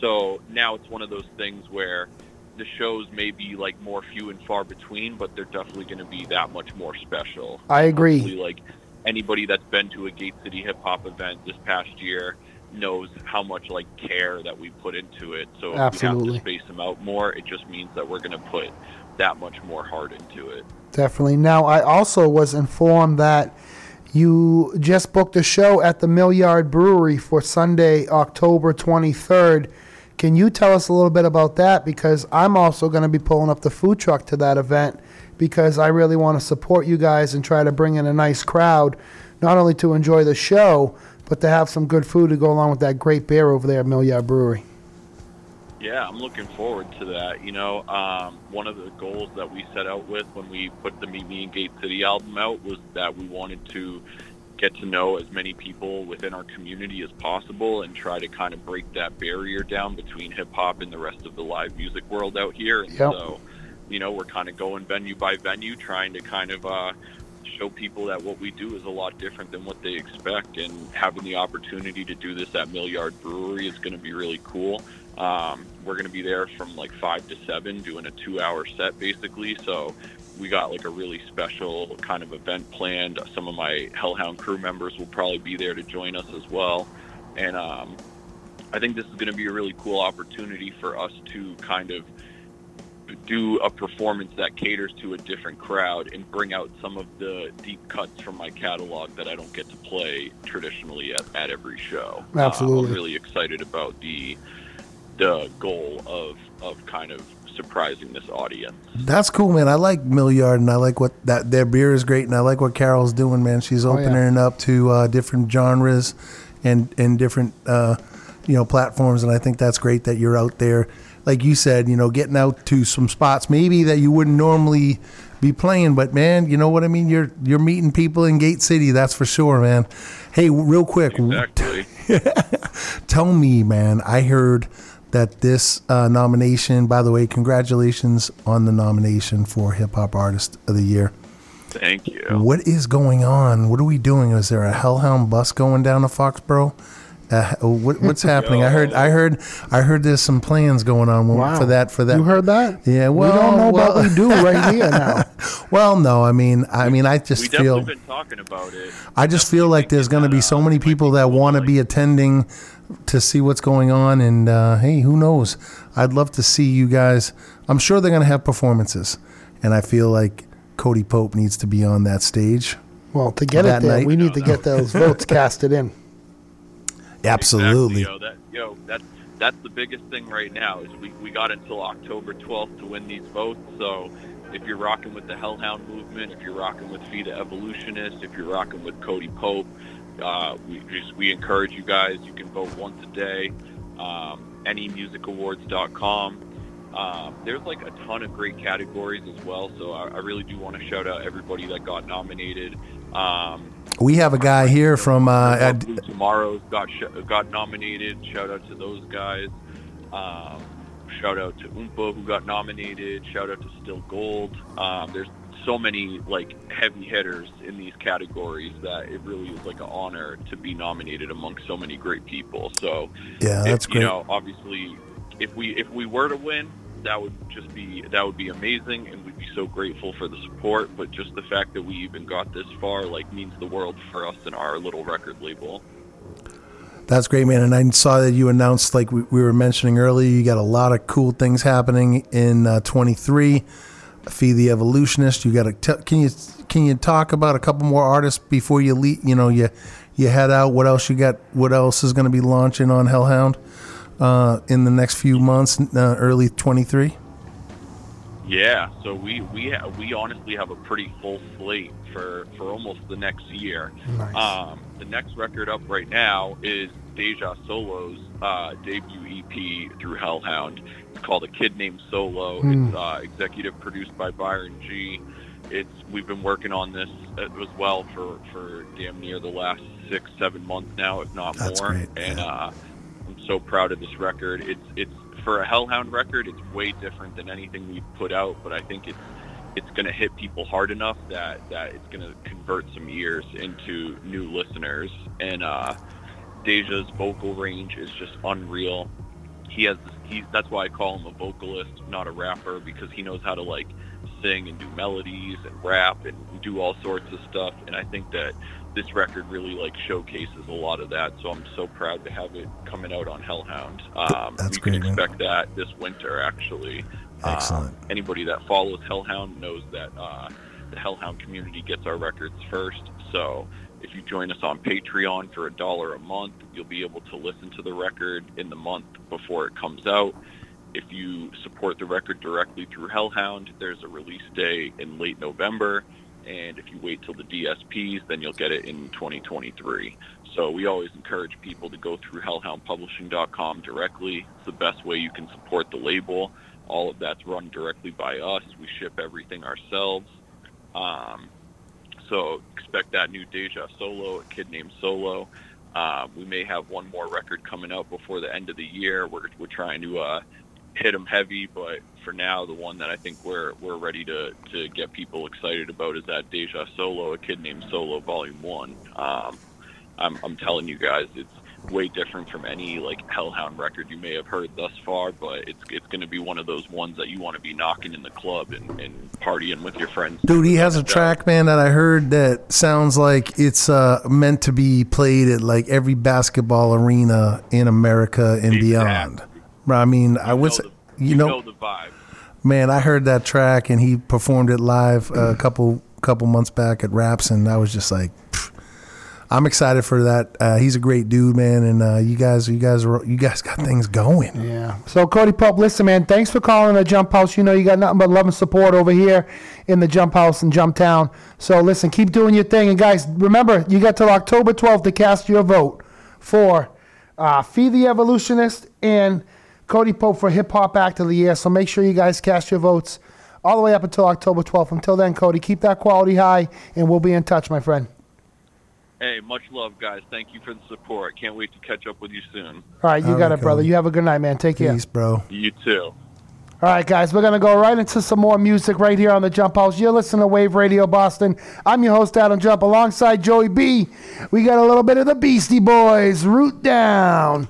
so now it's one of those things where the shows may be like more few and far between, but they're definitely going to be that much more special. I agree. Hopefully, like anybody that's been to a Gate City hip hop event this past year knows how much like care that we put into it. So if Absolutely. we have to space them out more, it just means that we're going to put that much more heart into it. Definitely. Now, I also was informed that you just booked a show at the Mill Yard Brewery for Sunday, October 23rd. Can you tell us a little bit about that? Because I'm also going to be pulling up the food truck to that event because I really want to support you guys and try to bring in a nice crowd, not only to enjoy the show, but to have some good food to go along with that great beer over there at Mill Yard Brewery. Yeah, I'm looking forward to that. You know, um, one of the goals that we set out with when we put the Meet Me in Gate City album out was that we wanted to get to know as many people within our community as possible and try to kind of break that barrier down between hip hop and the rest of the live music world out here. And Yep. so, you know, we're kind of going venue by venue, trying to kind of uh, show people that what we do is a lot different than what they expect. And having the opportunity to do this at Mill Yard Brewery is going to be really cool. Um, we're going to be there from like five to seven, doing a two-hour set basically. So we got like a really special kind of event planned. Some of my Hellhound crew members will probably be there to join us as well, and um, I think this is going to be a really cool opportunity for us to kind of do a performance that caters to a different crowd and bring out some of the deep cuts from my catalog that I don't get to play traditionally at, at every show. Uh, Absolutely. I'm really excited about the the goal of of kind of surprising this audience. That's cool, man. I like Millyard, and I like what that their beer is great, and I like what Carol's doing, man. She's Oh, yeah. opening up to uh, different genres and and different uh, you know platforms, and I think that's great that you're out there, like you said, you know, getting out to some spots maybe that you wouldn't normally be playing, but man, you know what I mean. You're you're meeting people in Gate City, that's for sure, man. Hey, real quick, Exactly. tell me, man. I heard that this uh, nomination. By the way, congratulations on the nomination for Hip Hop Artist of the Year. Thank you. What is going on? What are we doing? Is there a Hellhound bus going down to Foxborough? Uh, what, what's happening? I heard. I heard. I heard. There's some plans going on Wow. for that. For that. You heard that? Yeah. Well, we don't know well, what we do right here now. well, no. I mean, I mean, I just we feel. definitely been talking about it. I just feel like there's going to be so many people that want to be attending to see what's going on, and uh, hey, who knows? I'd love to see you guys. I'm sure they're going to have performances, and I feel like Cody Pope needs to be on that stage. Well, to get it there, night. we need to get those votes casted in. Absolutely. Exactly, yo, that, yo, that's that's the biggest thing right now is we, we got until October 12th to win these votes. So if you're rocking with the Hellhound movement, if you're rocking with Feed the Evolutionist, if you're rocking with Cody Pope, uh, we just we encourage you guys. You can vote once a day. Um, NEMusicAwards.com. Um, there's like a ton of great categories as well. So I, I really do want to shout out everybody that got nominated. Um, We have a guy here from. Uh, Ad- Tomorrow got sh- got nominated. Shout out to those guys. Um, shout out to Oompa who got nominated. Shout out to Still Gold. Um, there's so many like heavy hitters in these categories that it really is like an honor to be nominated among so many great people. So Yeah, if- that's You know, obviously, if we if we were to win, that would just be that would be amazing, and we'd be so grateful for the support. But just the fact that we even got this far, like, means the world for us and our little record label. That's great, man. And I saw that you announced, like we, we were mentioning earlier, you got a lot of cool things happening in uh, 23. Feed the Evolutionist. You got to can you can you talk about a couple more artists before you leave? You know, you you head out. What else you got? What else is going to be launching on Hellhound uh, in the next few months? Uh, early 23. Yeah, so we we ha- we honestly have a pretty full slate for for almost the next year. Nice. Um, the next record up right now is Deja Solo's uh, debut EP through Hellhound. It's called A Kid Named Solo. Hmm. It's uh, executive produced by Byron G. It's we've been working on this as well for for damn near the last six seven months now, if not That's more. great, And uh, I'm so proud of this record. It's it's for a Hellhound record. It's way different than anything we've put out, but I think it's it's going to hit people hard enough that that it's going to convert some ears into new listeners. And uh, Deja's vocal range is just unreal. He has this, he that's why I call him a vocalist, not a rapper, because he knows how to like sing and do melodies and rap and do all sorts of stuff. And I think that this record really like showcases a lot of that. So I'm so proud to have it coming out on Hellhound. Um, That's you can great, man. expect that this winter, actually. Excellent. Um, anybody that follows Hellhound knows that uh, the Hellhound community gets our records first. So if you join us on Patreon for a dollar a month, you'll be able to listen to the record in the month before it comes out. If you support the record directly through Hellhound, there's a release day in late November. And if you wait till the DSPs, then you'll get it in 2023. So we always encourage people to go through hellhoundpublishing.com directly. It's the best way you can support the label. All of that's run directly by us. We ship everything ourselves. Um, so expect that new Deja Solo, a kid named Solo. Um, we may have one more record coming out before the end of the year. We're, we're trying to uh, hit them heavy, but for now, the one that I think we're we're ready to, to get people excited about is that Deja Solo, a kid named Solo, Volume One. Um, I'm, I'm telling you guys, it's way different from any like Hellhound record you may have heard thus far, but it's it's going to be one of those ones that you want to be knocking in the club and, and partying with your friends. Dude, he has a track, man, that I heard that sounds like it's uh, meant to be played at like every basketball arena in America and beyond. Bro, I mean, I was, you know, know the vibe. man, I heard that track and he performed it live a couple couple months back at Raps, and I was just like, pfft. I'm excited for that. Uh, he's a great dude, man, and uh, you guys, you guys, are, you guys got things going. Yeah. So Cody Pope, listen, man, thanks for calling the Jump Houze. You know you got nothing but love and support over here in the Jump Houze in Jump Town. So listen, keep doing your thing, and guys, remember you got till October 12th to cast your vote for uh, Feed the Evolutionist and Cody Pope for Hip Hop Act of the Year. So make sure you guys cast your votes all the way up until October 12th. Until then, Cody, keep that quality high, and we'll be in touch, my friend. Hey, much love, guys. Thank you for the support. Can't wait to catch up with you soon. All right, you All got right, it, brother. Cody. You have a good night, man. Take care. Peace, bro. You too. All All right, guys, we're going to go right into some more music right here on the Jump Houze. You're listening to Wave Radio Boston. I'm your host, Adam Jump, alongside Joey B. We got a little bit of the Beastie Boys, Root Down.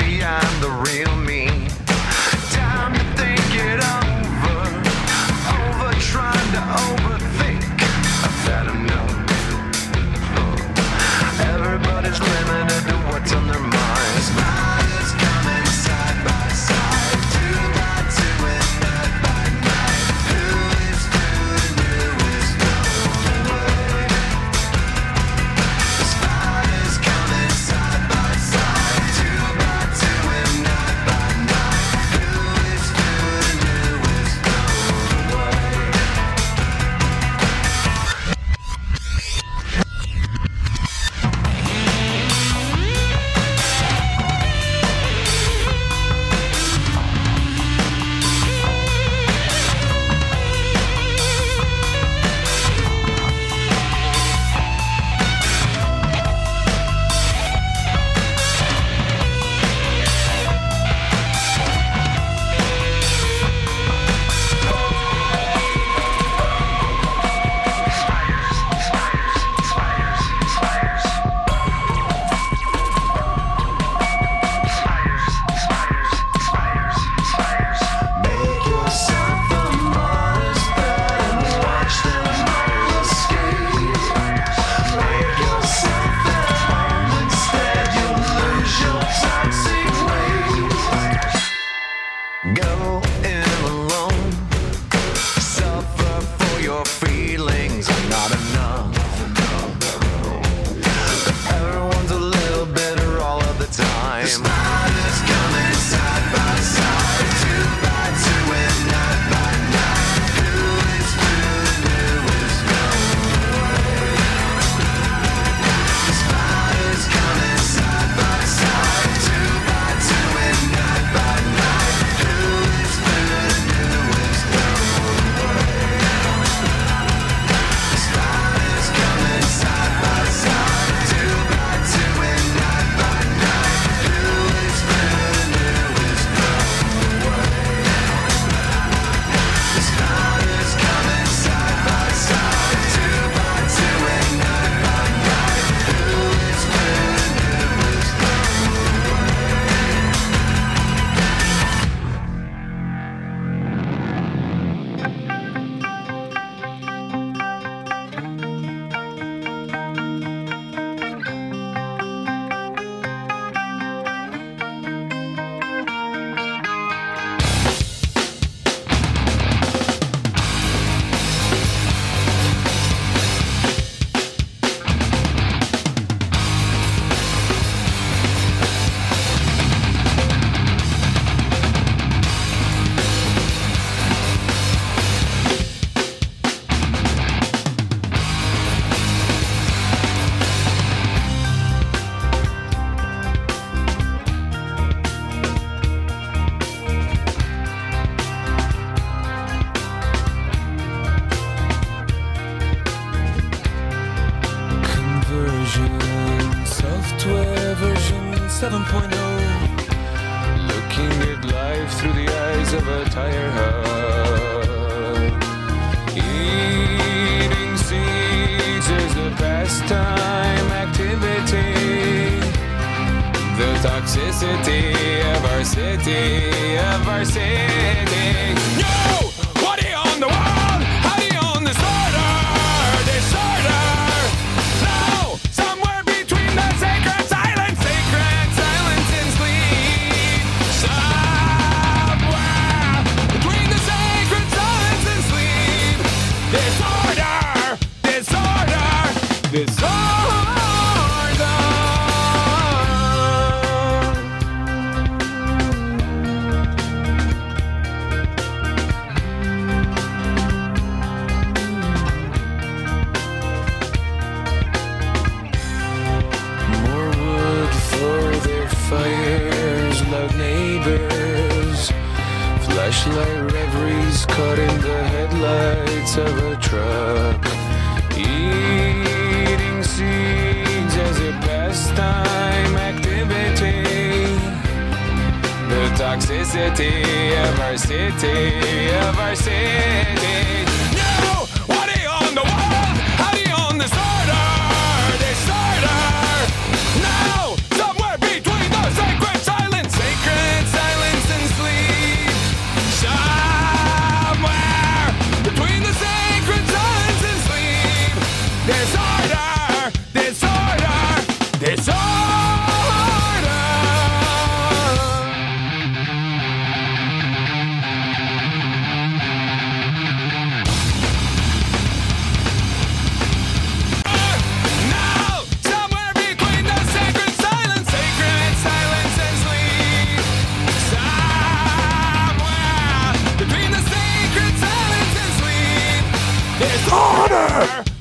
beyond the real me.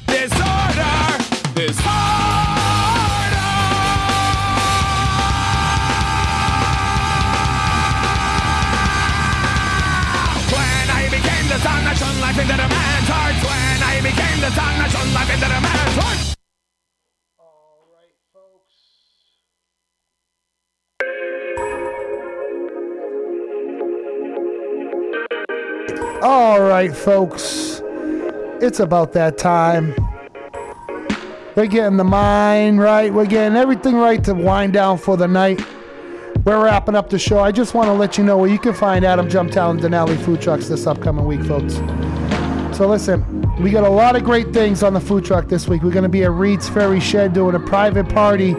disorder, disorder, When I became the sun I shone life into the man's heart. When I became the sun I shone life into the man's heart. All right, folks. All right, folks. It's about that time. We're getting the mind right. We're getting everything right to wind down for the night. We're wrapping up the show. I just want to let you know where you can find Adam Jumptown Donali food trucks this upcoming week, folks. So listen, we got a lot of great things on the food truck this week. We're going to be at Reed's Ferry Shed doing a private party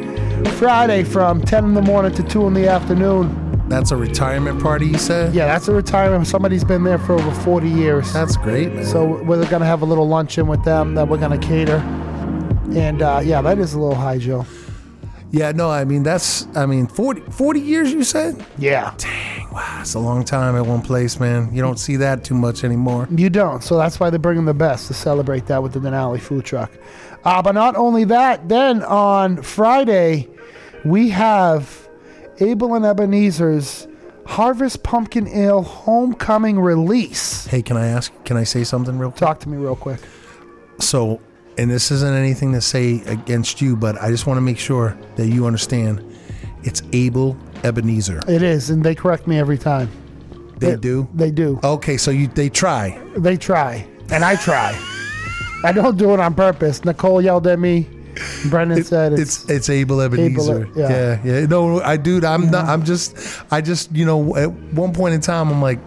Friday from 10 in the morning to 2 in the afternoon. That's a retirement party, you said? Yeah, that's a retirement. Somebody's been there for over 40 years. That's great, man. So we're going to have a little luncheon with them that we're going to cater. And uh, yeah, that is a little high, Joe. Yeah, no, I mean, that's, I mean, 40, 40 years, you said? Yeah. Dang, wow, that's a long time at one place, man. You don't see that too much anymore. You don't. So that's why they're bringing the best to celebrate that with the Donali food truck. Uh, but not only that, then on Friday, we have Able and Ebenezer's Harvest Pumpkin Ale Homecoming release. Hey, can I ask, can I say something real quick? Talk to me real quick. So, and this isn't anything to say against you, but I just want to make sure that you understand it's Able Ebenezer. It is, and they correct me every time. They It- do? They do. Okay, so you they try. They try, and I try. I don't do it on purpose. Nicole yelled at me. Brendan said it's, It's it's Able Ebenezer. yeah. yeah, yeah. No, I dude, I'm not. I'm just. I just you know at one point in time I'm like,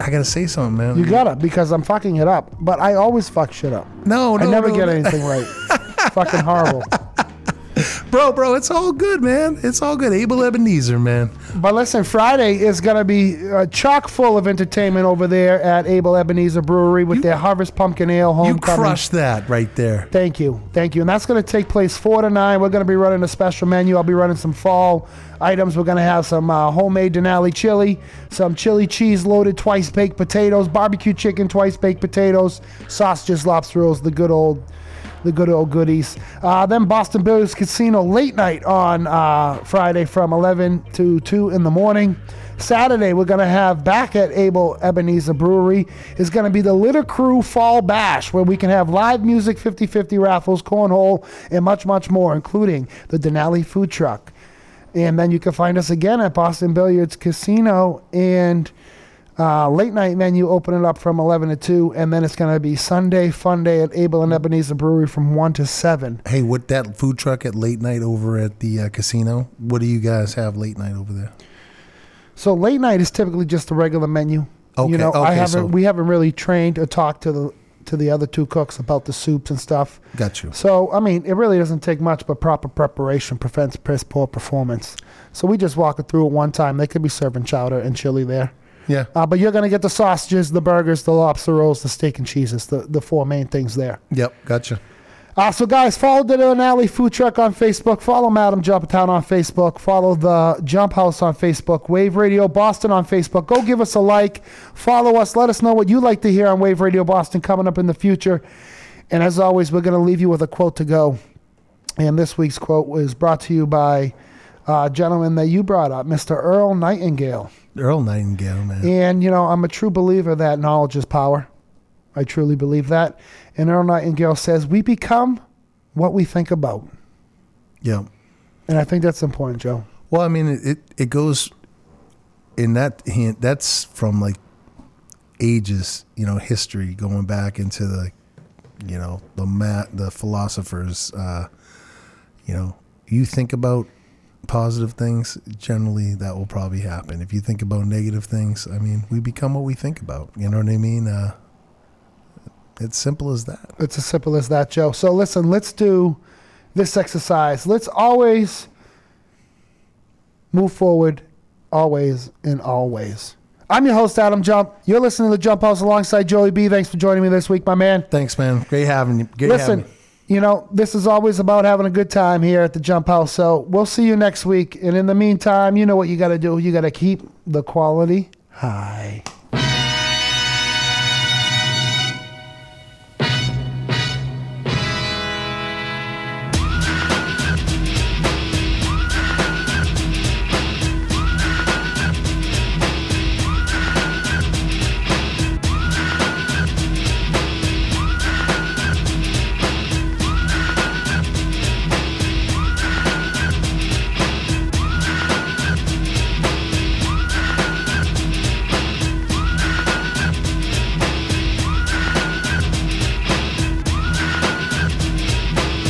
I gotta say something, man. You gotta because I'm fucking it up. But I always fuck shit up. No, I never no, get no. anything right. fucking horrible. Bro, bro, it's all good, man. It's all good. Able Ebenezer, man. But listen, Friday is gonna be uh, chock full of entertainment over there at Able Ebenezer Brewery with their Harvest Pumpkin Ale home. You homecoming. crushed that right there. Thank you, thank you, and that's going to take place four to nine. We're going to be running a special menu. I'll be running some fall items. We're going to have some uh, homemade Donali chili, some chili cheese loaded twice baked potatoes, barbecue chicken twice baked potatoes, sausages, lobster rolls, the good old. The good old goodies. Uh, then Boston Billiards Casino late night on uh, Friday from 11 to 2 in the morning. Saturday, we're going to have back at Able Ebenezer Brewery is going to be the Litter Crew Fall Bash, where we can have live music, 50 50 raffles, cornhole, and much, much more, including the Donali food truck. And then you can find us again at Boston Billiards Casino and uh, late night menu opening up from 11 to 2. And then it's going to be Sunday Fun Day at Able and Ebenezer Brewery from 1 to 7. Hey, with that food truck at late night over at the uh, casino, what do you guys have late night over there? So late night is typically just the regular menu. Okay, You know, I okay, haven't. so- we haven't really trained or talked to the to the other two cooks about the soups and stuff. Got you. So I mean, it really doesn't take much, but proper preparation prevents piss poor performance. So we just walk it through at one time. They could be serving chowder and chili there. Yeah. Uh, but you're gonna get the sausages, the burgers, the lobster rolls, the steak and cheeses, the the four main things there. Yep, gotcha. Uh, so, guys, follow the Donali Food Truck on Facebook. Follow Madam Jumptown on Facebook. Follow the Jump Houze on Facebook. Wave Radio Boston on Facebook. Go give us a like. Follow us. Let us know what you like to hear on Wave Radio Boston coming up in the future. And as always, we're going to leave you with a quote to go. And this week's quote was brought to you by a gentleman that you brought up, Mr. Earl Nightingale. Earl Nightingale, man. And, you know, I'm a true believer that knowledge is power. I truly believe that. And Earl Nightingale says, We become what we think about. Yeah. And I think that's important, Joe. Well, I mean, it, it, goes in that hint. That's from like ages, you know, history going back into the, you know, the mat, the philosophers. Uh, you know, you think about positive things, generally that will probably happen. If you think about negative things, I mean, we become what we think about. You know what I mean? Uh, it's simple as that. It's as simple as that, Joe. So listen, let's do this exercise. Let's always move forward, always and always. I'm your host, Adam Jump. You're listening to the Jump Houze alongside Joey B. Thanks for joining me this week, my man. Thanks, man. Great having you. Great having Listen, you. You know, this is always about having a good time here at the Jump Houze. So we'll see you next week. And in the meantime, you know what you got to do. You got to keep the quality high.